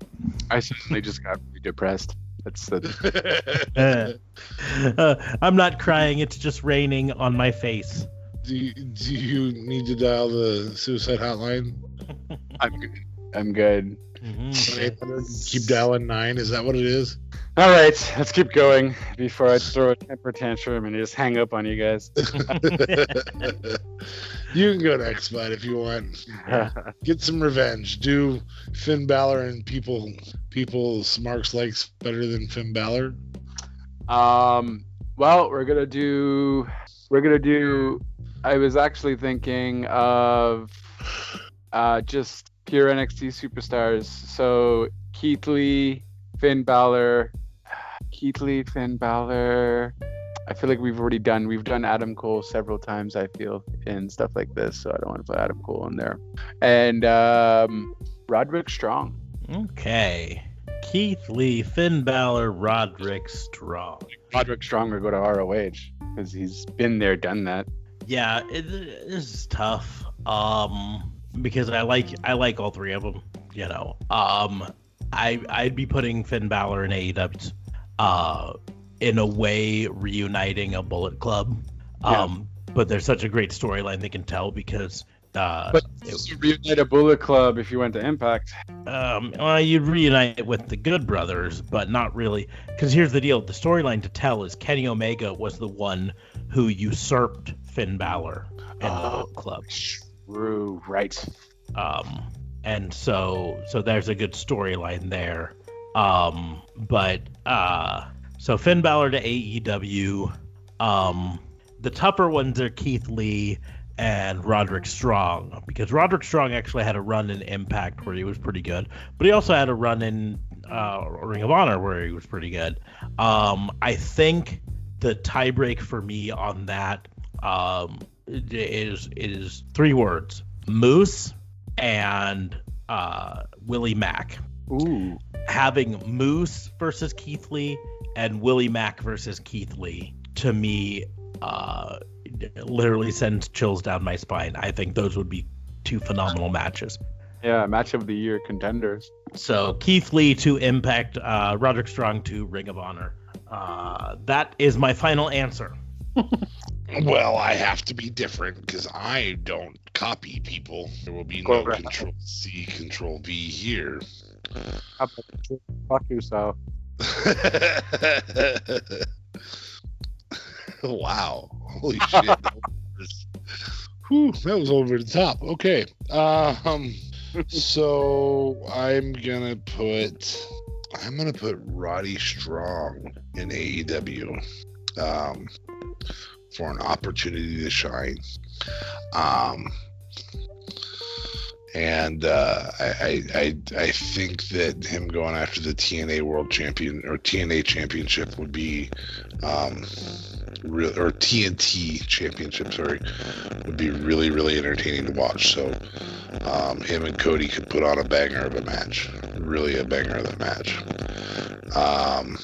I suddenly just got really depressed. That's the Uh, uh, I'm not crying. It's just raining on my face. do, you, do you need to dial the suicide hotline? I'm good. I'm good. Mhm. keep dialing nine. Is that what it is? All right, let's keep going before I throw a temper tantrum and just hang up on you guys. you can go to X-Bot if you want. Get some revenge. Do Finn Balor and people people Smarks likes better than Finn Balor? Um, well, we're gonna do. We're gonna do. I was actually thinking of uh, just pure NXT superstars. So Keith Lee, Finn Balor, Keith Lee, Finn Balor. I feel like we've already done. We've done Adam Cole several times. I feel in stuff like this, so I don't want to put Adam Cole in there. And um, Roderick Strong. Okay. Keith Lee, Finn Balor, Roderick Strong. Roderick Strong would go to ROH because he's been there, done that. Yeah, it, this is tough. Um, because I like I like all three of them. You know, um, I I'd be putting Finn Balor and AEW, uh, in a way reuniting a Bullet Club. Yeah. Um, but there's such a great storyline they can tell because. Uh, But it- this reunite a Bullet Club if you went to Impact. um, well, you'd reunite it with the Good Brothers, but not really. Because here's the deal: the storyline to tell is Kenny Omega was the one who usurped Finn Balor in the Oh. Bullet Club. Right. um and so so there's a good storyline there um but uh so Finn Balor to AEW um the tougher ones are Keith Lee and Roderick Strong because Roderick Strong actually had a run in Impact where he was pretty good, but he also had a run in uh, Ring of Honor where he was pretty good. Um, I think the tiebreak for me on that um, is is three words: Moose and uh, Willie Mack. Ooh. Having Moose versus Keith Lee and Willie Mack versus Keith Lee to me uh, literally sends chills down my spine. I think those would be two phenomenal matches. Yeah, match of the year contenders. So Keith Lee to Impact, uh, Roderick Strong to Ring of Honor. Uh, that is my final answer. Well, I have to be different because I don't copy people. There will be no. Control C, Control V here. Fuck yourself. wow. Holy shit. That was, whew, that was over the top. Okay. Um so I'm gonna put I'm gonna put Roddy Strong in AEW. Um for an opportunity to shine. Um and uh, I, I I think that him going after the TNA World Champion or TNA Championship would be um, real or TNT Championship, sorry, would be really really entertaining to watch. So um, him and Cody could put on a banger of a match, really a banger of a match. Um,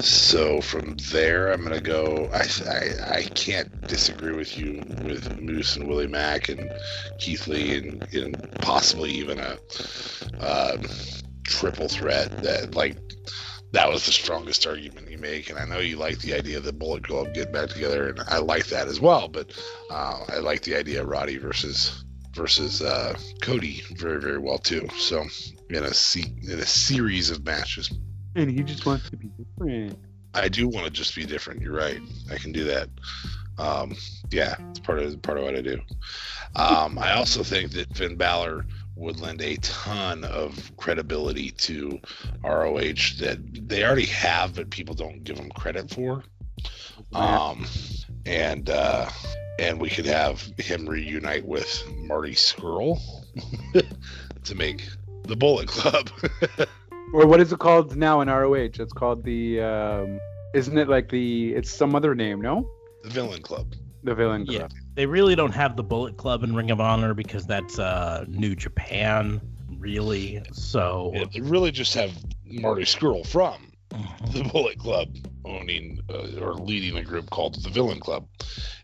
so from there, I'm gonna go. I, I I can't disagree with you with Moose and Willie Mack and Keith Lee and, and possibly even a um, triple threat that like that was the strongest argument you make. And I know you like the idea of the Bullet Club getting back together, and I like that as well. But uh, I like the idea of Roddy versus versus uh, Cody very very well too. So in a se- in a series of matches. And he just wants to be different. I do want to just be different. You're right. I can do that. Um, yeah, it's part of part of what I do. Um, I also think that Finn Balor would lend a ton of credibility to ROH that they already have, but people don't give them credit for. Um, and uh, and we could have him reunite with Marty Scurll to make the Bullet Club. Or what is it called now in ROH? It's called the. Um, isn't it like the? It's some other name, no? the Villain Club. The Villain Club. Yeah. They really don't have the Bullet Club in Ring of Honor because that's uh, New Japan, really. So Yeah, they really just have Marty Scurll from Mhm. the Bullet Club owning uh, or leading a group called the Villain Club.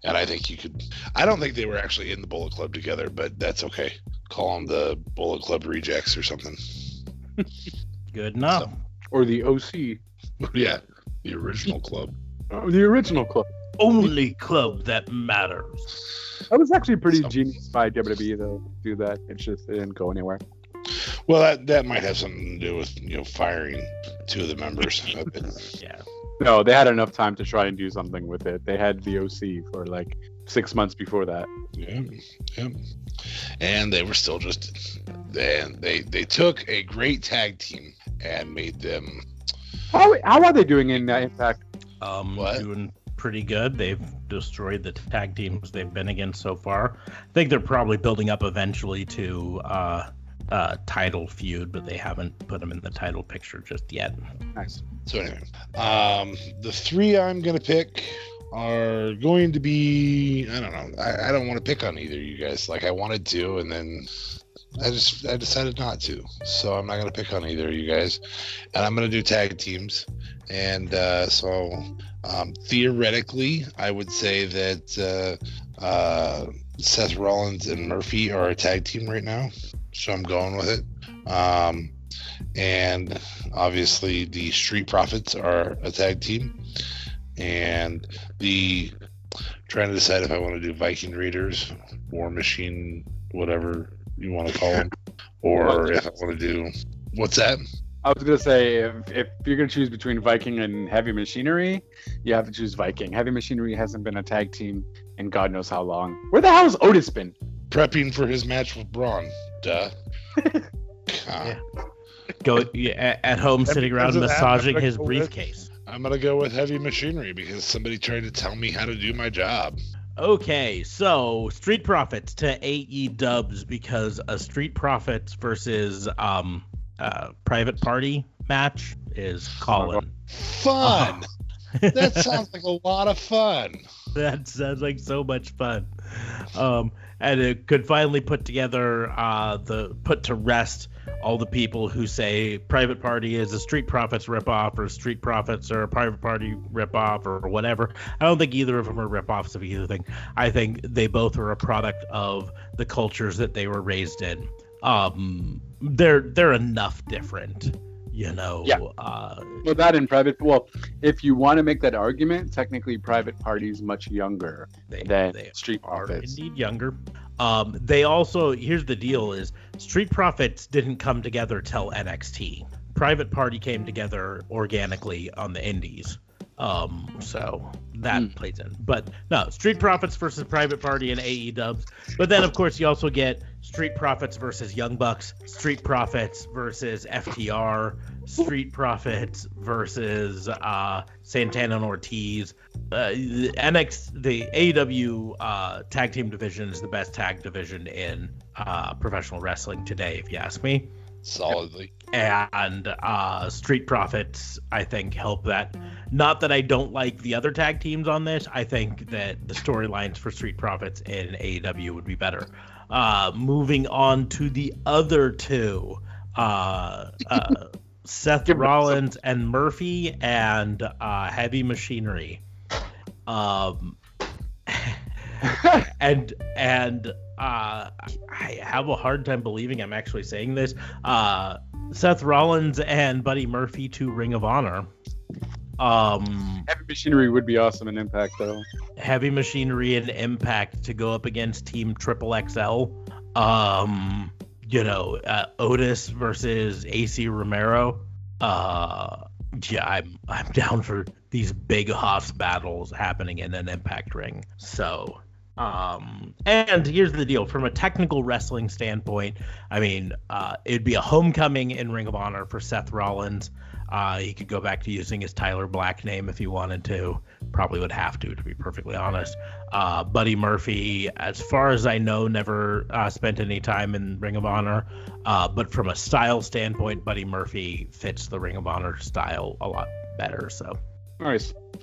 And I think you could. I don't think they were actually in the Bullet Club together, but that's okay. Call them the Bullet Club Rejects or something. good enough. Or the OC. yeah, the original club. Oh, the original club. Only club that matters. That was actually pretty So- genius by WWE to Do that. It's just it didn't go anywhere. Well, that that might have something to do with you know firing two of the members. Yeah. No, they had enough time to try and do something with it. They had the OC for like six months before that. Yeah, yeah. And they were still just and they they took a great tag team and made them How, how are they doing in uh, Impact? Um, What? doing pretty good. They've destroyed the tag teams they've been against so far. I think they're probably building up eventually to uh, uh, title feud, but they haven't put them in the title picture just yet. Nice. So anyway, um, the three I'm gonna pick are going to be I don't know. I, I don't want to pick on either of you guys. Like I wanted to, and then I just I decided not to. So I'm not gonna pick on either of you guys, and I'm gonna do tag teams. And uh, so um, theoretically, I would say that uh, uh, Seth Rollins and Murphy are a tag team right now. So I'm going with it. Um, and obviously the Street Profits are a tag team, and the trying to decide if I want to do Viking Raiders, War Machine, whatever you want to call them, or if I want to do what's that? I was gonna say if, if you're gonna choose between Viking and Heavy Machinery, you have to choose Viking. Heavy Machinery hasn't been a tag team in God knows how long. Where the hell has Otis been? Prepping for his match with Braun. Duh. Yeah. Go yeah, at home, sitting around because of that, massaging his gonna with- briefcase. I'm gonna go with heavy machinery because somebody tried to tell me how to do my job. Okay, so Street Profits to AE Dubs because a Street Profits versus um uh Private Party match is calling. Fun. that sounds like a lot of fun. that sounds like so much fun. Um, and it could finally put together uh, the put to rest all the people who say Private Party is a Street Profits ripoff or Street Profits are a Private Party ripoff or whatever. I don't think either of them are ripoffs of either thing. I think they both are a product of the cultures that they were raised in. Um, they're they're enough different you know yeah. uh well that in private well if you want to make that argument technically private parties much younger they, than they street profits indeed younger um they also here's the deal is street profits didn't come together till nxt private party came together organically on the indies. Um so that Mm. plays in. But no street profits versus private party and ae dubs. But then of course you also get street profits versus young bucks street profits versus ftr street profits versus uh santana and ortiz. Uh, the NX the AEW uh, tag team division is the best tag division in uh, professional wrestling today, if you ask me. Solidly. And uh, Street Profits, I think, help that. Not that I don't like the other tag teams on this. I think that the storylines for Street Profits in AEW would be better. Uh, moving on to the other two, uh, uh, Seth Rollins and Murphy and uh, Heavy Machinery. Um, and and uh, I have a hard time believing I'm actually saying this. Uh, Seth Rollins and Buddy Murphy to Ring of Honor. Um, heavy machinery would be awesome in impact though Heavy Machinery and Impact to go up against Team Triple XL. Um, you know, uh, Otis versus Acey Romero. Uh, yeah, I'm I'm down for these big hoss battles happening in an Impact ring. So, um, and here's the deal: from a technical wrestling standpoint, I mean, uh, it'd be a homecoming in Ring of Honor for Seth Rollins. Uh, he could go back to using his Tyler Black name if he wanted to. Probably would have to, to be perfectly honest. Uh, Buddy Murphy, as far as I know, never uh, spent any time in Ring of Honor. Uh, but from a style standpoint, Buddy Murphy fits the Ring of Honor style a lot better. So,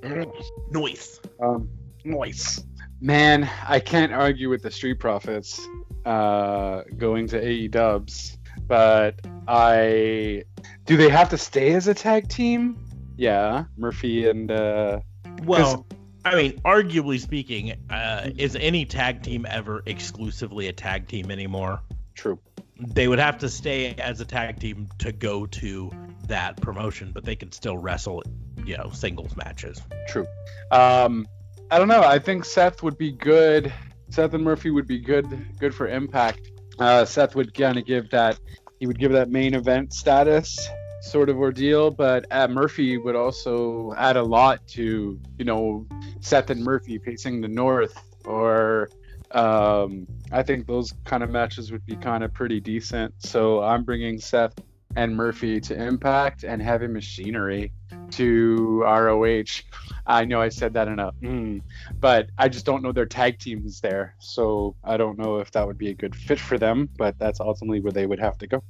nice noise. um Noise. Man i can't argue with the street profits uh going to ae dubs but i do they have to stay as a tag team yeah murphy and uh Well, I mean, arguably speaking, uh, is any tag team ever exclusively a tag team anymore? true They would have to stay as a tag team to go to that promotion, but they could still wrestle, you know, singles matches. True. Um, I don't know. I think Seth would be good. Seth and Murphy would be good, good for Impact. Uh, Seth would kind of give that. He would give that main event status sort of ordeal, but uh, Murphy would also add a lot to you know Seth and Murphy facing the North, or um, I think those kind of matches would be kind of pretty decent. So I'm bringing Seth and Murphy to Impact and Heavy Machinery to ROH. I know I said that in a, mm, but I just don't know their tag teams there. So I don't know if that would be a good fit for them, but that's ultimately where they would have to go.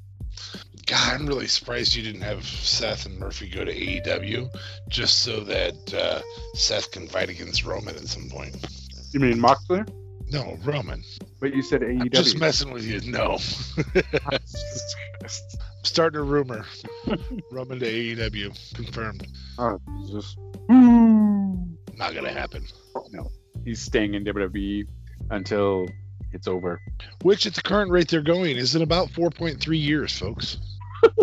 God, I'm really surprised you didn't have Seth and Murphy go to AEW just so that uh, Seth can fight against Roman at some point. You mean Moxley? No, Roman. But you said I'm AEW. just messing with you. No. Starting a rumor. Roman to AEW. Confirmed. oh, Jesus. Not going to happen. No, he's staying in WWE until it's over. Which, at the current rate they're going, is in about 4.3 years, folks.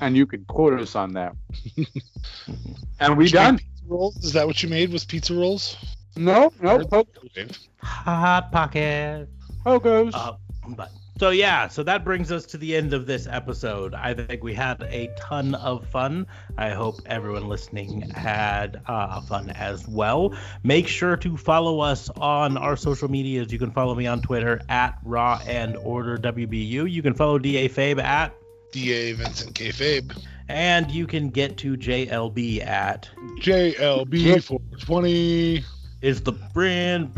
And you can quote us on that. and we done? Pizza rolls? Is that what you made? Was pizza rolls? No, no, poke, Okay. Hot pocket. pokos. Uh, but so yeah, so that brings us to the end of this episode. I think we had a ton of fun. I hope everyone listening had uh, fun as well. Make sure to follow us on our social medias. You can follow me on Twitter at Raw and Order WBU. You can follow Da Fabe at, DA Vincent Kayfabe. and you can get to JLB at. JLB 420. Is the brand.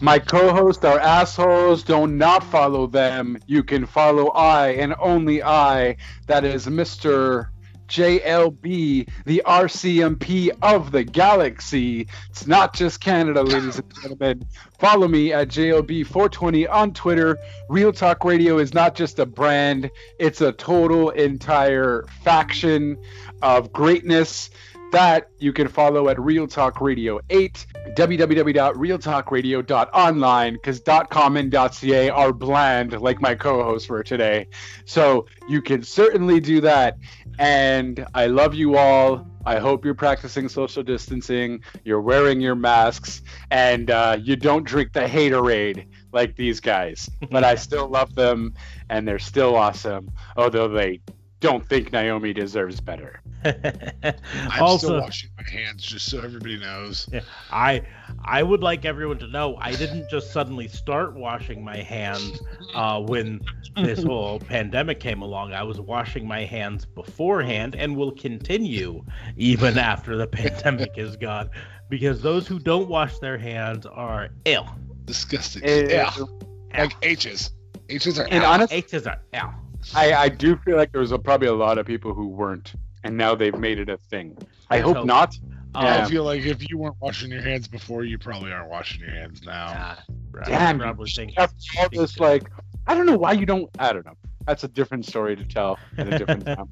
My co-hosts are assholes. Don't not follow them. You can follow I and only I. That is Mr. JLB, the RCMP of the galaxy. It's not just Canada, ladies and gentlemen. Follow me at JLB420 on Twitter. Real Talk Radio is not just a brand, it's a total entire faction of greatness that you can follow at Real Talk Radio 8, www.realtalkradio.online, because .com and .ca are bland, like my co-hosts were today. So you can certainly do that. And I love you all. I hope you're practicing social distancing, you're wearing your masks, and uh, you don't drink the haterade like these guys. but I still love them, and they're still awesome, although they don't think Naomi deserves better. I'm also, still washing my hands, just so everybody knows. I I would like everyone to know I didn't just suddenly start washing my hands uh, when this whole pandemic came along. I was washing my hands beforehand and will continue even after the pandemic is gone because those who don't wash their hands are ill. Disgusting. Yeah. Like H's. H's are And out. honestly, H's are ill. I, I do feel like there was a, probably a lot of people who weren't, and now they've made it a thing. I Let's hope hope. not. I Yeah. feel like if you weren't washing your hands before, you probably aren't washing your hands now. Ah, right, Damn, probably think- After all this, like, I don't know why you don't. I don't know. That's a different story to tell at a different time.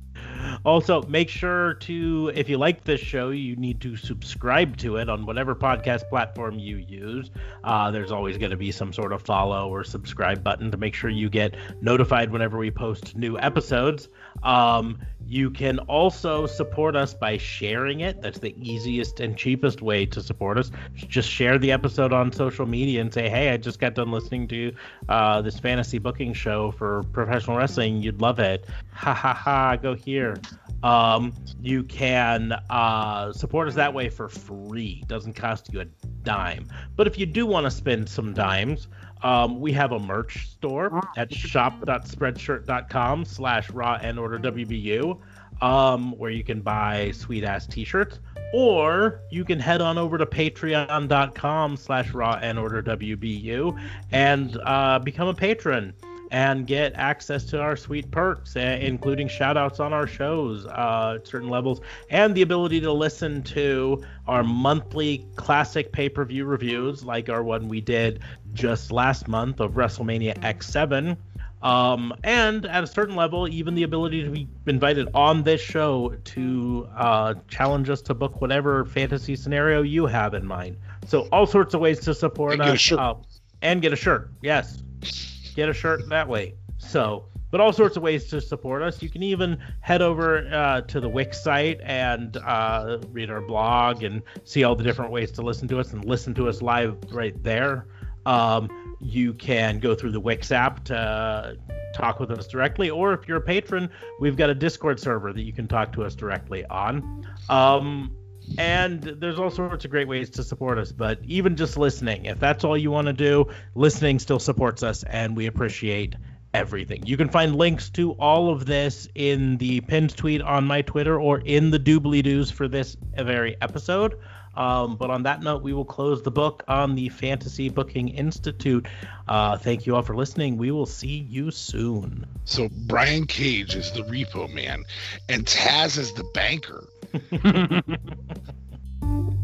Also, make sure to, if you like this show, you need to subscribe to it on whatever podcast platform you use. Uh, there's always going to be some sort of follow or subscribe button to make sure you get notified whenever we post new episodes. Um, you can also support us by sharing it. That's the easiest and cheapest way to support us. Just share the episode on social media and say, hey, I just got done listening to uh, this fantasy booking show for professional wrestling. You'd love it. Ha ha ha, go here. Um, you can uh, support us that way for free. Doesn't cost you a dime. But if you do want to spend some dimes, um, we have a merch store at shop.spreadshirt.com slash raw and order WBU, um, where you can buy sweet ass t-shirts, or you can head on over to patreon.com slash raw and order WBU and uh, become a patron and get access to our sweet perks, uh, including shout outs on our shows uh, at certain levels, and the ability to listen to our monthly classic pay per view reviews, like our one we did just last month of WrestleMania X7. Um, and at a certain level, even the ability to be invited on this show to uh, challenge us to book whatever fantasy scenario you have in mind. So, all sorts of ways to support And us. uh, and get a shirt. Yes get a shirt that way. So, but all sorts of ways to support us. You can even head over uh, to the Wix site and uh, read our blog and see all the different ways to listen to us and listen to us live right there. Um, you can go through the Wix app to talk with us directly, or if you're a patron, we've got a Discord server that you can talk to us directly on. Um, and there's all sorts of great ways to support us but even just listening if that's all you want to do listening still supports us and we appreciate everything. You can find links to all of this in the pinned tweet on my twitter or in the doobly doos for this very episode. Um, but on that note we will close the book on the fantasy booking institute. Uh, thank you all for listening. We will see you soon. So Brian Cage is the repo man, and Taz is the banker. Thank you.